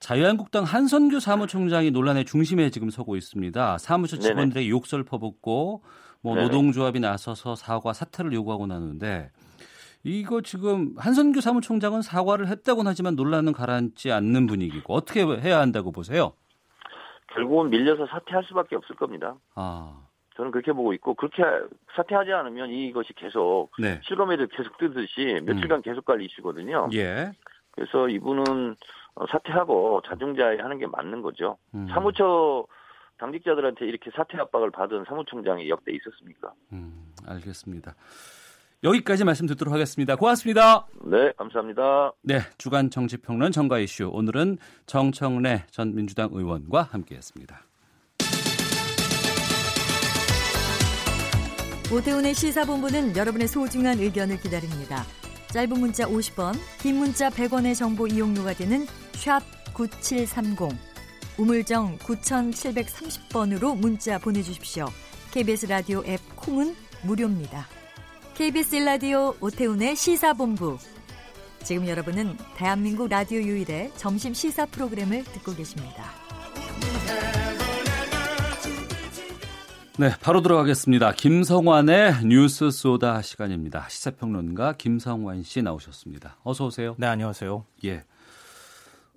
Speaker 2: 자유한국당 한선규 사무총장이 논란의 중심에 지금 서고 있습니다. 사무처. 직원들에게 욕설 퍼붓고 뭐
Speaker 14: 네네.
Speaker 2: 노동조합이 나서서 사과 사퇴를 요구하고 나는데 이거 지금 한선규 사무총장은 사과를 했다고는 하지만 논란은 가라앉지 않는 분위기고 어떻게 해야 한다고 보세요?
Speaker 14: 결국은 밀려서 사퇴할 수밖에 없을 겁니다.
Speaker 2: 아,
Speaker 14: 저는 그렇게 보고 있고 그렇게 사퇴하지 않으면 이것이 계속
Speaker 2: 네.
Speaker 14: 실검에도 계속 뜨듯이 며칠간 계속 갈 이슈거든요.
Speaker 2: 예.
Speaker 14: 그래서 이분은 어, 사퇴하고 자중자애하는 게 맞는 거죠.
Speaker 2: 음.
Speaker 14: 사무처 당직자들한테 이렇게 사퇴 압박을 받은 사무총장이 역대 있었습니까?
Speaker 2: 음, 알겠습니다. 여기까지 말씀 듣도록 하겠습니다. 고맙습니다.
Speaker 14: 네, 감사합니다.
Speaker 2: 네, 주간 정치평론 정가 이슈. 오늘은 정청래 전 민주당 의원과 함께했습니다.
Speaker 15: 오태훈의 시사본부는 여러분의 소중한 의견을 기다립니다. 짧은 문자 50원, 긴 문자 100원의 정보 이용료가 되는 샵 9730, 우물정 9730번으로 문자 보내주십시오. KBS 라디오 앱 콩은 무료입니다. KBS 라디오 오태훈의 시사본부. 지금 여러분은 대한민국 라디오 유일의 점심 시사 프로그램을 듣고 계십니다.
Speaker 2: 네, 바로 들어가겠습니다. 김성환의 뉴스 소다 시간입니다. 시사평론가 김성환 씨 나오셨습니다. 어서 오세요.
Speaker 16: 네, 안녕하세요.
Speaker 2: 예.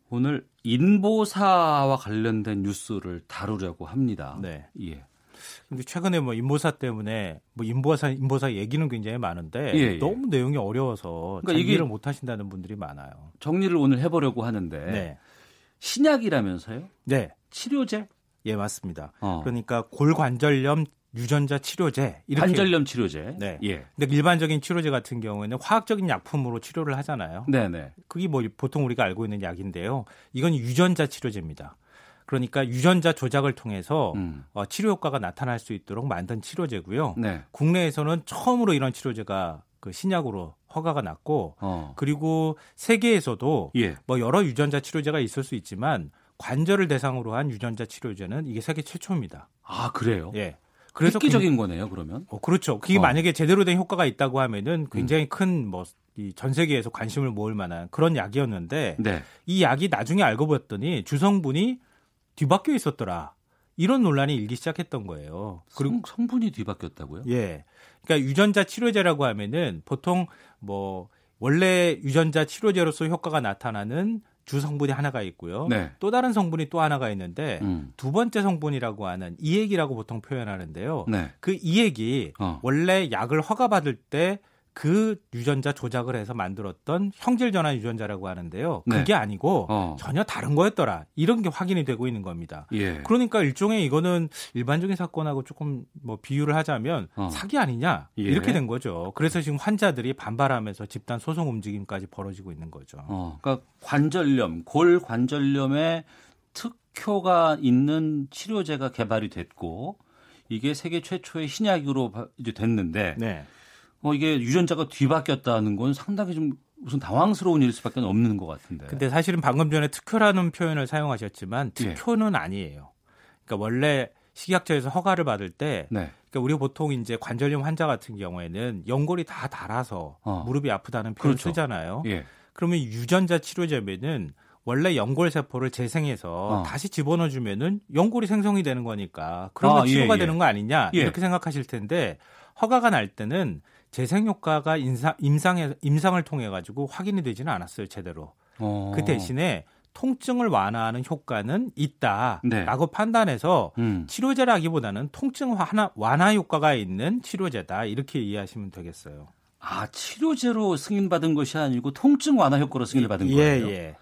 Speaker 2: 오늘 인보사와 관련된 뉴스를 다루려고 합니다.
Speaker 16: 네.
Speaker 2: 예.
Speaker 16: 근데 최근에 뭐 인보사 때문에 뭐 인보사 인보사 얘기는 굉장히 많은데
Speaker 2: 예, 예.
Speaker 16: 너무 내용이 어려워서
Speaker 2: 그러니까
Speaker 16: 정리를
Speaker 2: 이게-
Speaker 16: 못 하신다는 분들이 많아요.
Speaker 2: 정리를 오늘 해보려고 하는데
Speaker 16: 네.
Speaker 2: 신약이라면서요?
Speaker 16: 네.
Speaker 2: 치료제?
Speaker 16: 예, 맞습니다.
Speaker 2: 어.
Speaker 16: 그러니까 골관절염 유전자 치료제 이렇게
Speaker 2: 관절염 치료제.
Speaker 16: 네.
Speaker 2: 예.
Speaker 16: 근데 일반적인 치료제 같은 경우에는 화학적인 약품으로 치료를 하잖아요.
Speaker 2: 네네.
Speaker 16: 그게 뭐 보통 우리가 알고 있는 약인데요. 이건 유전자 치료제입니다. 그러니까 유전자 조작을 통해서
Speaker 2: 음.
Speaker 16: 어, 치료 효과가 나타날 수 있도록 만든 치료제고요.
Speaker 2: 네.
Speaker 16: 국내에서는 처음으로 이런 치료제가 그 신약으로 허가가 났고
Speaker 2: 어.
Speaker 16: 그리고 세계에서도
Speaker 2: 예.
Speaker 16: 뭐 여러 유전자 치료제가 있을 수 있지만 관절을 대상으로 한 유전자 치료제는 이게 세계 최초입니다.
Speaker 2: 아, 그래요?
Speaker 16: 예.
Speaker 2: 획기적인 거네요, 그러면.
Speaker 16: 어, 그렇죠. 그게
Speaker 2: 어.
Speaker 16: 만약에 제대로 된 효과가 있다고 하면은 굉장히 큰뭐 이 전 세계에서 관심을 모을 만한 그런 약이었는데
Speaker 2: 네.
Speaker 16: 이 약이 나중에 알고 봤더니 주성분이 뒤바뀌어 있었더라. 이런 논란이 일기 시작했던 거예요.
Speaker 2: 그리고 성, 분이 뒤바뀌었다고요?
Speaker 16: 예. 그러니까 유전자 치료제라고 하면은 보통 뭐 원래 유전자 치료제로서 효과가 나타나는 주 성분이 하나가 있고요.
Speaker 2: 네.
Speaker 16: 또 다른 성분이 또 하나가 있는데
Speaker 2: 음.
Speaker 16: 두 번째 성분이라고 하는 이액이라고 보통 표현하는데요.
Speaker 2: 네.
Speaker 16: 그 이액이
Speaker 2: 어.
Speaker 16: 원래 약을 허가받을 때 그 유전자 조작을 해서 만들었던 형질 전환 유전자라고 하는데요.
Speaker 2: 네.
Speaker 16: 그게 아니고
Speaker 2: 어.
Speaker 16: 전혀 다른 거였더라. 이런 게 확인이 되고 있는 겁니다.
Speaker 2: 예.
Speaker 16: 그러니까 일종의 이거는 일반적인 사건하고 조금 뭐 비유를 하자면
Speaker 2: 어.
Speaker 16: 사기 아니냐
Speaker 2: 예.
Speaker 16: 이렇게 된 거죠. 그래서 지금 환자들이 반발하면서 집단 소송 움직임까지 벌어지고 있는 거죠.
Speaker 2: 어, 그러니까 관절염, 골 관절염에 특효가 있는 치료제가 개발이 됐고 이게 세계 최초의 신약으로 바- 이제 됐는데
Speaker 16: 네.
Speaker 2: 어, 이게 유전자가 뒤바뀌었다는 건 상당히 좀 무슨 당황스러운 일 수밖에 없는 것 같은데.
Speaker 16: 근데 사실은 방금 전에 특효라는 표현을 사용하셨지만
Speaker 2: 예.
Speaker 16: 특효는 아니에요. 그러니까 원래 식약처에서 허가를 받을 때
Speaker 2: 네.
Speaker 16: 그러니까 우리 보통 이제 관절염 환자 같은 경우에는 연골이 다 닳아서
Speaker 2: 어.
Speaker 16: 무릎이 아프다는 표현 을
Speaker 2: 그렇죠.
Speaker 16: 쓰잖아요.
Speaker 2: 예.
Speaker 16: 그러면 유전자 치료제면은 원래 연골 세포를 재생해서
Speaker 2: 어.
Speaker 16: 다시 집어넣어 주면은 연골이 생성이 되는 거니까 그러면
Speaker 2: 아,
Speaker 16: 치료가
Speaker 2: 예, 예.
Speaker 16: 되는 거 아니냐
Speaker 2: 예.
Speaker 16: 이렇게 생각하실 텐데 허가가 날 때는 재생 효과가 인상, 임상에 임상을 통해 가지고 확인이 되지는 않았어요 제대로.
Speaker 2: 어.
Speaker 16: 그 대신에 통증을 완화하는 효과는 있다라고
Speaker 2: 네.
Speaker 16: 판단해서
Speaker 2: 음.
Speaker 16: 치료제라기보다는 통증 완화, 완화 효과가 있는 치료제다 이렇게 이해하시면 되겠어요.
Speaker 2: 아, 치료제로 승인받은 것이 아니고 통증 완화 효과로 승인을 받은
Speaker 16: 예,
Speaker 2: 거예요.
Speaker 16: 예.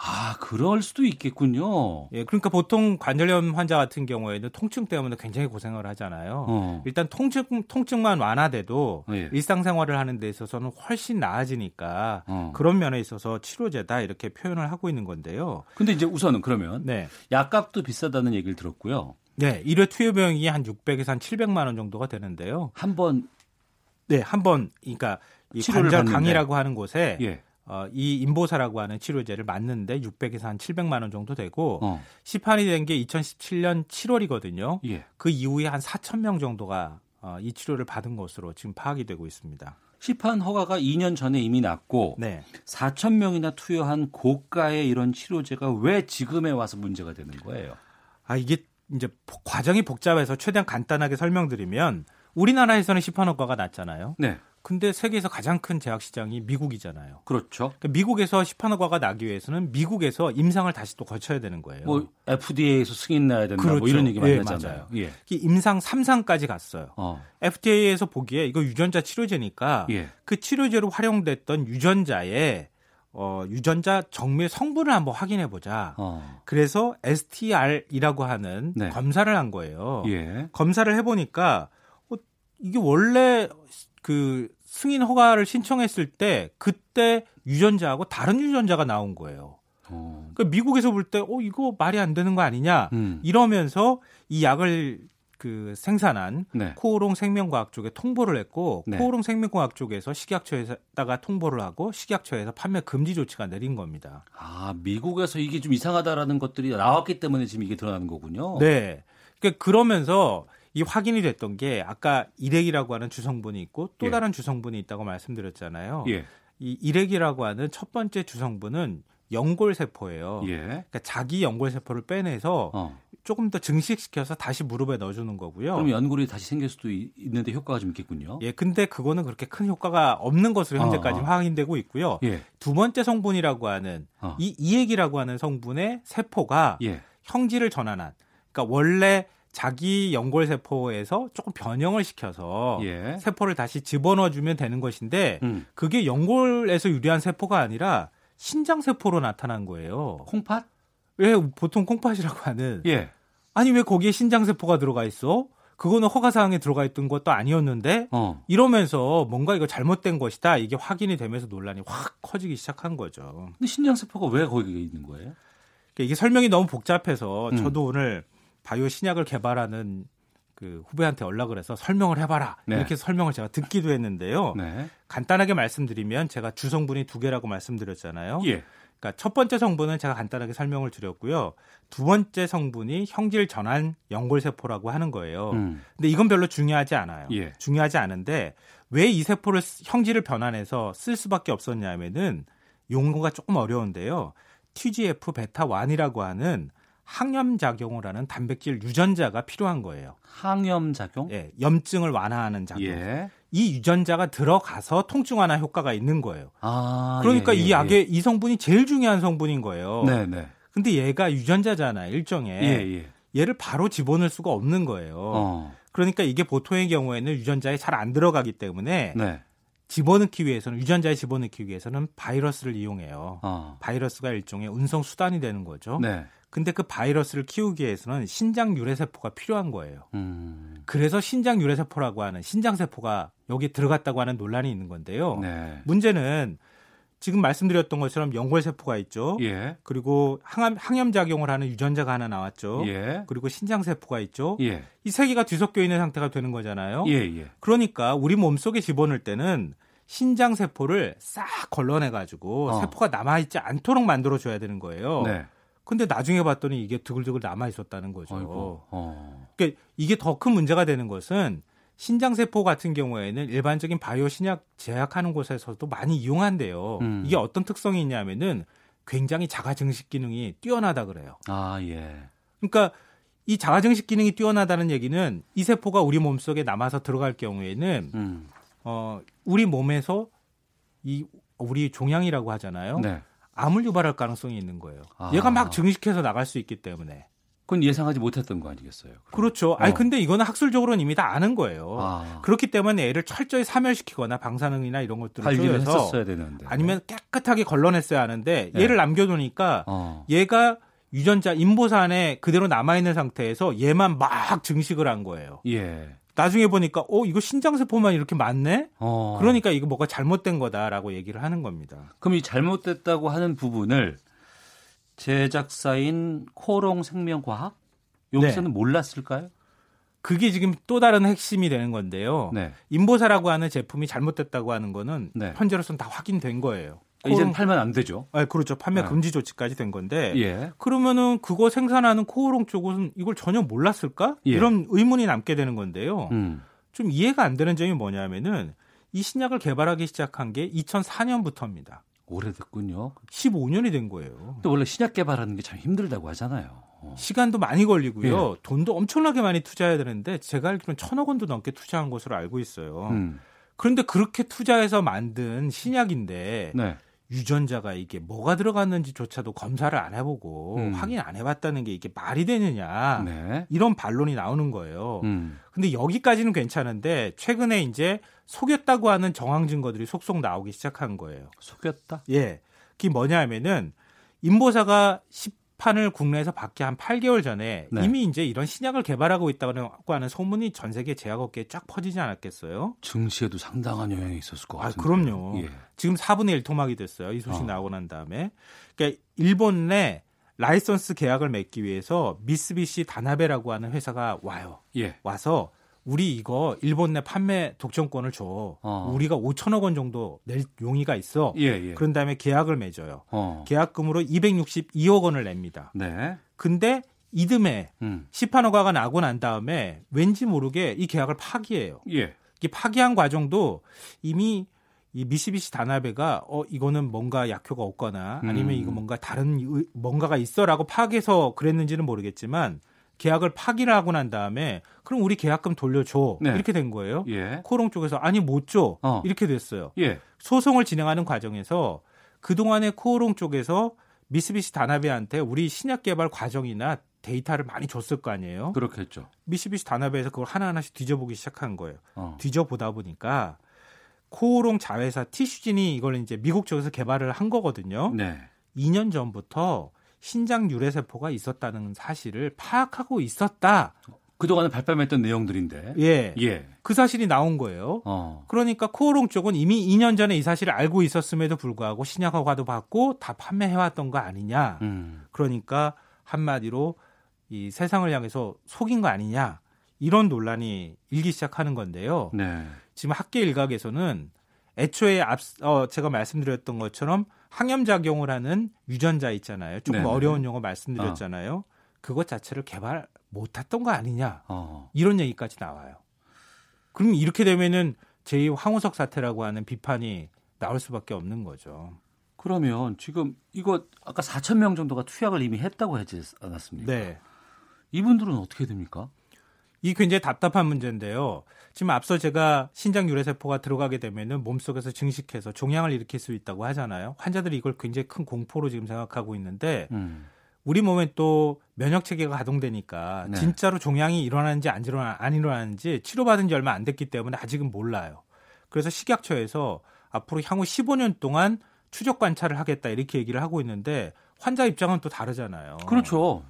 Speaker 2: 아, 그럴 수도 있겠군요.
Speaker 16: 예, 그러니까 보통 관절염 환자 같은 경우에는 통증 때문에 굉장히 고생을 하잖아요.
Speaker 2: 어.
Speaker 16: 일단 통증 통증만 완화돼도
Speaker 2: 예.
Speaker 16: 일상생활을 하는 데 있어서는 훨씬 나아지니까
Speaker 2: 어.
Speaker 16: 그런 면에 있어서 치료제다 이렇게 표현을 하고 있는 건데요.
Speaker 2: 근데 이제 우선은 그러면
Speaker 16: 네.
Speaker 2: 약값도 비싸다는 얘기를 들었고요.
Speaker 16: 네, 1회 투여 비용이 한 600에서 한 700만 원 정도가 되는데요.
Speaker 2: 한 번
Speaker 16: 네, 한 번 그러니까 이 관절. 강이라고 하는 곳에
Speaker 2: 예.
Speaker 16: 어, 이 인보사라고 하는 치료제를 맞는데 600에서 한 700만 원 정도 되고
Speaker 2: 어.
Speaker 16: 시판이 된 게 2017년 7월이거든요.
Speaker 2: 예.
Speaker 16: 그 이후에 한 4천 명 정도가 어, 이 치료를 받은 것으로 지금 파악이 되고 있습니다.
Speaker 2: 시판 허가가 2년 전에 이미 났고
Speaker 16: 네.
Speaker 2: 4천 명이나 투여한 고가의 이런 치료제가 왜 지금에 와서 문제가 되는 거예요?
Speaker 16: 아 이게 이제 복- 과정이 복잡해서 최대한 간단하게 설명드리면 우리나라에서는 시판 허가가 났잖아요.
Speaker 2: 네.
Speaker 16: 근데 세계에서 가장 큰 제약 시장이 미국이잖아요.
Speaker 2: 그렇죠.
Speaker 16: 그러니까 미국에서 시판 허가가 나기 위해서는 미국에서 임상을 다시 또 거쳐야 되는 거예요.
Speaker 2: 뭐 FDA에서 승인 나야 된다
Speaker 16: 그렇죠.
Speaker 2: 뭐 이런 얘기 많이
Speaker 16: 예,
Speaker 2: 하잖아요.
Speaker 16: 맞아요.
Speaker 2: 예.
Speaker 16: 이 임상 3상까지 갔어요.
Speaker 2: 어.
Speaker 16: FDA에서 보기에 이거 유전자 치료제니까
Speaker 2: 예.
Speaker 16: 그 치료제로 활용됐던 유전자의 어, 유전자 정밀 성분을 한번 확인해 보자.
Speaker 2: 어.
Speaker 16: 그래서 STR이라고 하는
Speaker 2: 네.
Speaker 16: 검사를 한 거예요.
Speaker 2: 예.
Speaker 16: 검사를 해 보니까 어, 이게 원래 그 승인 허가를 신청했을 때 그때 유전자하고 다른 유전자가 나온 거예요.
Speaker 2: 어.
Speaker 16: 그러니까 미국에서 볼 때 어 이거 말이 안 되는 거 아니냐
Speaker 2: 음.
Speaker 16: 이러면서 이 약을 그 생산한
Speaker 2: 네.
Speaker 16: 코오롱 생명과학 쪽에 통보를 했고
Speaker 2: 네.
Speaker 16: 코오롱 생명과학 쪽에서 식약처에다가 통보를 하고 식약처에서 판매 금지 조치가 내린 겁니다.
Speaker 2: 아, 미국에서 이게 좀 이상하다라는 것들이 나왔기 때문에 지금 이게 드러나는 거군요.
Speaker 16: 네. 그러니까 그러면서 이 확인이 됐던 게 아까 일액이라고 하는 주성분이 있고 또
Speaker 2: 예.
Speaker 16: 다른 주성분이 있다고 말씀드렸잖아요.
Speaker 2: 예.
Speaker 16: 이 일액이라고 하는 첫 번째 주성분은 연골 세포예요.
Speaker 2: 예.
Speaker 16: 그러니까 자기 연골 세포를 빼내서
Speaker 2: 어.
Speaker 16: 조금 더 증식시켜서 다시 무릎에 넣어주는 거고요.
Speaker 2: 그럼 연골이 다시 생길 수도 있- 있는데 효과가 좀 있겠군요.
Speaker 16: 예, 근데 그거는 그렇게 큰 효과가 없는 것으로 현재까지
Speaker 2: 어, 어.
Speaker 16: 확인되고 있고요.
Speaker 2: 예.
Speaker 16: 두 번째 성분이라고 하는
Speaker 2: 어.
Speaker 16: 이 이액이라고 하는 성분의 세포가
Speaker 2: 예.
Speaker 16: 형질을 전환한, 그러니까 원래 자기 연골 세포에서 조금 변형을 시켜서
Speaker 2: 예.
Speaker 16: 세포를 다시 집어넣어 주면 되는 것인데
Speaker 2: 음.
Speaker 16: 그게 연골에서 유래한 세포가 아니라 신장 세포로 나타난 거예요.
Speaker 2: 콩팥?
Speaker 16: 왜 보통 콩팥이라고 하는
Speaker 2: 예.
Speaker 16: 아니 왜 거기에 신장 세포가 들어가 있어? 그거는 허가 사항에 들어가 있던 것도 아니었는데
Speaker 2: 어.
Speaker 16: 이러면서 뭔가 이거 잘못된 것이다 이게 확인이 되면서 논란이 확 커지기 시작한 거죠.
Speaker 2: 근데 신장 세포가 왜 거기에 있는 거예요?
Speaker 16: 그러니까 이게 설명이 너무 복잡해서
Speaker 2: 음.
Speaker 16: 저도 오늘 바이오 신약을 개발하는 그 후배한테 연락을 해서 설명을 해봐라
Speaker 2: 네.
Speaker 16: 이렇게 설명을 제가 듣기도 했는데요.
Speaker 2: 네.
Speaker 16: 간단하게 말씀드리면 제가 주성분이 두 개라고 말씀드렸잖아요.
Speaker 2: 예.
Speaker 16: 그러니까 첫 번째 성분은 제가 간단하게 설명을 드렸고요. 두 번째 성분이 형질 전환 연골 세포라고 하는 거예요.
Speaker 2: 음.
Speaker 16: 근데 이건 별로 중요하지 않아요.
Speaker 2: 예.
Speaker 16: 중요하지 않은데 왜 이 세포를 쓰- 형질을 변환해서 쓸 수밖에 없었냐면은 용어가 조금 어려운데요. TGF 베타 1이라고 하는 항염 작용을 하는 단백질 유전자가 필요한 거예요.
Speaker 2: 항염 작용?
Speaker 16: 예, 염증을 완화하는 작용.
Speaker 2: 예.
Speaker 16: 이 유전자가 들어가서 통증 완화 효과가 있는 거예요.
Speaker 2: 아,
Speaker 16: 그러니까
Speaker 2: 예, 예,
Speaker 16: 이 약의 이 성분이 제일 중요한 성분인 거예요.
Speaker 2: 네, 네.
Speaker 16: 근데 얘가 유전자잖아요, 일종의.
Speaker 2: 예, 예.
Speaker 16: 얘를 바로 집어넣을 수가 없는 거예요.
Speaker 2: 어.
Speaker 16: 그러니까 이게 보통의 경우에는 유전자에 잘 안 들어가기 때문에
Speaker 2: 네.
Speaker 16: 집어넣기 위해서는 유전자에 집어넣기 위해서는 바이러스를 이용해요.
Speaker 2: 어.
Speaker 16: 바이러스가 일종의 운송 수단이 되는 거죠.
Speaker 2: 네.
Speaker 16: 근데 그 바이러스를 키우기 위해서는 신장 유래세포가 필요한 거예요.
Speaker 2: 음.
Speaker 16: 그래서 신장 유래세포라고 하는 신장세포가 여기 들어갔다고 하는 논란이 있는 건데요.
Speaker 2: 네.
Speaker 16: 문제는 지금 말씀드렸던 것처럼 연골세포가 있죠.
Speaker 2: 예.
Speaker 16: 그리고 항암, 항염작용을 하는 유전자가 하나 나왔죠.
Speaker 2: 예.
Speaker 16: 그리고 신장세포가 있죠.
Speaker 2: 예.
Speaker 16: 이세 개가 뒤섞여 있는 상태가 되는 거잖아요.
Speaker 2: 예, 예.
Speaker 16: 그러니까 우리 몸속에 집어넣을 때는 신장세포를 싹 걸러내가지고
Speaker 2: 어.
Speaker 16: 세포가 남아있지 않도록 만들어줘야 되는 거예요.
Speaker 2: 네.
Speaker 16: 근데 나중에 봤더니 이게 두글두글 남아 있었다는 거죠.
Speaker 2: 아이고. 어.
Speaker 16: 그러니까 이게 더 큰 문제가 되는 것은 신장세포 같은 경우에는 일반적인 바이오 신약 제약하는 곳에서도 많이 이용한대요.
Speaker 2: 음.
Speaker 16: 이게 어떤 특성이 있냐면은 굉장히 자가 증식 기능이 뛰어나다 그래요.
Speaker 2: 아, 예.
Speaker 16: 그러니까 이 자가 증식 기능이 뛰어나다는 얘기는 이 세포가 우리 몸속에 남아서 들어갈 경우에는
Speaker 2: 음.
Speaker 16: 어 우리 몸에서 이 우리 종양이라고 하잖아요.
Speaker 2: 네.
Speaker 16: 암을 유발할 가능성이 있는 거예요.
Speaker 2: 아.
Speaker 16: 얘가 막 증식해서 나갈 수 있기 때문에.
Speaker 2: 그건 예상하지 못했던 거 아니겠어요?
Speaker 16: 그렇죠. 아니
Speaker 2: 어.
Speaker 16: 근데 이거는 학술적으로는 이미 다 아는 거예요.
Speaker 2: 아.
Speaker 16: 그렇기 때문에 애를 철저히 사멸시키거나 방사능이나 이런 것들을
Speaker 2: 되는데.
Speaker 16: 아니면 깨끗하게 걸러냈어야 하는데
Speaker 2: 네.
Speaker 16: 얘를 남겨두니까
Speaker 2: 어.
Speaker 16: 얘가 유전자 인보사 안에 그대로 남아있는 상태에서 얘만 막 증식을 한 거예요.
Speaker 2: 예.
Speaker 16: 나중에 보니까 어 이거 신장세포만 이렇게 많네.
Speaker 2: 어.
Speaker 16: 그러니까 이거 뭐가 잘못된 거다라고 얘기를 하는 겁니다.
Speaker 2: 그럼 이 잘못됐다고 하는 부분을 제작사인 코롱 생명과학 여기서는 몰랐을까요?
Speaker 16: 그게 지금 또 다른 핵심이 되는 건데요.
Speaker 2: 네.
Speaker 16: 인보사라고 하는 제품이 잘못됐다고 하는 거는
Speaker 2: 네.
Speaker 16: 현재로서는 다 확인된 거예요.
Speaker 2: 이젠 팔면 안 되죠.
Speaker 16: 아, 그렇죠. 판매
Speaker 2: 네.
Speaker 16: 금지 조치까지 된 건데.
Speaker 2: 예.
Speaker 16: 그러면은 그거 생산하는 코오롱 쪽은 이걸 전혀 몰랐을까?
Speaker 2: 예.
Speaker 16: 이런 의문이 남게 되는 건데요.
Speaker 2: 음.
Speaker 16: 좀 이해가 안 되는 점이 뭐냐면은 이 신약을 개발하기 시작한 게 2004년부터입니다.
Speaker 2: 오래됐군요.
Speaker 16: 15년이 된 거예요.
Speaker 2: 근데 원래 신약 개발하는 게 참 힘들다고 하잖아요. 어.
Speaker 16: 시간도 많이 걸리고요.
Speaker 2: 예.
Speaker 16: 돈도 엄청나게 많이 투자해야 되는데 제가 알기로는 천억 원도 넘게 투자한 것으로 알고 있어요.
Speaker 2: 음.
Speaker 16: 그런데 그렇게 투자해서 만든 신약인데
Speaker 2: 네.
Speaker 16: 유전자가 이게 뭐가 들어갔는지조차도 검사를 안 해보고
Speaker 2: 음.
Speaker 16: 확인 안 해봤다는 게 이게 말이 되느냐
Speaker 2: 네.
Speaker 16: 이런 반론이 나오는 거예요.
Speaker 2: 음.
Speaker 16: 근데 여기까지는 괜찮은데 최근에 이제 속였다고 하는 정황 증거들이 속속 나오기 시작한 거예요.
Speaker 2: 속였다?
Speaker 16: 예. 그게 뭐냐면은 인보사가 시 판을 국내에서 받기 한 8개월 전에
Speaker 2: 네.
Speaker 16: 이미 이제 이런 신약을 개발하고 있다고 하는 소문이 전 세계 제약 업계에 쫙 퍼지지 않았겠어요?
Speaker 2: 증시에도 상당한 영향이 있었을 것
Speaker 16: 아,
Speaker 2: 같은데.
Speaker 16: 그럼요.
Speaker 2: 예.
Speaker 16: 지금 4분의 1 토막이 됐어요. 이 소식
Speaker 2: 어.
Speaker 16: 나오고 난 다음에. 그러니까 일본 내 라이선스 계약을 맺기 위해서 미쓰비시 다나베라고 하는 회사가 와요.
Speaker 2: 예.
Speaker 16: 와서 우리 이거 일본 내 판매 독점권을 줘.
Speaker 2: 어.
Speaker 16: 우리가 5천억 원 정도 낼 용의가 있어.
Speaker 2: 예, 예.
Speaker 16: 그런 다음에 계약을 맺어요.
Speaker 2: 어.
Speaker 16: 계약금으로 262억 원을 냅니다.
Speaker 2: 네.
Speaker 16: 근데 이듬해
Speaker 2: 음.
Speaker 16: 시판 허가가 나고 난 다음에 왠지 모르게 이 계약을 파기해요.
Speaker 2: 예.
Speaker 16: 이게 파기한 과정도 이미 이 미시비시 다나베가 어 이거는 뭔가 약효가 없거나 아니면
Speaker 2: 음.
Speaker 16: 이거 뭔가 다른 의- 뭔가가 있어라고 파기해서 그랬는지는 모르겠지만 계약을 파기를 하고 난 다음에 그럼 우리 계약금 돌려줘
Speaker 2: 네.
Speaker 16: 이렇게 된 거예요.
Speaker 2: 예.
Speaker 16: 코오롱 쪽에서 아니 못줘
Speaker 2: 어.
Speaker 16: 이렇게 됐어요.
Speaker 2: 예.
Speaker 16: 소송을 진행하는 과정에서 그 동안에 코오롱 쪽에서 미쓰비시 다나베한테 우리 신약 개발 과정이나 데이터를 많이 줬을 거 아니에요.
Speaker 2: 그렇겠죠.
Speaker 16: 미쓰비시 다나베에서 그걸 하나하나씩 뒤져보기 시작한 거예요.
Speaker 2: 어.
Speaker 16: 뒤져보다 보니까 코오롱 자회사 티슈진이 이걸 이제 미국 쪽에서 개발을 한 거거든요.
Speaker 2: 네.
Speaker 16: 2년 전부터 신장 유래세포가 있었다는 사실을 파악하고 있었다.
Speaker 2: 그동안에 발표했던 내용들인데.
Speaker 16: 예.
Speaker 2: 예.
Speaker 16: 그 사실이 나온 거예요.
Speaker 2: 어.
Speaker 16: 그러니까 코오롱 쪽은 이미 2년 전에 이 사실을 알고 있었음에도 불구하고 신약 허가도 받고 다 판매해왔던 거 아니냐.
Speaker 2: 음.
Speaker 16: 그러니까 한마디로 이 세상을 향해서 속인 거 아니냐. 이런 논란이 일기 시작하는 건데요.
Speaker 2: 네.
Speaker 16: 지금 학계 일각에서는 애초에 앞, 어, 제가 말씀드렸던 것처럼 항염 작용을 하는 유전자 있잖아요. 조금
Speaker 2: 네네.
Speaker 16: 어려운 용어 말씀드렸잖아요. 그것 자체를 개발 못했던 거 아니냐.
Speaker 2: 어.
Speaker 16: 이런 얘기까지 나와요. 그럼 이렇게 되면은 제2 황우석 사태라고 하는 비판이 나올 수밖에 없는 거죠.
Speaker 2: 그러면 지금 이거 아까 4천 명 정도가 투약을 이미 했다고 하지 않았습니까?
Speaker 16: 네.
Speaker 2: 이분들은 어떻게 됩니까?
Speaker 16: 이 굉장히 답답한 문제인데요. 지금 앞서 제가 신장 유래세포가 들어가게 되면은 몸속에서 증식해서 종양을 일으킬 수 있다고 하잖아요. 환자들이 이걸 굉장히 큰 공포로 지금 생각하고 있는데
Speaker 2: 음.
Speaker 16: 우리 몸에 또 면역 체계가 가동되니까
Speaker 2: 네.
Speaker 16: 진짜로 종양이 일어나는지 안, 일어나, 안 일어나는지 치료받은 지 얼마 안 됐기 때문에 아직은 몰라요. 그래서 식약처에서 앞으로 향후 15년 동안 추적 관찰을 하겠다 이렇게 얘기를 하고 있는데 환자 입장은 또 다르잖아요.
Speaker 2: 그렇죠.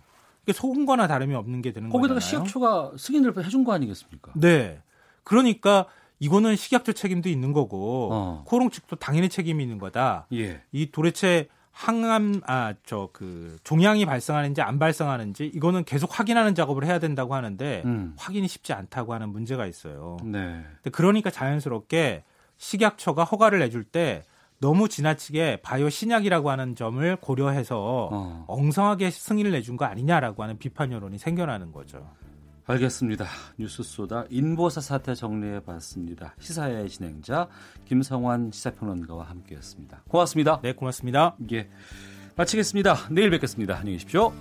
Speaker 16: 이게 속은 거나 다름이 없는 게 되는
Speaker 2: 거기다가
Speaker 16: 거잖아요.
Speaker 2: 식약처가 승인을 해준 거 아니겠습니까?
Speaker 16: 네. 그러니까 이거는 식약처 책임도 있는 거고
Speaker 2: 어.
Speaker 16: 코롱 측도 당연히 책임이 있는 거다.
Speaker 2: 예.
Speaker 16: 이 도대체 항암 아 저 그 종양이 발생하는지 안 발생하는지 이거는 계속 확인하는 작업을 해야 된다고 하는데
Speaker 2: 음.
Speaker 16: 확인이 쉽지 않다고 하는 문제가 있어요.
Speaker 2: 네.
Speaker 16: 그러니까 자연스럽게 식약처가 허가를 내줄 때 너무 지나치게 바이오 신약이라고 하는 점을 고려해서
Speaker 2: 어.
Speaker 16: 엉성하게 승인을 내준 거 아니냐라고 하는 비판 여론이 생겨나는 거죠.
Speaker 2: 알겠습니다. 뉴스 소다 인보사 사태 정리해 봤습니다. 시사의 진행자 김성환 시사평론가와 함께했습니다. 고맙습니다.
Speaker 16: 네, 고맙습니다.
Speaker 2: 예. 마치겠습니다. 내일 뵙겠습니다. 안녕히 계십시오.